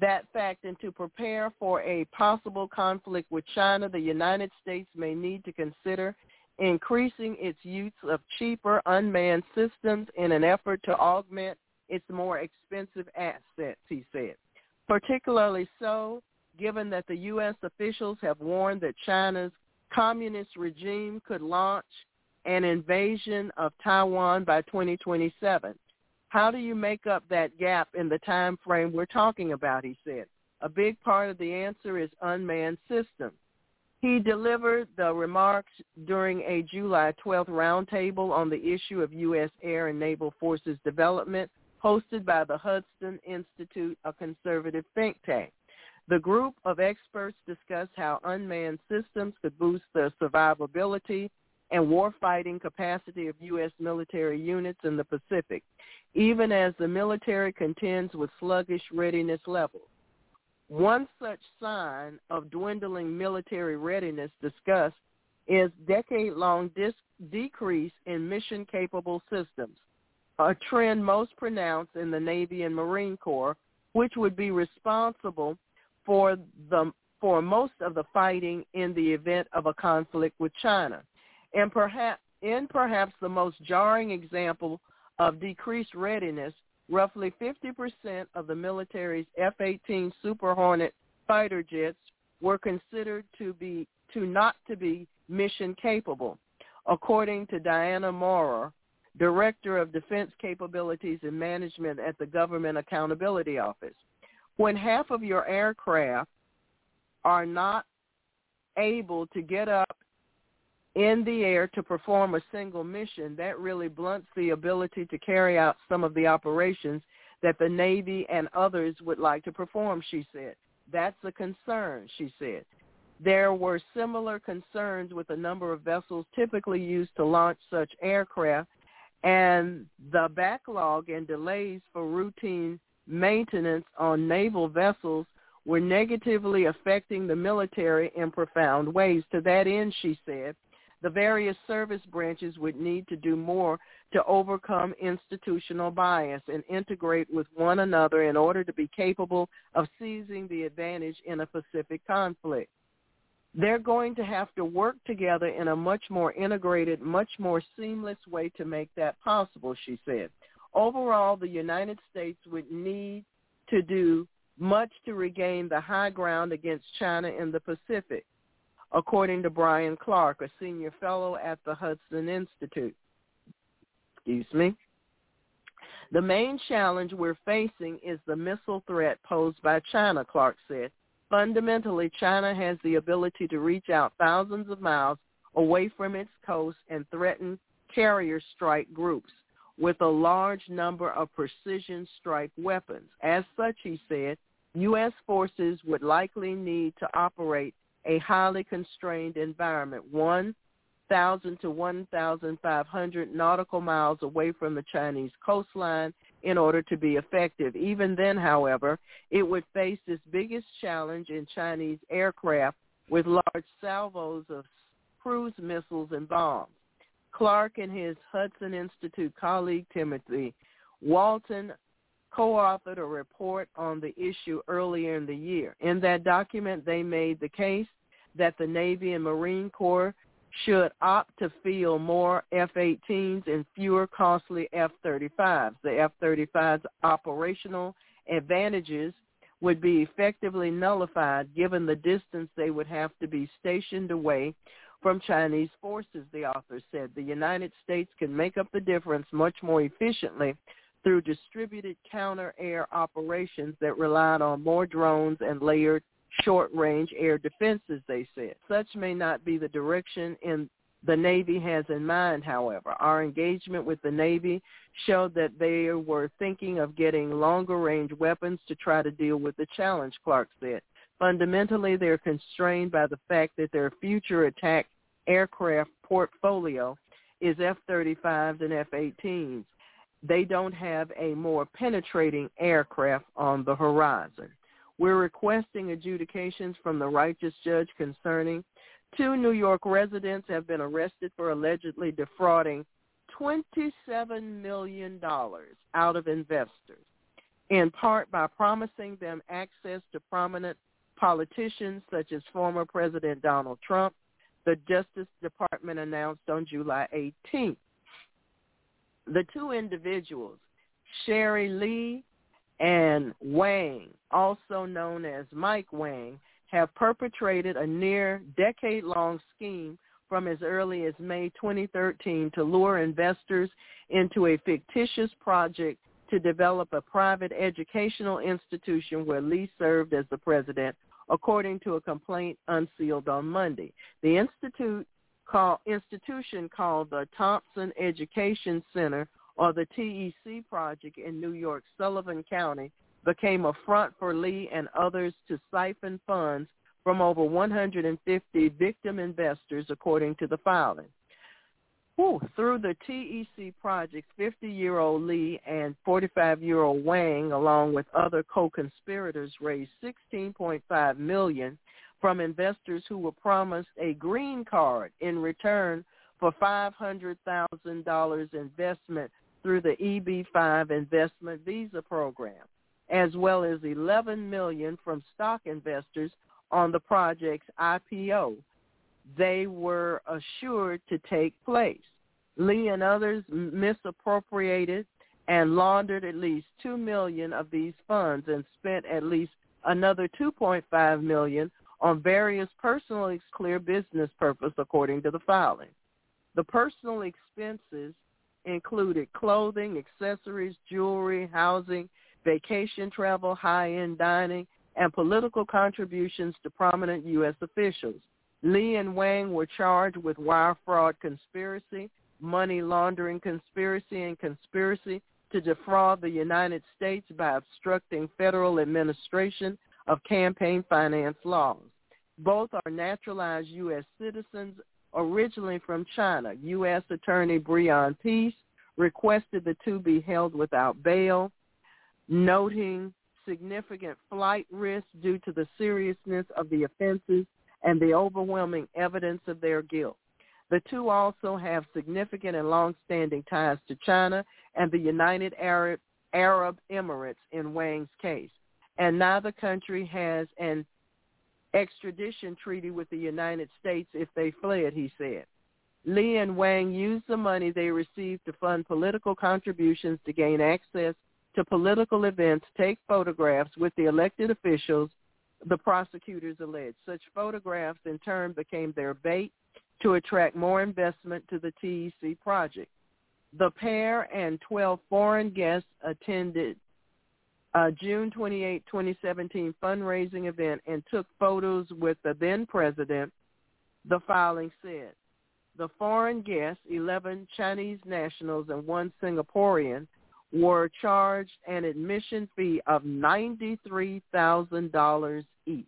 that fact and to prepare for a possible conflict with China, the United States may need to consider increasing its use of cheaper unmanned systems in an effort to augment its more expensive assets, he said. Particularly so, given that the U.S. officials have warned that China's communist regime could launch an invasion of Taiwan by 2027. How do you make up that gap in the time frame we're talking about, he said. A big part of the answer is unmanned systems. He delivered the remarks during a July 12th roundtable on the issue of U.S. Air and Naval Forces development hosted by the Hudson Institute, a conservative think tank. The group of experts discussed how unmanned systems could boost the survivability and warfighting capacity of U.S. military units in the Pacific, even as the military contends with sluggish readiness levels. One such sign of dwindling military readiness discussed is decade-long dis- decrease in mission-capable systems, a trend most pronounced in the Navy and Marine Corps, which would be responsible for the for most of the fighting in the event of a conflict with China. And perhaps in perhaps the most jarring example of decreased readiness, roughly 50% of the military's F-18 Super Hornet fighter jets were considered to be to not to be mission capable, according to Diana Maurer, Director of Defense Capabilities and Management at the Government Accountability Office. When half of your aircraft are not able to get up in the air to perform a single mission, that really blunts the ability to carry out some of the operations that the Navy and others would like to perform, she said. That's a concern, she said. There were similar concerns with a number of vessels typically used to launch such aircraft, and the backlog and delays for routine maintenance on naval vessels were negatively affecting the military in profound ways. To that end, she said, the various service branches would need to do more to overcome institutional bias and integrate with one another in order to be capable of seizing the advantage in a Pacific conflict. They're going to have to work together in a much more integrated, much more seamless way to make that possible, she said. Overall, the United States would need to do much to regain the high ground against China in the Pacific according to Bryan Clark, a senior fellow at the Hudson Institute. Excuse me. The main challenge we're facing is the missile threat posed by China, Clark said. Fundamentally, China has the ability to reach out thousands of miles away from its coast and threaten carrier strike groups with a large number of precision strike weapons. As such, he said, U.S. forces would likely need to operate a highly constrained environment, 1,000 to 1,500 nautical miles away from the Chinese coastline in order to be effective. Even then, however, it would face its biggest challenge in Chinese aircraft with large salvos of cruise missiles and bombs. Clark and his Hudson Institute colleague Timothy Walton co-authored a report on the issue earlier in the year. In that document, they made the case that the Navy and Marine Corps should opt to field more F-18s and fewer costly F-35s. The F-35's operational advantages would be effectively nullified given the distance they would have to be stationed away from Chinese forces, the author said. The United States can make up the difference much more efficiently through distributed counter-air operations that relied on more drones and layered short-range air defenses, they said. Such may not be the direction in the Navy has in mind, however. Our engagement with the Navy showed that they were thinking of getting longer-range weapons to try to deal with the challenge, Clark said. Fundamentally, they're constrained by the fact that their future attack aircraft portfolio is F-35s and F-18s they don't have a more penetrating aircraft on the horizon. We're requesting adjudications from the righteous judge concerning two New York residents have been arrested for allegedly defrauding $27 million out of investors, in part by promising them access to prominent politicians such as former President Donald Trump, the Justice Department announced on July 18th. The two individuals, Sherry Li and Wang, also known as Mike Wang, have perpetrated a near decade-long scheme from as early as May 2013 to lure investors into a fictitious project to develop a private educational institution where Li served as the president, according to a complaint unsealed on Monday. The institute called, institution called the Thompson Education Center or the TEC project in New York's Sullivan County became a front for Li and others to siphon funds from over 150 victim investors, according to the filing. Whew. Through the TEC project, 50-year-old Li and 45-year-old Wang, along with other co-conspirators, raised $16.5 million from investors who were promised a green card in return for $500,000 investment through the EB-5 investment visa program, as well as $11 million from stock investors on the project's IPO. They were assured to take place. Li and others misappropriated and laundered at least 2 million of these funds and spent at least another $2.5 million on various personal clear business purpose according to the filing. The personal expenses included clothing, accessories, jewelry, housing, vacation travel, high-end dining, and political contributions to prominent U.S. officials. Li and Wang were charged with wire fraud conspiracy, money laundering conspiracy, and conspiracy to defraud the United States by obstructing federal administration of campaign finance laws. Both are naturalized U.S. citizens originally from China. U.S. Attorney Breon Peace requested the two be held without bail, noting significant flight risk due to the seriousness of the offenses and the overwhelming evidence of their guilt. The two also have significant and long-standing ties to China and the United Arab, Arab Emirates in Wang's case. And neither country has an extradition treaty with the United States if they fled, he said. Li and Wang used the money they received to fund political contributions to gain access to political events, take photographs with the elected officials, the prosecutors alleged. Such photographs in turn became their bait to attract more investment to the TEC project. The pair and 12 foreign guests attended a June 28, 2017 fundraising event and took photos with the then president, the filing said. The foreign guests, 11 Chinese nationals and one Singaporean, were charged an admission fee of $93,000 each.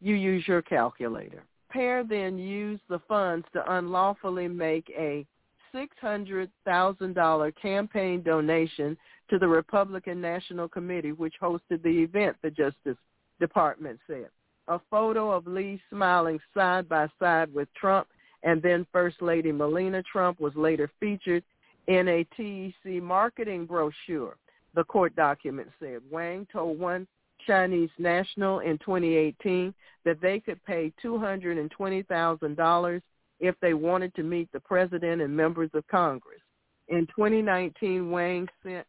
You use your calculator. Pair then used the funds to unlawfully make a $600,000 campaign donation to the Republican National Committee, which hosted the event, the Justice Department said. A photo of Li smiling side by side with Trump and then First Lady Melania Trump was later featured in a TEC marketing brochure, the court document said. Wang told one Chinese national in 2018 that they could pay $220,000 if they wanted to meet the president and members of Congress. In 2019, Wang sent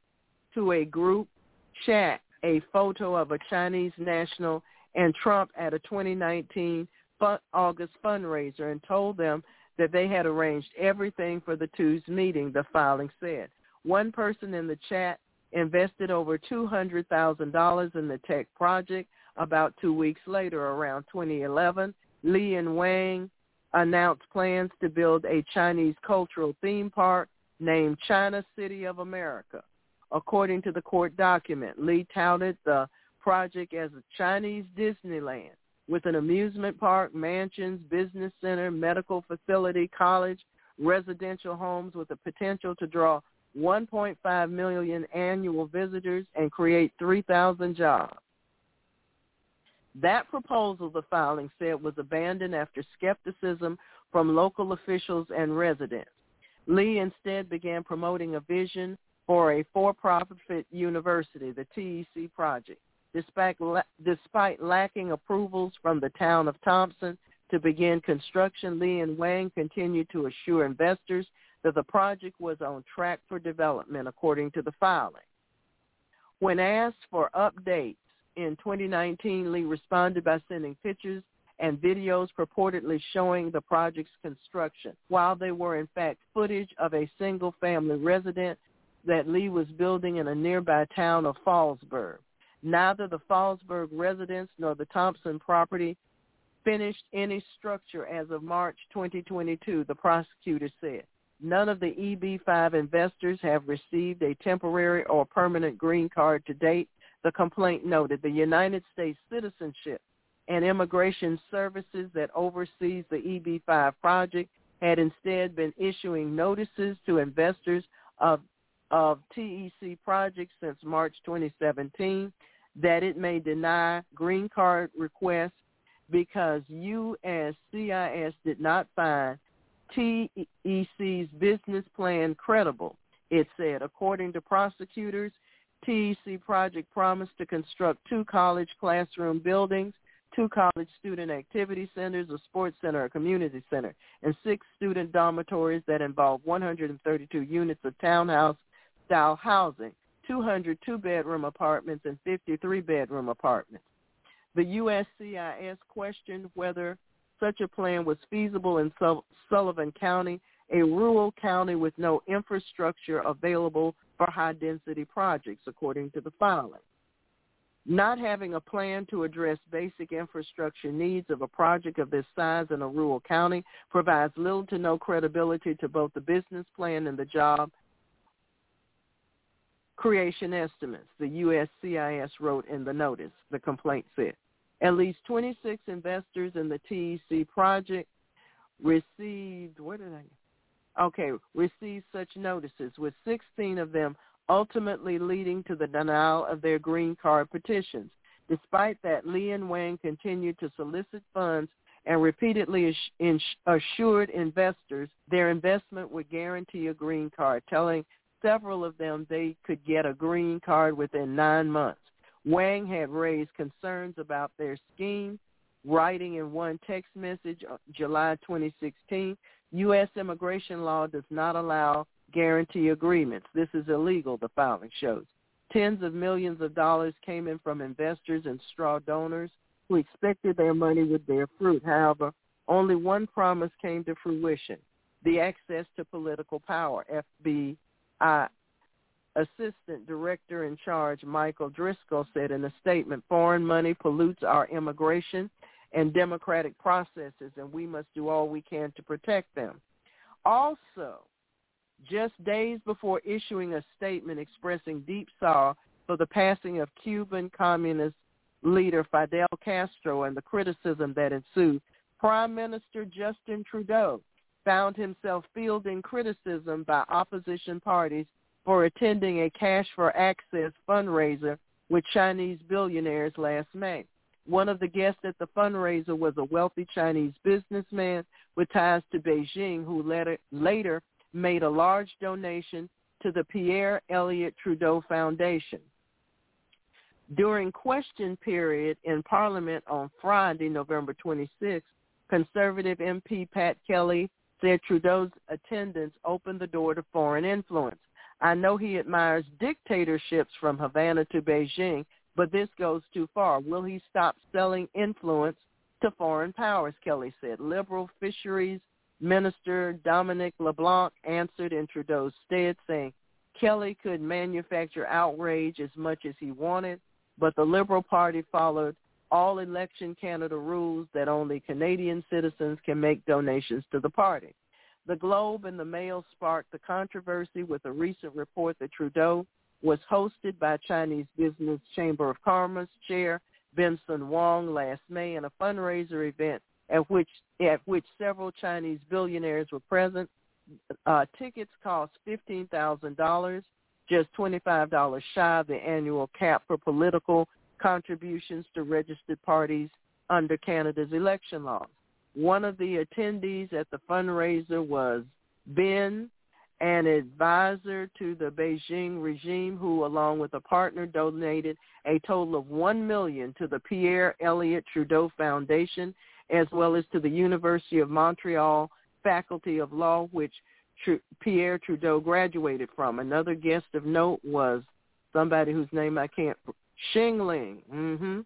to a group chat a photo of a Chinese national and Trump at a 2019 August fundraiser and told them that they had arranged everything for the two's meeting, the filing said. One person in the chat invested over $200,000 in the tech project. About two weeks later, around 2011, Li and Wang announced plans to build a Chinese cultural theme park named China City of America. According to the court document, Li touted the project as a Chinese Disneyland with an amusement park, mansions, business center, medical facility, college, residential homes with the potential to draw 1.5 million annual visitors and create 3,000 jobs. That proposal, the filing said, was abandoned after skepticism from local officials and residents. Li instead began promoting a vision for a for-profit university, the TEC project. Despite, despite lacking approvals from the town of Thompson to begin construction, Li and Wang continued to assure investors that the project was on track for development, according to the filing. When asked for updates in 2019, Li responded by sending pictures and videos purportedly showing the project's construction, while they were in fact footage of a single-family residence that Li was building in a nearby town of Fallsburg. Neither the Fallsburg residence nor the Thompson property finished any structure as of March 2022, the prosecutor said. None of the EB5 investors have received a temporary or permanent green card to date, the complaint noted. The United States Citizenship and Immigration Services that oversees the EB5 project had instead been issuing notices to investors of of TEC projects since March 2017 that it may deny green card requests because USCIS did not find TEC's business plan credible. It said, according to prosecutors, TEC project promised to construct two college classroom buildings, two college student activity centers, a sports center, a community center, and six student dormitories that involve 132 units of townhouse style housing, 200 two-bedroom apartments and 53 bedroom apartments. The USCIS questioned whether such a plan was feasible in Sullivan County a rural county with no infrastructure available for high-density projects, according to the filing. Not having a plan to address basic infrastructure needs of a project of this size in a rural county provides little to no credibility to both the business plan and the job creation estimates, the USCIS wrote in the notice, the complaint said. At least 26 investors in the TEC project received, what did I, okay, received such notices, with 16 of them ultimately leading to the denial of their green card petitions. Despite that, Li and Wang continued to solicit funds and repeatedly assured investors their investment would guarantee a green card, telling several of them they could get a green card within nine months. Wang had raised concerns about their scheme, writing in one text message uh, July 2016, U.S. immigration law does not allow guarantee agreements. This is illegal, the filing shows. Tens of millions of dollars came in from investors and straw donors who expected their money would bear fruit. However, only one promise came to fruition, the access to political power, FBI Assistant Director in Charge Michael Driscoll said in a statement, foreign money pollutes our immigration and democratic processes, and we must do all we can to protect them. Also, just days before issuing a statement expressing deep sorrow for the passing of Cuban communist leader Fidel Castro and the criticism that ensued, Prime Minister Justin Trudeau found himself fielding criticism by opposition parties for attending a Cash for Access fundraiser with Chinese billionaires last May. One of the guests at the fundraiser was a wealthy Chinese businessman with ties to Beijing who later, made a large donation to the Pierre Elliott Trudeau Foundation. During question period in Parliament on Friday, November 26, conservative MP Pat Kelly said Trudeau's attendance opened the door to foreign influence. I know he admires dictatorships from Havana to Beijing, but this goes too far. Will he stop selling influence to foreign powers, Kelly said. Liberal fisheries minister Dominic LeBlanc answered in Trudeau's stead, saying Kelly could manufacture outrage as much as he wanted, but the Liberal Party followed all Election Canada rules that only Canadian citizens can make donations to the party. The Globe and the Mail sparked the controversy with a recent report that Trudeau was hosted by Chinese Business Chamber of Commerce chair Benson Wong last May in a fundraiser event at which at which several Chinese billionaires were present. Uh, tickets cost fifteen thousand dollars, just twenty five dollars shy of the annual cap for political contributions to registered parties under Canada's election laws. One of the attendees at the fundraiser was Ben, an advisor to the Beijing regime who, along with a partner, donated a total of one million to the Pierre Elliott Trudeau Foundation, as well as to the University of Montreal Faculty of Law, which Tr- Pierre Trudeau graduated from. Another guest of note was somebody whose name I can't Xing Ling, mm-hmm,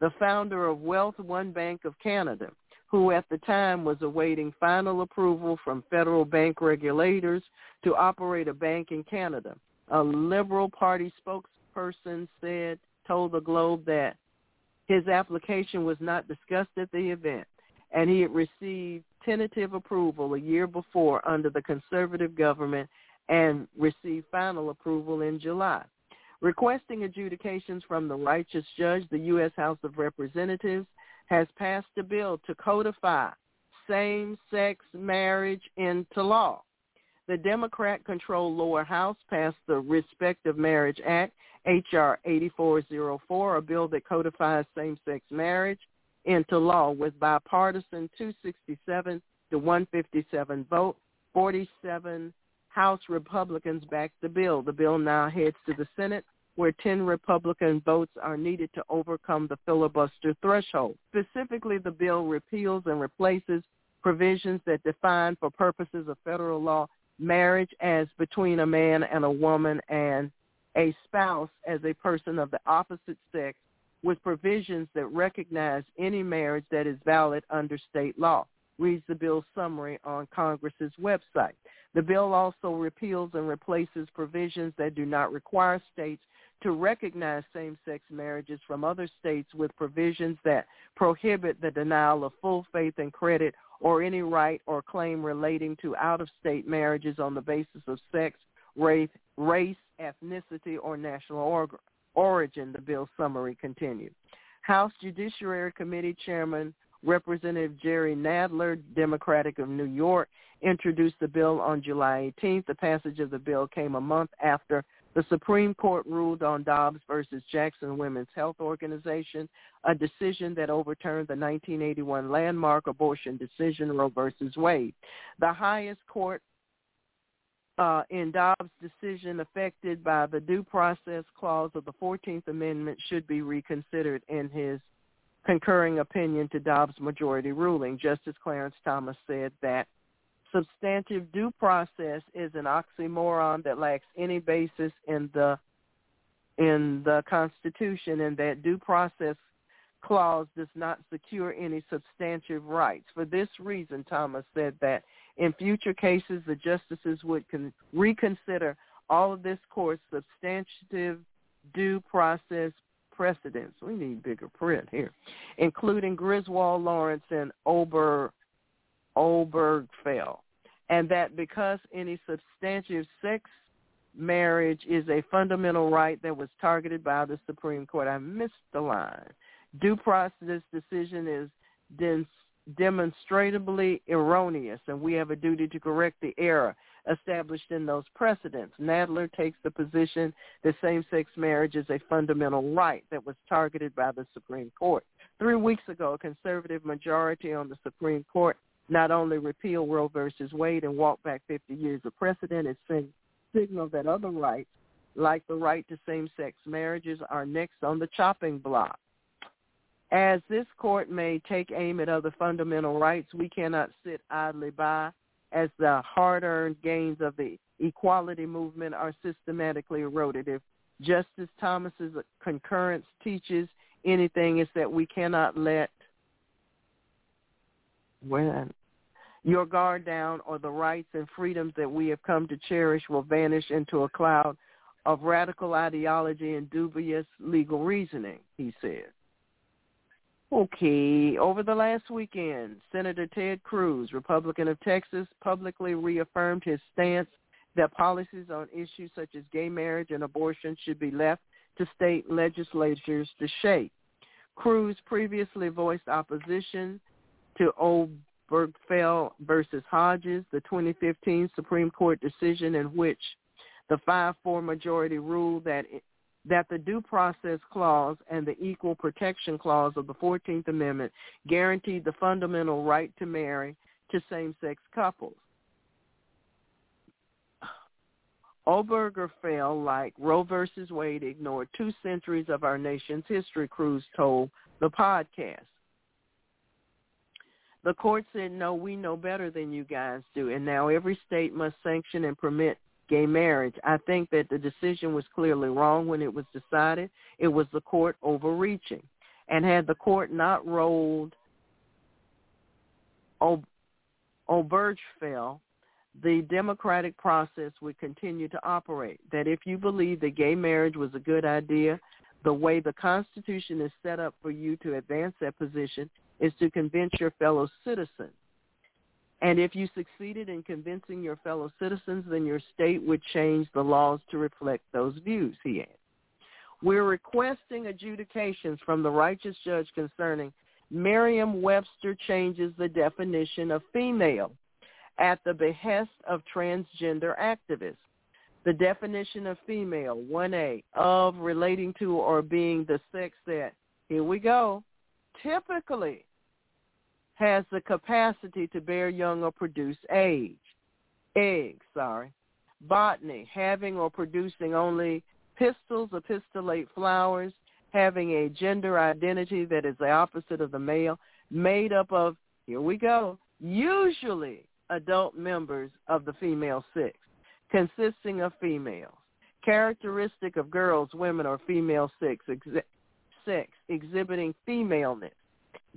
the founder of Wealth One Bank of Canada, who at the time was awaiting final approval from federal bank regulators to operate a bank in Canada. A Liberal Party spokesperson said, told the Globe that his application was not discussed at the event, and he had received tentative approval a year before under the conservative government and received final approval in July. Requesting adjudications from the righteous judge, the U.S. House of Representatives has passed a bill to codify same-sex marriage into law. The Democrat-controlled lower house passed the Respect of Marriage Act, H.R. 8404, a bill that codifies same-sex marriage into law with bipartisan 267 to 157 vote. 47 House Republicans backed the bill. The bill now heads to the Senate where 10 Republican votes are needed to overcome the filibuster threshold. Specifically, the bill repeals and replaces provisions that define for purposes of federal law marriage as between a man and a woman and a spouse as a person of the opposite sex with provisions that recognize any marriage that is valid under state law. reads the bill's summary on Congress's website. The bill also repeals and replaces provisions that do not require states to recognize same-sex marriages from other states with provisions that prohibit the denial of full faith and credit or any right or claim relating to out-of-state marriages on the basis of sex, race, race ethnicity, or national or- origin, the bill summary continued. House Judiciary Committee Chairman Representative Jerry Nadler, Democratic of New York, introduced the bill on July 18th. The passage of the bill came a month after the Supreme Court ruled on Dobbs versus Jackson Women's Health Organization, a decision that overturned the 1981 landmark abortion decision Roe versus Wade. The highest court uh, in Dobbs' decision affected by the due process clause of the 14th Amendment should be reconsidered in his concurring opinion to Dobbs' majority ruling. Justice Clarence Thomas said that substantive due process is an oxymoron that lacks any basis in the in the Constitution and that due process clause does not secure any substantive rights. For this reason, Thomas said that in future cases, the justices would con- reconsider all of this court's substantive due process precedents. We need bigger print here, including Griswold, Lawrence, and Ober Obergefell, and that because any substantive sex marriage is a fundamental right that was targeted by the Supreme Court. I missed the line. Due process decision is demonstrably erroneous, and we have a duty to correct the error established in those precedents. Nadler takes the position that same-sex marriage is a fundamental right that was targeted by the Supreme Court. Three weeks ago, a conservative majority on the Supreme Court not only repeal Roe versus Wade and walk back 50 years of precedent, it signaled that other rights, like the right to same-sex marriages, are next on the chopping block. As this court may take aim at other fundamental rights, we cannot sit idly by as the hard-earned gains of the equality movement are systematically eroded. If Justice Thomas's concurrence teaches anything, it's that we cannot let when your guard down or the rights and freedoms that we have come to cherish will vanish into a cloud of radical ideology and dubious legal reasoning, he said. Okay, over the last weekend, Senator Ted Cruz, Republican of Texas, publicly reaffirmed his stance that policies on issues such as gay marriage and abortion should be left to state legislatures to shape. Cruz previously voiced opposition to Obergefell versus Hodges, the 2015 Supreme Court decision in which the 5-4 majority ruled that that the Due Process Clause and the Equal Protection Clause of the 14th Amendment guaranteed the fundamental right to marry to same-sex couples. Obergefell, like Roe versus Wade, ignored two centuries of our nation's history, Cruz told the podcast. The court said, no, we know better than you guys do, and now every state must sanction and permit gay marriage. I think that the decision was clearly wrong when it was decided. It was the court overreaching. And had the court not rolled Obergefell, the democratic process would continue to operate. That if you believe that gay marriage was a good idea, the way the Constitution is set up for you to advance that position is to convince your fellow citizens and if you succeeded in convincing your fellow citizens, then your state would change the laws to reflect those views, he added. We're requesting adjudications from the righteous judge concerning Merriam-Webster changes the definition of female at the behest of transgender activists. The definition of female, 1A, of relating to or being the sex that, here we go, typically has the capacity to bear young or produce age, eggs, sorry. Botany, having or producing only pistils or pistillate flowers, having a gender identity that is the opposite of the male, made up of, here we go, usually adult members of the female sex, consisting of females. Characteristic of girls, women, or female sex, ex- sex exhibiting femaleness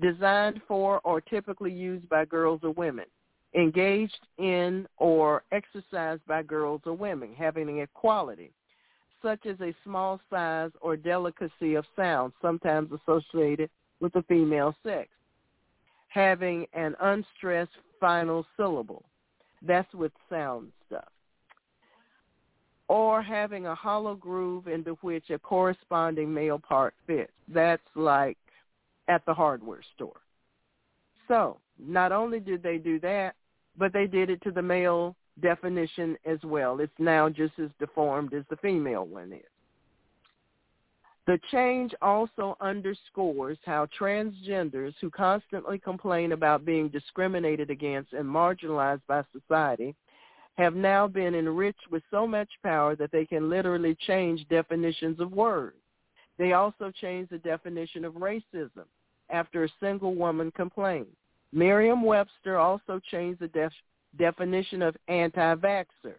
designed for or typically used by girls or women, engaged in or exercised by girls or women, having an equality, such as a small size or delicacy of sound, sometimes associated with the female sex, having an unstressed final syllable. That's with sound stuff. Or having a hollow groove into which a corresponding male part fits. That's like at the hardware store. So not only did they do that, but they did it to the male definition as well. It's now just as deformed as the female one is. The change also underscores how transgenders who constantly complain about being discriminated against and marginalized by society have now been enriched with so much power that they can literally change definitions of words. They also changed the definition of racism after a single woman complained. Merriam-Webster also changed the def- definition of anti-vaxxer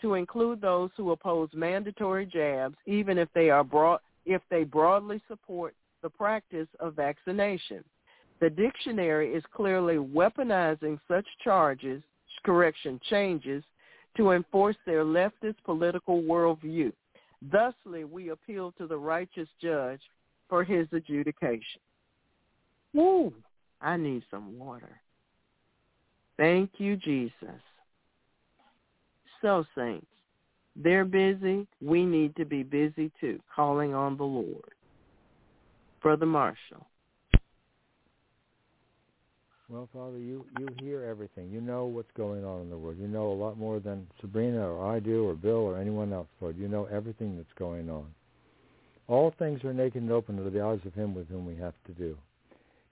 to include those who oppose mandatory jabs even if they are broad, if they broadly support the practice of vaccination. The dictionary is clearly weaponizing such charges, correction, changes to enforce their leftist political worldview. Thusly, we appeal to the righteous judge for his adjudication. Woo! I need some water. Thank you, Jesus. So, saints, they're busy. We need to be busy too, calling on the Lord. Brother Marshall. Well, Father, you, you hear everything. You know what's going on in the world. You know a lot more than Sabrina or I do or Bill or anyone else, Lord. You know everything that's going on. All things are naked and open to the eyes of him with whom we have to do.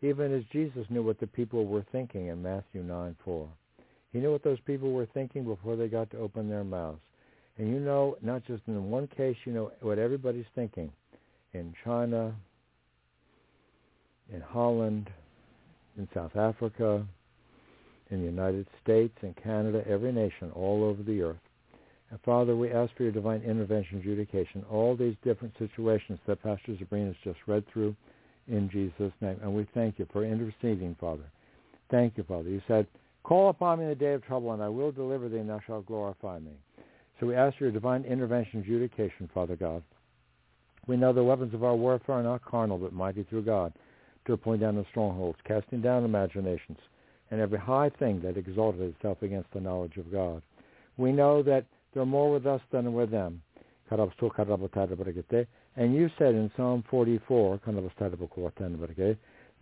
Even as Jesus knew what the people were thinking in Matthew 9, 4. He knew what those people were thinking before they got to open their mouths. And you know, not just in one case, you know what everybody's thinking. In China, in Holland, in South Africa, in the United States, in Canada, every nation all over the earth. And Father, we ask for your divine intervention and adjudication, all these different situations that Pastor Sabrina has just read through in Jesus' name. And we thank you for interceding, Father. Thank you, Father. You said, call upon me in the day of trouble, and I will deliver thee, and thou shalt glorify me. So we ask for your divine intervention and adjudication, Father God. We know the weapons of our warfare are not carnal, but mighty through God to point down the strongholds, casting down imaginations, and every high thing that exalted itself against the knowledge of God. We know that they're more with us than with them. And you said in Psalm 44,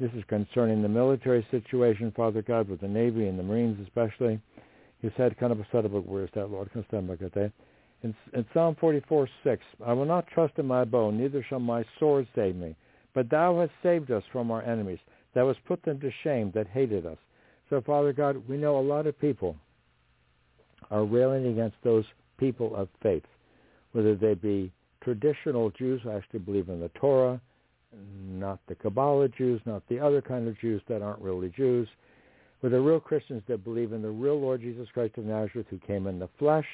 this is concerning the military situation, Father God, with the Navy and the Marines especially. You said, where is that, Lord? In, in Psalm 44, 6, I will not trust in my bow, neither shall my sword save me. But thou hast saved us from our enemies. Thou hast put them to shame that hated us. So, Father God, we know a lot of people are railing against those people of faith, whether they be traditional Jews who actually believe in the Torah, not the Kabbalah Jews, not the other kind of Jews that aren't really Jews, but the real Christians that believe in the real Lord Jesus Christ of Nazareth who came in the flesh.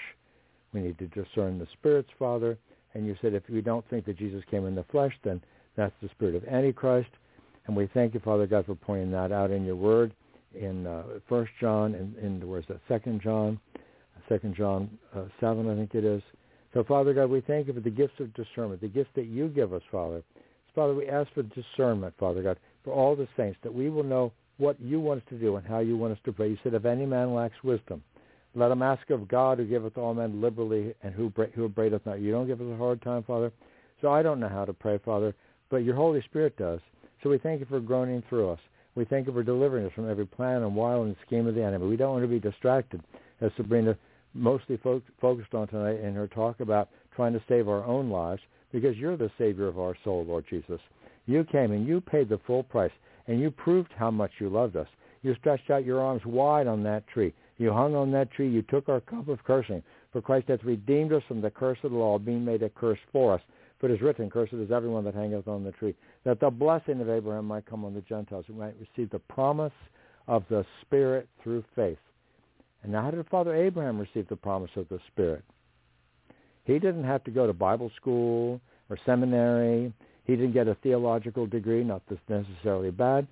We need to discern the spirits, Father. And you said if we don't think that Jesus came in the flesh, then that's the spirit of Antichrist. And we thank you, Father God, for pointing that out in your word in uh, First John and in, where's that Second John, Second John uh, seven, I think it is. So, Father God, we thank you for the gifts of discernment, the gifts that you give us, Father. So, Father, we ask for discernment, Father God, for all the saints, that we will know what you want us to do and how you want us to pray. You said, if any man lacks wisdom, let him ask of God who giveth all men liberally and who, who upbraideth not. You don't give us a hard time, Father. So I don't know how to pray, Father but your Holy Spirit does. So we thank you for groaning through us. We thank you for delivering us from every plan and wile and scheme of the enemy. We don't want to be distracted, as Sabrina mostly fo- focused on tonight in her talk about trying to save our own lives, because you're the Savior of our soul, Lord Jesus. You came and you paid the full price, and you proved how much you loved us. You stretched out your arms wide on that tree. You hung on that tree. You took our cup of cursing. For Christ hath redeemed us from the curse of the law, being made a curse for us. For it is written, Cursed is everyone that hangeth on the tree, that the blessing of Abraham might come on the Gentiles, who might receive the promise of the Spirit through faith. And now how did Father Abraham receive the promise of the Spirit? He didn't have to go to Bible school or seminary. He didn't get a theological degree, not necessarily bad,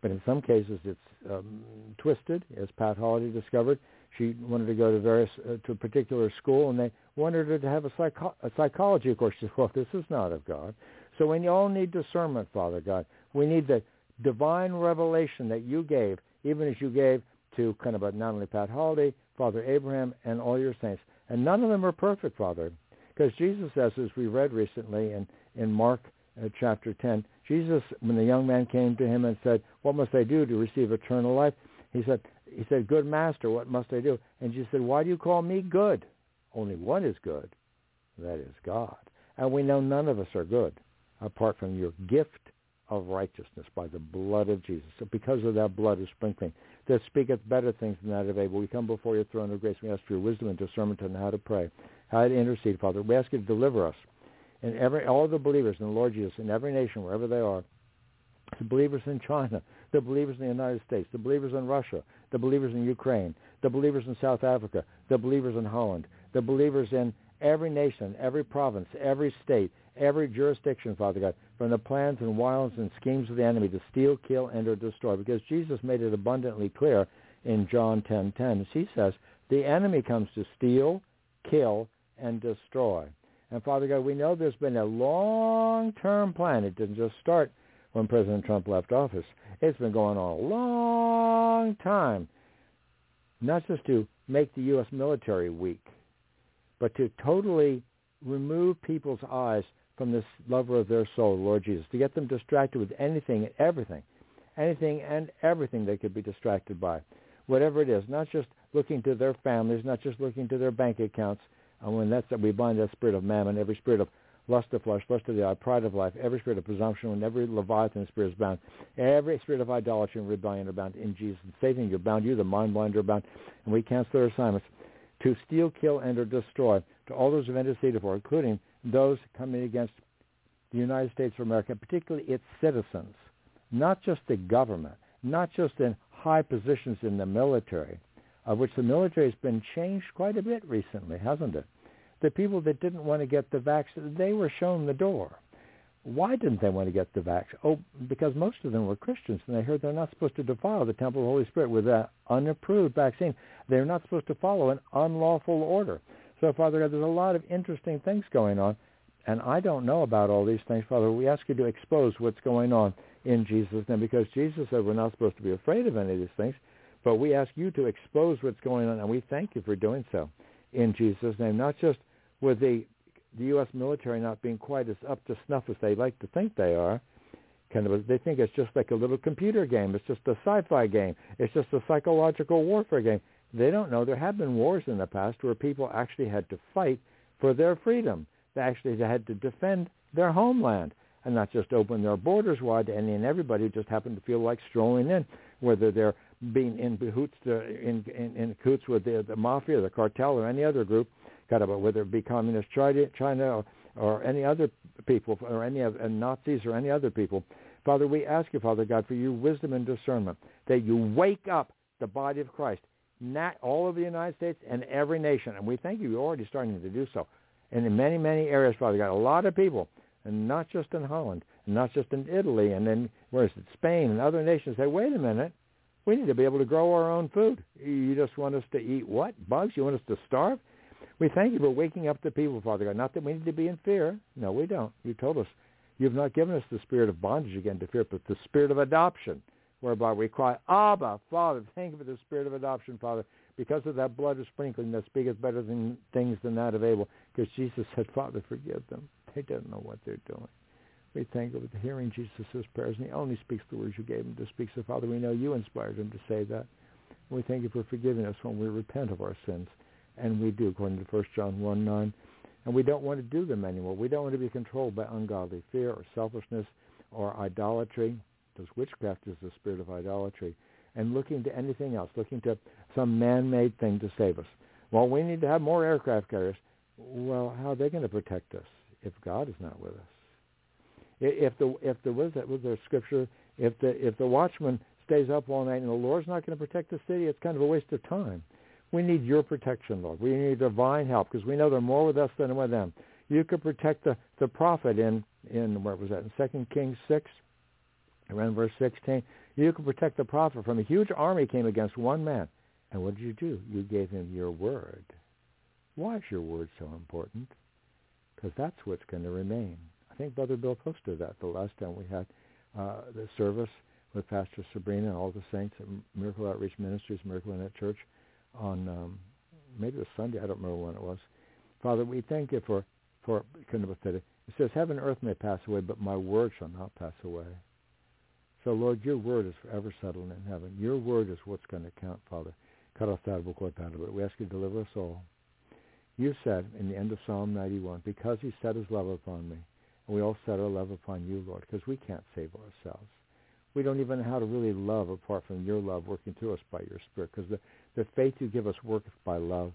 But in some cases, it's um, twisted, as Pat Holliday discovered. She wanted to go to various uh, to a particular school, and they wanted her to have a, psycho- a psychology of course. She said, "Well, this is not of God." So we all need discernment, Father God. We need the divine revelation that you gave, even as you gave to kind of not only Pat Holliday, Father Abraham, and all your saints. And none of them are perfect, Father, because Jesus says, as we read recently in in Mark uh, chapter 10, Jesus, when the young man came to him and said, "What must I do to receive eternal life?" He said, "He said, Good master, what must I do?" And Jesus said, "Why do you call me good? Only one is good, that is God. And we know none of us are good apart from your gift of righteousness by the blood of Jesus. So because of that blood of sprinkling, that speaketh better things than that of Abel. We come before your throne of grace. We ask for your wisdom and discernment on how to pray, how to intercede, Father. We ask you to deliver us and every all the believers in the Lord Jesus in every nation, wherever they are, the believers in China, the believers in the United States, the believers in Russia, the believers in Ukraine, the believers in South Africa, the believers in Holland, the believers in every nation, every province, every state, every jurisdiction, Father God, from the plans and wiles and schemes of the enemy to steal, kill, and or destroy. Because Jesus made it abundantly clear in John 10:10. 10, 10, he says, the enemy comes to steal, kill, and destroy. And Father God, we know there's been a long-term plan. It didn't just start when President Trump left office. It's been going on a long time, not just to make the U.S. military weak, but to totally remove people's eyes from this lover of their soul, Lord Jesus, to get them distracted with anything and everything, anything and everything they could be distracted by, whatever it is, not just looking to their families, not just looking to their bank accounts, and when that's we bind that spirit of mammon, every spirit of lust of flesh, lust of the eye, pride of life, every spirit of presumption, when every leviathan spirit is bound, every spirit of idolatry and rebellion are bound in Jesus. Satan, you're bound. You, the mind blinder, are bound. And we cancel their assignments to steal, kill, and or destroy to all those who have interceded for, including those coming against the United States of America, particularly its citizens, not just the government, not just in high positions in the military, of which the military has been changed quite a bit recently, hasn't it? The people that didn't want to get the vaccine, they were shown the door. Why didn't they want to get the vaccine? Oh, because most of them were Christians, and they heard they're not supposed to defile the temple of the Holy Spirit with an unapproved vaccine. They're not supposed to follow an unlawful order. So, Father God, there's a lot of interesting things going on, and I don't know about all these things, Father. We ask you to expose what's going on in Jesus' name, because Jesus said we're not supposed to be afraid of any of these things. But we ask you to expose what's going on, and we thank you for doing so in Jesus' name, not just with the, the U.S. military not being quite as up to snuff as they like to think they are. Kind of, they think it's just like a little computer game. It's just a sci-fi game. It's just a psychological warfare game. They don't know there have been wars in the past where people actually had to fight for their freedom. They actually had to defend their homeland and not just open their borders wide to any and everybody who just happened to feel like strolling in, whether they're being in cahoots to, in, in, in cahoots with the, the mafia, the cartel, or any other group, kind of whether it be communist China, China or, or any other people, or any of and Nazis or any other people. Father, we ask you, Father God, for your wisdom and discernment, that you wake up the body of Christ, not all of the United States and every nation. And we thank you, you're already starting to do so. And in many, many areas, Father God, a lot of people, and not just in Holland, and not just in Italy, and then, where is it, Spain and other nations say, wait a minute, we need to be able to grow our own food. You just want us to eat what? Bugs? You want us to starve? We thank you for waking up the people, Father God. Not that we need to be in fear. No, we don't. You told us you've not given us the spirit of bondage again to fear, but the spirit of adoption, whereby we cry, Abba, Father. Thank you for the spirit of adoption, Father, because of that blood of sprinkling that speaketh better than things than that of Abel. Because Jesus said, Father, forgive them. They don't know what they're doing. We thank you for hearing Jesus' prayers, and he only speaks the words you gave him to speak. So, Father, we know you inspired him to say that. We thank you for forgiving us when we repent of our sins, and we do, according to 1 John 1, 9. And we don't want to do them anymore. We don't want to be controlled by ungodly fear or selfishness or idolatry, because witchcraft is the spirit of idolatry, and looking to anything else, looking to some man-made thing to save us. Well, we need to have more aircraft carriers. Well, how are they going to protect us if God is not with us? If the if there was that was there scripture, if the if the watchman stays up all night and the Lord's not going to protect the city, it's kind of a waste of time. We need your protection, Lord. We need divine help because we know they're more with us than with them. You could protect the the prophet in in where was that in Second Kings six, around verse sixteen. You could protect the prophet from a huge army came against one man. And what did you do? You gave him your word. Why is your word so important? Because that's what's going to remain. I think Brother Bill posted that the last time we had uh, the service with Pastor Sabrina and all the saints at Miracle Outreach Ministries, Miracle in that Church on um, maybe it was Sunday. I don't remember when it was. Father, we thank you for for kind of city It says, "Heaven and earth may pass away, but my word shall not pass away." So, Lord, your word is forever settled in heaven. Your word is what's going to count, Father. Cut off that book but we ask you to deliver us all. You said in the end of Psalm 91, because he set his love upon me, and we all set our love upon you, Lord, because we can't save ourselves. We don't even know how to really love apart from your love working through us by your Spirit, because the, the faith you give us worketh by love.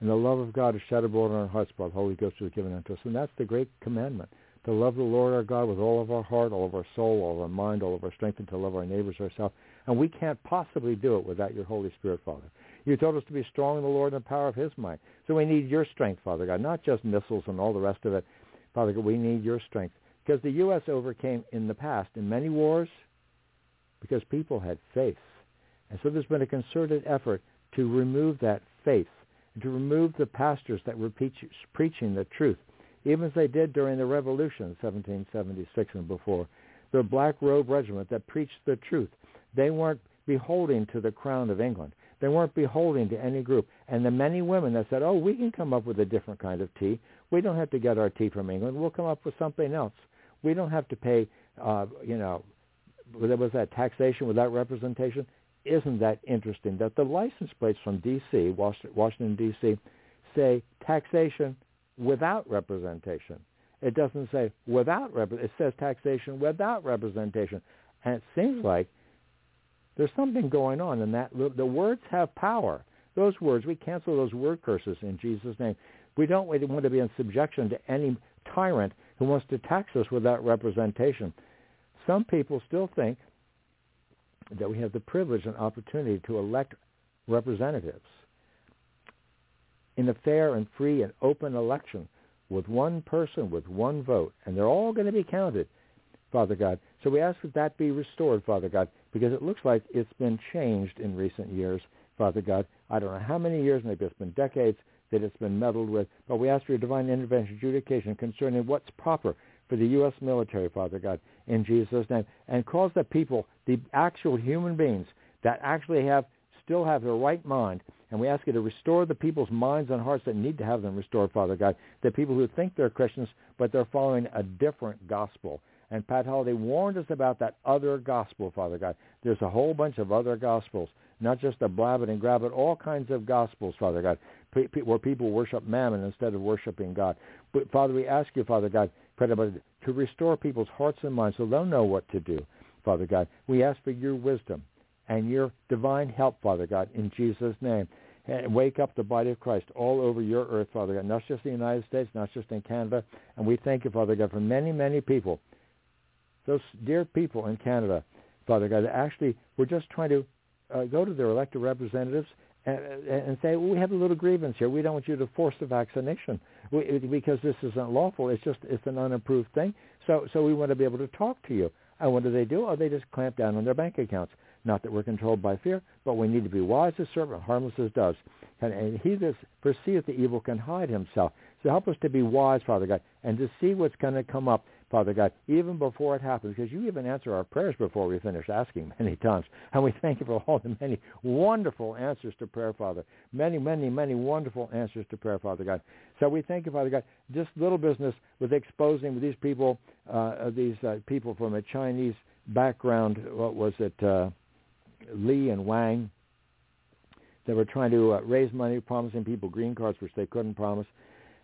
And the love of God is shed abroad in our hearts by the Holy Ghost who is given unto us. And that's the great commandment, to love the Lord our God with all of our heart, all of our soul, all of our mind, all of our strength, and to love our neighbors ourselves. And we can't possibly do it without your Holy Spirit, Father. You told us to be strong in the Lord and the power of his might. So we need your strength, Father God, not just missiles and all the rest of it. Father God, we need your strength. Because the U.S. overcame in the past in many wars because people had faith. And so there's been a concerted effort to remove that faith to remove the pastors that were preaching the truth, even as they did during the Revolution, in 1776 and before. The Black Robe Regiment that preached the truth. They weren't beholding to the crown of England. They weren't beholden to any group. And the many women that said, oh, we can come up with a different kind of tea. We don't have to get our tea from England. We'll come up with something else. We don't have to pay, uh, you know, there was that taxation without representation. Isn't that interesting that the license plates from D.C., Washington, D.C., say taxation without representation. It doesn't say without rep- it says taxation without representation. And it seems like there's something going on in that. The words have power. Those words, we cancel those word curses in Jesus' name. We don't want to be in subjection to any tyrant who wants to tax us without representation. Some people still think that we have the privilege and opportunity to elect representatives in a fair and free and open election with one person, with one vote, and they're all going to be counted, Father God. So we ask that that be restored, Father God because it looks like it's been changed in recent years, Father God. I don't know how many years, maybe it's been decades that it's been meddled with, but we ask for your divine intervention adjudication concerning what's proper for the U.S. military, Father God, in Jesus' name, and cause the people, the actual human beings that actually have still have their right mind, and we ask you to restore the people's minds and hearts that need to have them restored, Father God, the people who think they're Christians, but they're following a different gospel. And Pat Holliday warned us about that other gospel, Father God. There's a whole bunch of other gospels, not just the blab it and grab it, all kinds of gospels, Father God, where people worship mammon instead of worshiping God. But Father, we ask you, Father God, to restore people's hearts and minds so they'll know what to do, Father God. We ask for your wisdom and your divine help, Father God, in Jesus' name. And wake up the body of Christ all over your earth, Father God, not just in the United States, not just in Canada. And we thank you, Father God, for many, many people those dear people in Canada, Father God, that actually we're just trying to uh, go to their elected representatives and, and say, well, we have a little grievance here. We don't want you to force the vaccination we, because this isn't lawful. It's just it's an unapproved thing. So so we want to be able to talk to you. And what do they do? Oh, they just clamp down on their bank accounts. Not that we're controlled by fear, but we need to be wise as serpent, harmless as doves. And, and he that perceiveth the evil can hide himself. So help us to be wise, Father God, and to see what's going to come up Father God, even before it happens, because you even answer our prayers before we finish asking many times. And we thank you for all the many wonderful answers to prayer, Father. Many, many, many wonderful answers to prayer, Father God. So we thank you, Father God. Just little business with exposing these people, uh, these uh, people from a Chinese background. What was it? Uh, Li and Wang. They were trying to uh, raise money, promising people green cards, which they couldn't promise.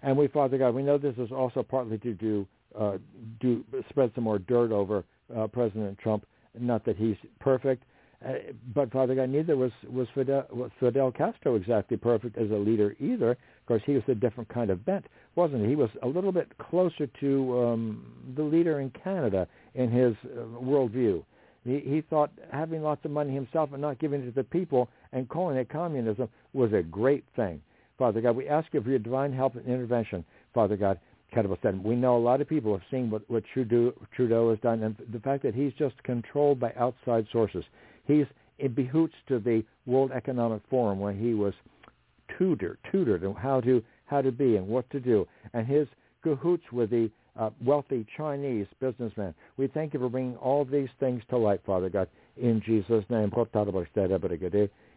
And we, Father God, we know this is also partly to do uh, do spread some more dirt over uh, President Trump. Not that he's perfect, uh, but Father God, neither was was Fidel, was Fidel Castro exactly perfect as a leader either. Of course, he was a different kind of bent, wasn't he? He was a little bit closer to um, the leader in Canada in his uh, worldview. He, he thought having lots of money himself and not giving it to the people and calling it communism was a great thing. Father God, we ask you for your divine help and intervention, Father God, Trudeau said, we know a lot of people have seen what, what Trudeau, Trudeau has done, and the fact that he's just controlled by outside sources. He's in behoots to the World Economic Forum where he was tutored, tutored on how to how to be and what to do, and his cahoots with the uh, wealthy Chinese businessman. We thank you for bringing all these things to light, Father God, in Jesus' name.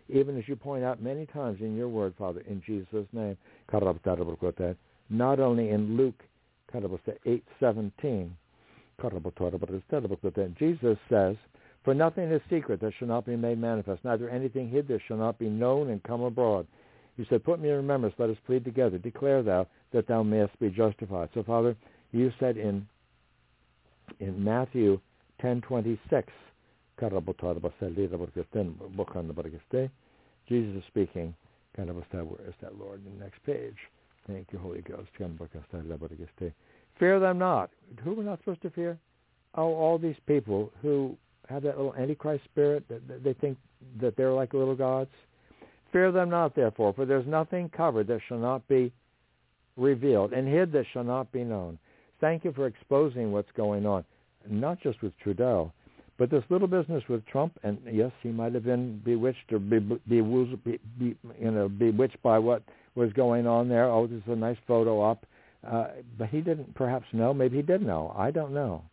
Even as you point out many times in your word, Father, in Jesus' name. Not only in Luke 8.17, Jesus says, For nothing is secret that shall not be made manifest, neither anything hid that shall not be known and come abroad. You said, Put me in remembrance, let us plead together. Declare thou that thou mayest be justified. So, Father, you said in in Matthew 10:26, Jesus is speaking. Kind of is that, Lord? In the next page. Thank you, Holy Ghost. Fear them not. Who we're not supposed to fear? Oh, all these people who have that little antichrist spirit that they think that they're like little gods. Fear them not, therefore, for there's nothing covered that shall not be revealed, and hid that shall not be known. Thank you for exposing what's going on, not just with Trudeau, but this little business with Trump. And yes, he might have been bewitched or be, be, be, be you know bewitched by what was going on there. Oh, this is a nice photo op, uh, but he didn't perhaps know. Maybe he did know. I don't know.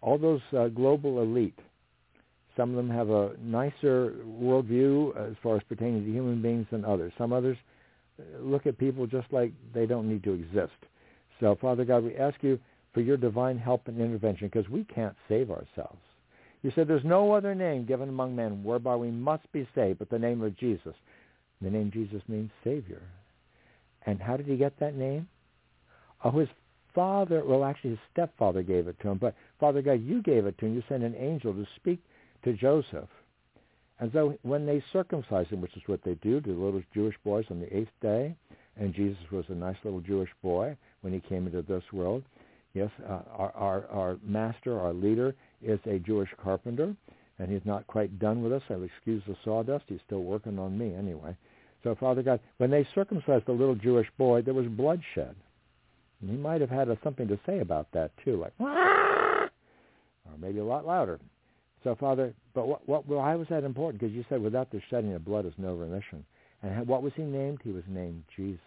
All those uh, global elite. Some of them have a nicer worldview as far as pertaining to human beings than others. Some others uh, look at people just like they don't need to exist. So, Father God, we ask you for your divine help and intervention because we can't save ourselves. You said there's no other name given among men whereby we must be saved but the name of Jesus. The name Jesus means Savior. And how did he get that name? Oh, his father, well, actually his stepfather gave it to him. But Father God, you gave it to him. You sent an angel to speak to Joseph. And so when they circumcised him, which is what they do to the little Jewish boys on the eighth day, and Jesus was a nice little Jewish boy when he came into this world. Yes, uh, our, our, our master, our leader, is a Jewish carpenter, and he's not quite done with us. I'll excuse the sawdust. He's still working on me anyway. So, Father God, when they circumcised the little Jewish boy, there was bloodshed. And he might have had a, something to say about that, too, like, or maybe a lot louder. So, Father, but what, what, why was that important? Because you said without the shedding of blood is no remission. And what was he named? He was named Jesus.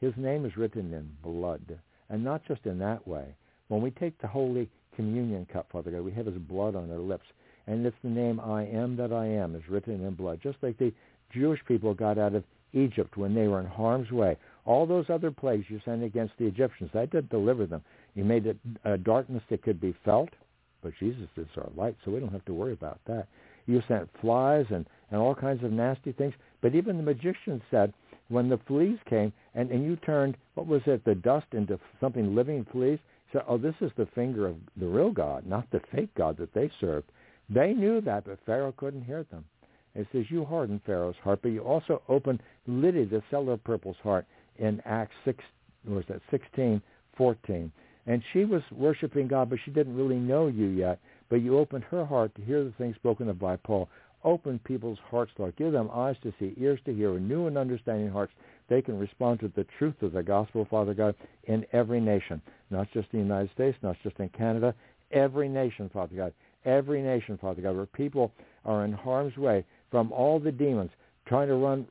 His name is written in blood. And not just in that way. When we take the Holy Communion cup, Father God, we have his blood on our lips. And it's the name I am that I am is written in blood. Just like the Jewish people got out of Egypt when they were in harm's way. All those other plagues you sent against the Egyptians, that did deliver them. You made it a darkness that could be felt, but Jesus is our light, so we don't have to worry about that. You sent flies and, and all kinds of nasty things. But even the magician said, when the fleas came and, and you turned, what was it, the dust into something living fleas, so, oh, this is the finger of the real God, not the fake God that they served. They knew that, but Pharaoh couldn't hear them. It says, you hardened Pharaoh's heart, but you also opened Lydia, the seller of purple's heart, in Acts 6, was that 16, 14. And she was worshiping God, but she didn't really know you yet. But you opened her heart to hear the things spoken of by Paul. Open people's hearts, Lord. Give them eyes to see, ears to hear, and new and understanding hearts. They can respond to the truth of the gospel, Father God, in every nation, not just the United States, not just in Canada, every nation, Father God, every nation, Father God, where people are in harm's way from all the demons trying to run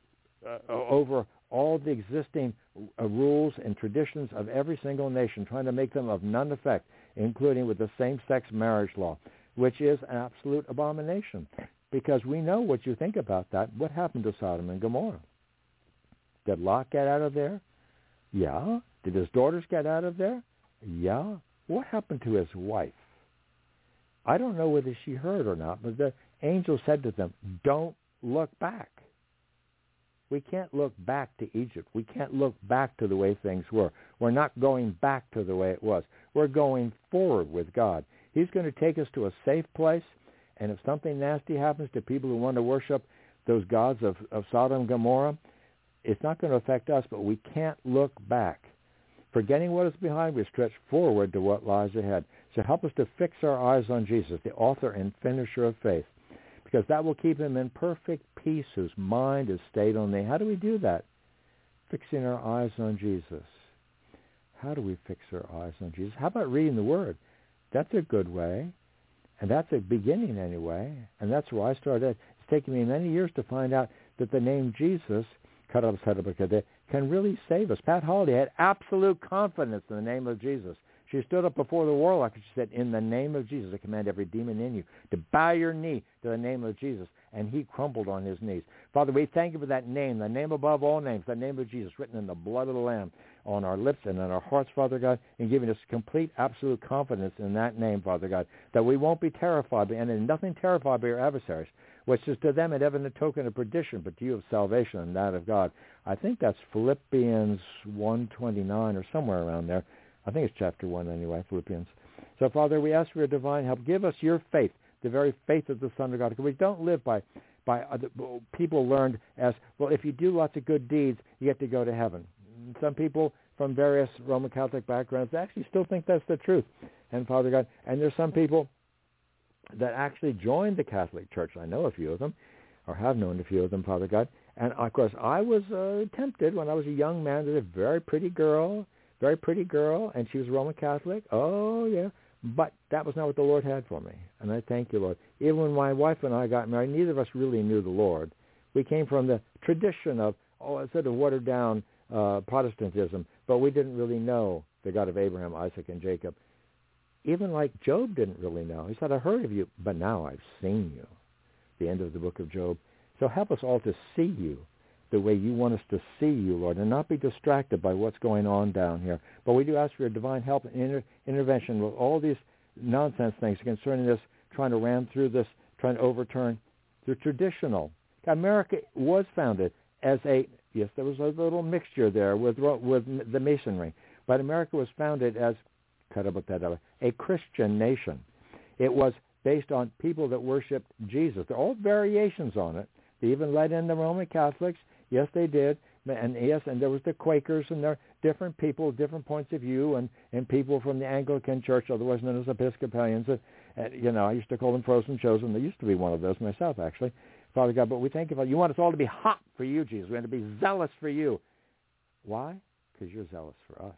uh, over all the existing uh, rules and traditions of every single nation, trying to make them of none effect, including with the same-sex marriage law, which is an absolute abomination. Because we know what you think about that. What happened to Sodom and Gomorrah? Did Lot get out of there? Yeah. Did his daughters get out of there? Yeah. What happened to his wife? I don't know whether she heard or not, but the angel said to them, don't look back. We can't look back to Egypt. We can't look back to the way things were. We're not going back to the way it was. We're going forward with God. He's going to take us to a safe place. And if something nasty happens to people who want to worship those gods of, of Sodom and Gomorrah, it's not going to affect us, but we can't look back. Forgetting what is behind, we stretch forward to what lies ahead. So help us to fix our eyes on Jesus, the author and finisher of faith because that will keep him in perfect peace whose mind is stayed on thee. How do we do that? Fixing our eyes on Jesus. how do we fix our eyes on Jesus? How about reading the Word? That's a good way. And that's a beginning anyway. And that's where I started. It's taken me many years to find out that the name Jesus can really save us. Pat Holliday had absolute confidence in the name of Jesus. She stood up before the warlock and she said, in the name of Jesus, I command every demon in you to bow your knee to the name of Jesus. And he crumbled on his knees. Father, we thank you for that name, the name above all names, the name of Jesus written in the blood of the Lamb on our lips and in our hearts, Father God, and giving us complete, absolute confidence in that name, Father God, that we won't be terrified, and in nothing terrified by your adversaries, which is to them an evident token of perdition, but to you of salvation and that of God. I think that's Philippians 129 or somewhere around there. I think it's chapter 1 anyway, Philippians. So, Father, we ask for your divine help. Give us your faith, the very faith of the Son of God. Because we don't live by, by other, people learned as, well, if you do lots of good deeds, you get to go to heaven. Some people from various Roman Catholic backgrounds actually still think that's the truth. And Father God, and there's some people that actually joined the Catholic Church. I know a few of them, or have known a few of them, Father God. And of course, I was uh, tempted when I was a young man. There's a very pretty girl very pretty girl, and she was Roman Catholic. Oh, yeah. But that was not what the Lord had for me. And I thank you, Lord. Even when my wife and I got married, neither of us really knew the Lord. We came from the tradition of, oh, sort of watered down uh, Protestantism, but we didn't really know the God of Abraham, Isaac, and Jacob. Even like Job didn't really know. He said, I heard of you, but now I've seen you. The end of the book of Job. So help us all to see you the way you want us to see you, Lord, and not be distracted by what's going on down here. But we do ask for your divine help and inter- intervention with all these nonsense things concerning this, trying to ram through this, trying to overturn the traditional. America was founded as a, yes, there was a little mixture there with, with the Masonry, but America was founded as, a Christian nation. It was based on people that worshiped Jesus. There are all variations on it. They even let in the Roman Catholics. Yes, they did. And yes, and there was the Quakers, and there different people, different points of view, and and people from the Anglican Church, otherwise known as Episcopalians. And, and you know, I used to call them frozen chosen. There used to be one of those myself, actually, Father God. But we thank you for you want us all to be hot for you, Jesus. We want to be zealous for you. Why? Because you're zealous for us.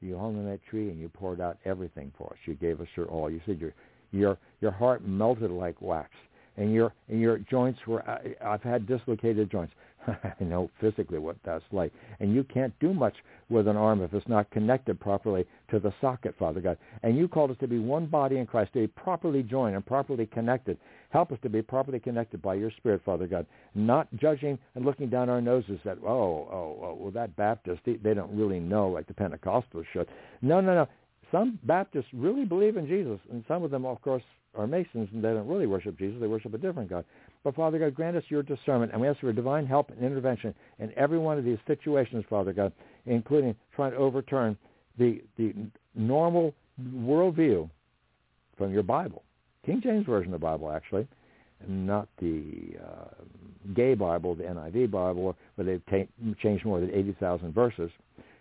You hung on that tree and you poured out everything for us. You gave us your all. You said your your your heart melted like wax, and your and your joints were. I've had dislocated joints. I know physically what that's like. And you can't do much with an arm if it's not connected properly to the socket, Father God. And you called us to be one body in Christ, to be properly joined and properly connected. Help us to be properly connected by your Spirit, Father God, not judging and looking down our noses at, oh, oh, oh well, that Baptist, they, they don't really know like the Pentecostals should. No, no, no. Some Baptists really believe in Jesus, and some of them, of course, are Masons, and they don't really worship Jesus. They worship a different God. But Father God, grant us your discernment, and we ask for divine help and intervention in every one of these situations, Father God, including trying to overturn the the normal worldview from your Bible, King James version of the Bible, actually, not the uh, gay Bible, the NIV Bible, where they've ta- changed more than eighty thousand verses,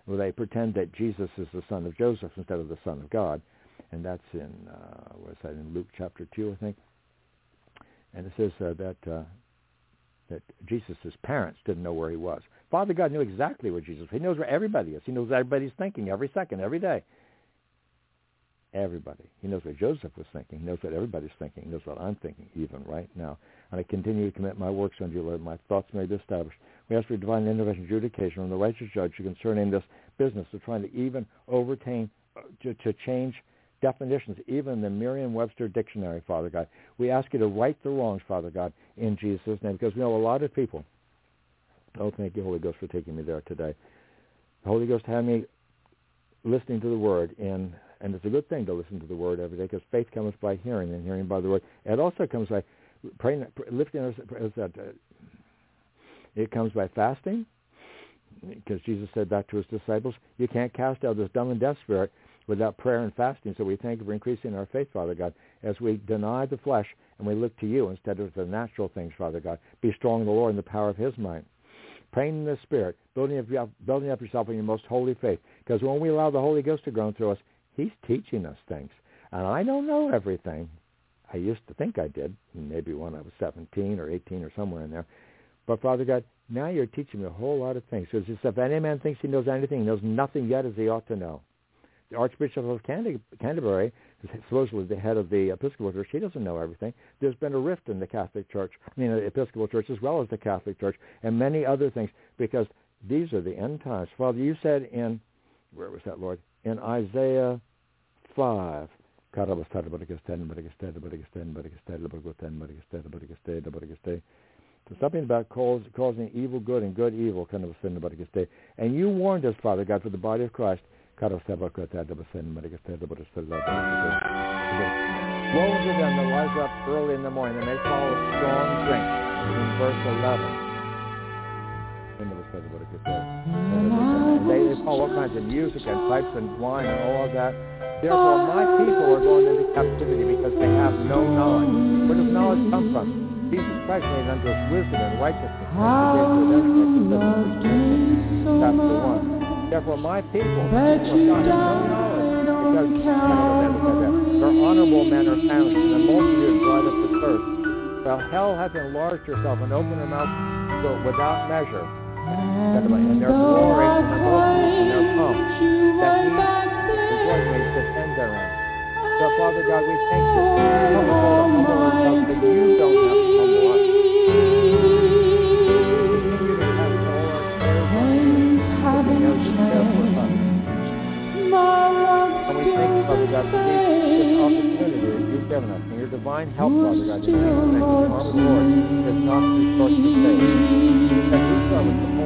where they pretend that Jesus is the son of Joseph instead of the son of God, and that's in uh, what's that in Luke chapter two, I think and it says uh, that uh, that Jesus' parents didn't know where he was. Father God knew exactly where Jesus was. He knows where everybody is. He knows what everybody's thinking every second, every day. Everybody. He knows what Joseph was thinking. He knows what everybody's thinking. He knows what I'm thinking even right now. And I continue to commit my works unto you, Lord. My thoughts may be established. We ask for divine intervention adjudication from the righteous judge concerning this business of trying to even overtain, uh, to, to change definitions, even the Merriam-Webster dictionary, Father God. We ask you to right the wrongs, Father God, in Jesus' name, because we know a lot of people. Oh, thank you, Holy Ghost, for taking me there today. The Holy Ghost had me listening to the Word, and and it's a good thing to listen to the Word every day, because faith comes by hearing, and hearing by the Word. It also comes by praying, lifting us. Uh, it comes by fasting, because Jesus said that to his disciples. You can't cast out this dumb and deaf spirit without prayer and fasting. So we thank you for increasing our faith, Father God, as we deny the flesh and we look to you instead of the natural things, Father God. Be strong in the Lord and the power of his might. Praying in the Spirit, building up, building up yourself in your most holy faith. Because when we allow the Holy Ghost to grow through us, he's teaching us things. And I don't know everything. I used to think I did, maybe when I was 17 or 18 or somewhere in there. But Father God, now you're teaching me a whole lot of things. So if any man thinks he knows anything, he knows nothing yet as he ought to know. the Archbishop of Canterbury, supposedly the head of the Episcopal Church, he doesn't know everything. There's been a rift in the Catholic Church, I mean the Episcopal Church as well as the Catholic Church, and many other things, because these are the end times. Father, you said in, where was that, Lord? In Isaiah 5, something about causing evil good and good evil. And you warned us, Father God, for the body of Christ. Woe to them that rise up early in the morning and they follow strong drink. In verse 11. They, they all kinds of music and pipes and wine and all of that. Therefore, my people are going into captivity because they have no knowledge. Where does knowledge come from? Jesus Christ made unto us wisdom and righteousness. Chapter 1. Therefore, my people, have no knowledge because their honorable men are found, and the multitude dried up the thirst. While hell hath enlarged herself and opened her mouth without measure, and their glory and and their that he one way to defend their. So, Father God, we thank you. All to humble ourselves, but you don't have to humble us. Continue to cast all our cares on you, because we know you care for us. And we thank you, Father God, for this, opportunity that you've given us, and your divine help, Father God, in name, the arm of the Lord is not too short to save. That whosoever shall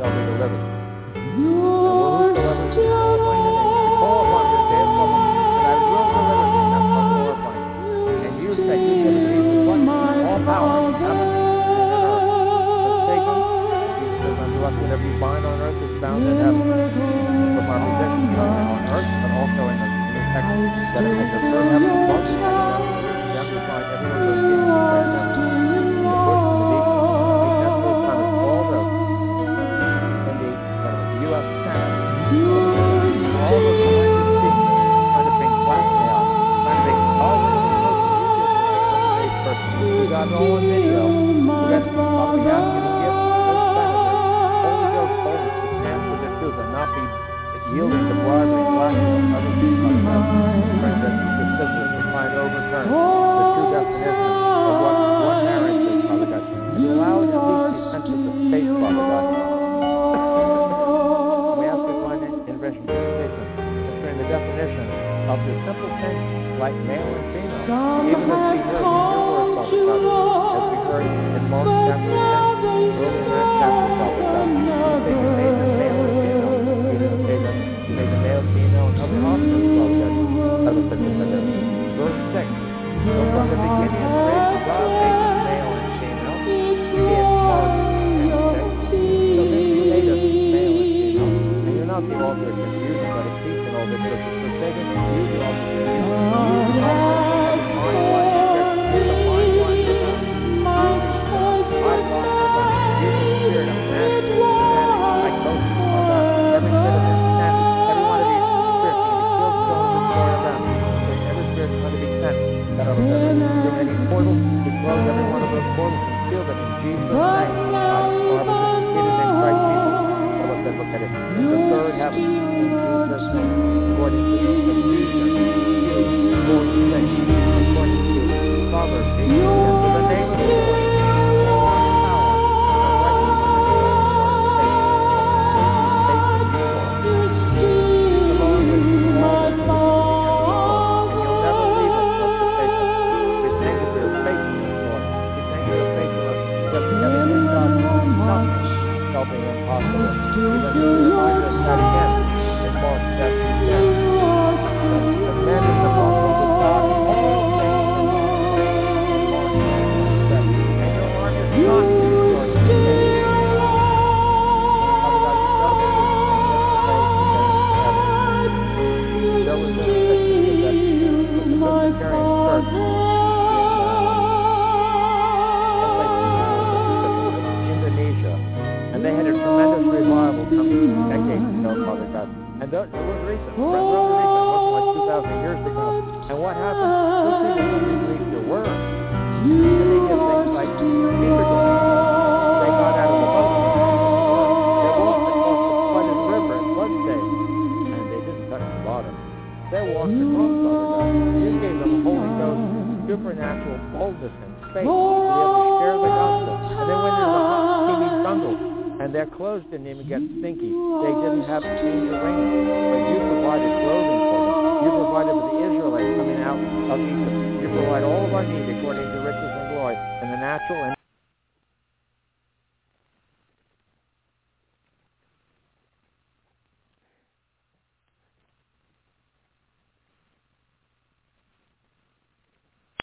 shall be delivered. And whosoever shall call upon your name call upon me day of trouble, and I will deliver thee, and will glorify you. And you say, you give Jesus what? All power, heaven and earth. So Satan, Jesus says unto us, whatever you bind on earth is bound in heaven. From our position on earth, but also in the, in the that it has the third heaven above the heaven, everyone who is in the second We all on video. We got uh, we ask you to give those senators Holy Ghost boldness to stand for the truth and not be yielding to bribery, blackmail, and other things like that. The, the scissors to try and overturn the true definition of what one marriage is, Father God. And allow it least be senses of faith, Father God. definition of the simple things like male and female, even as we in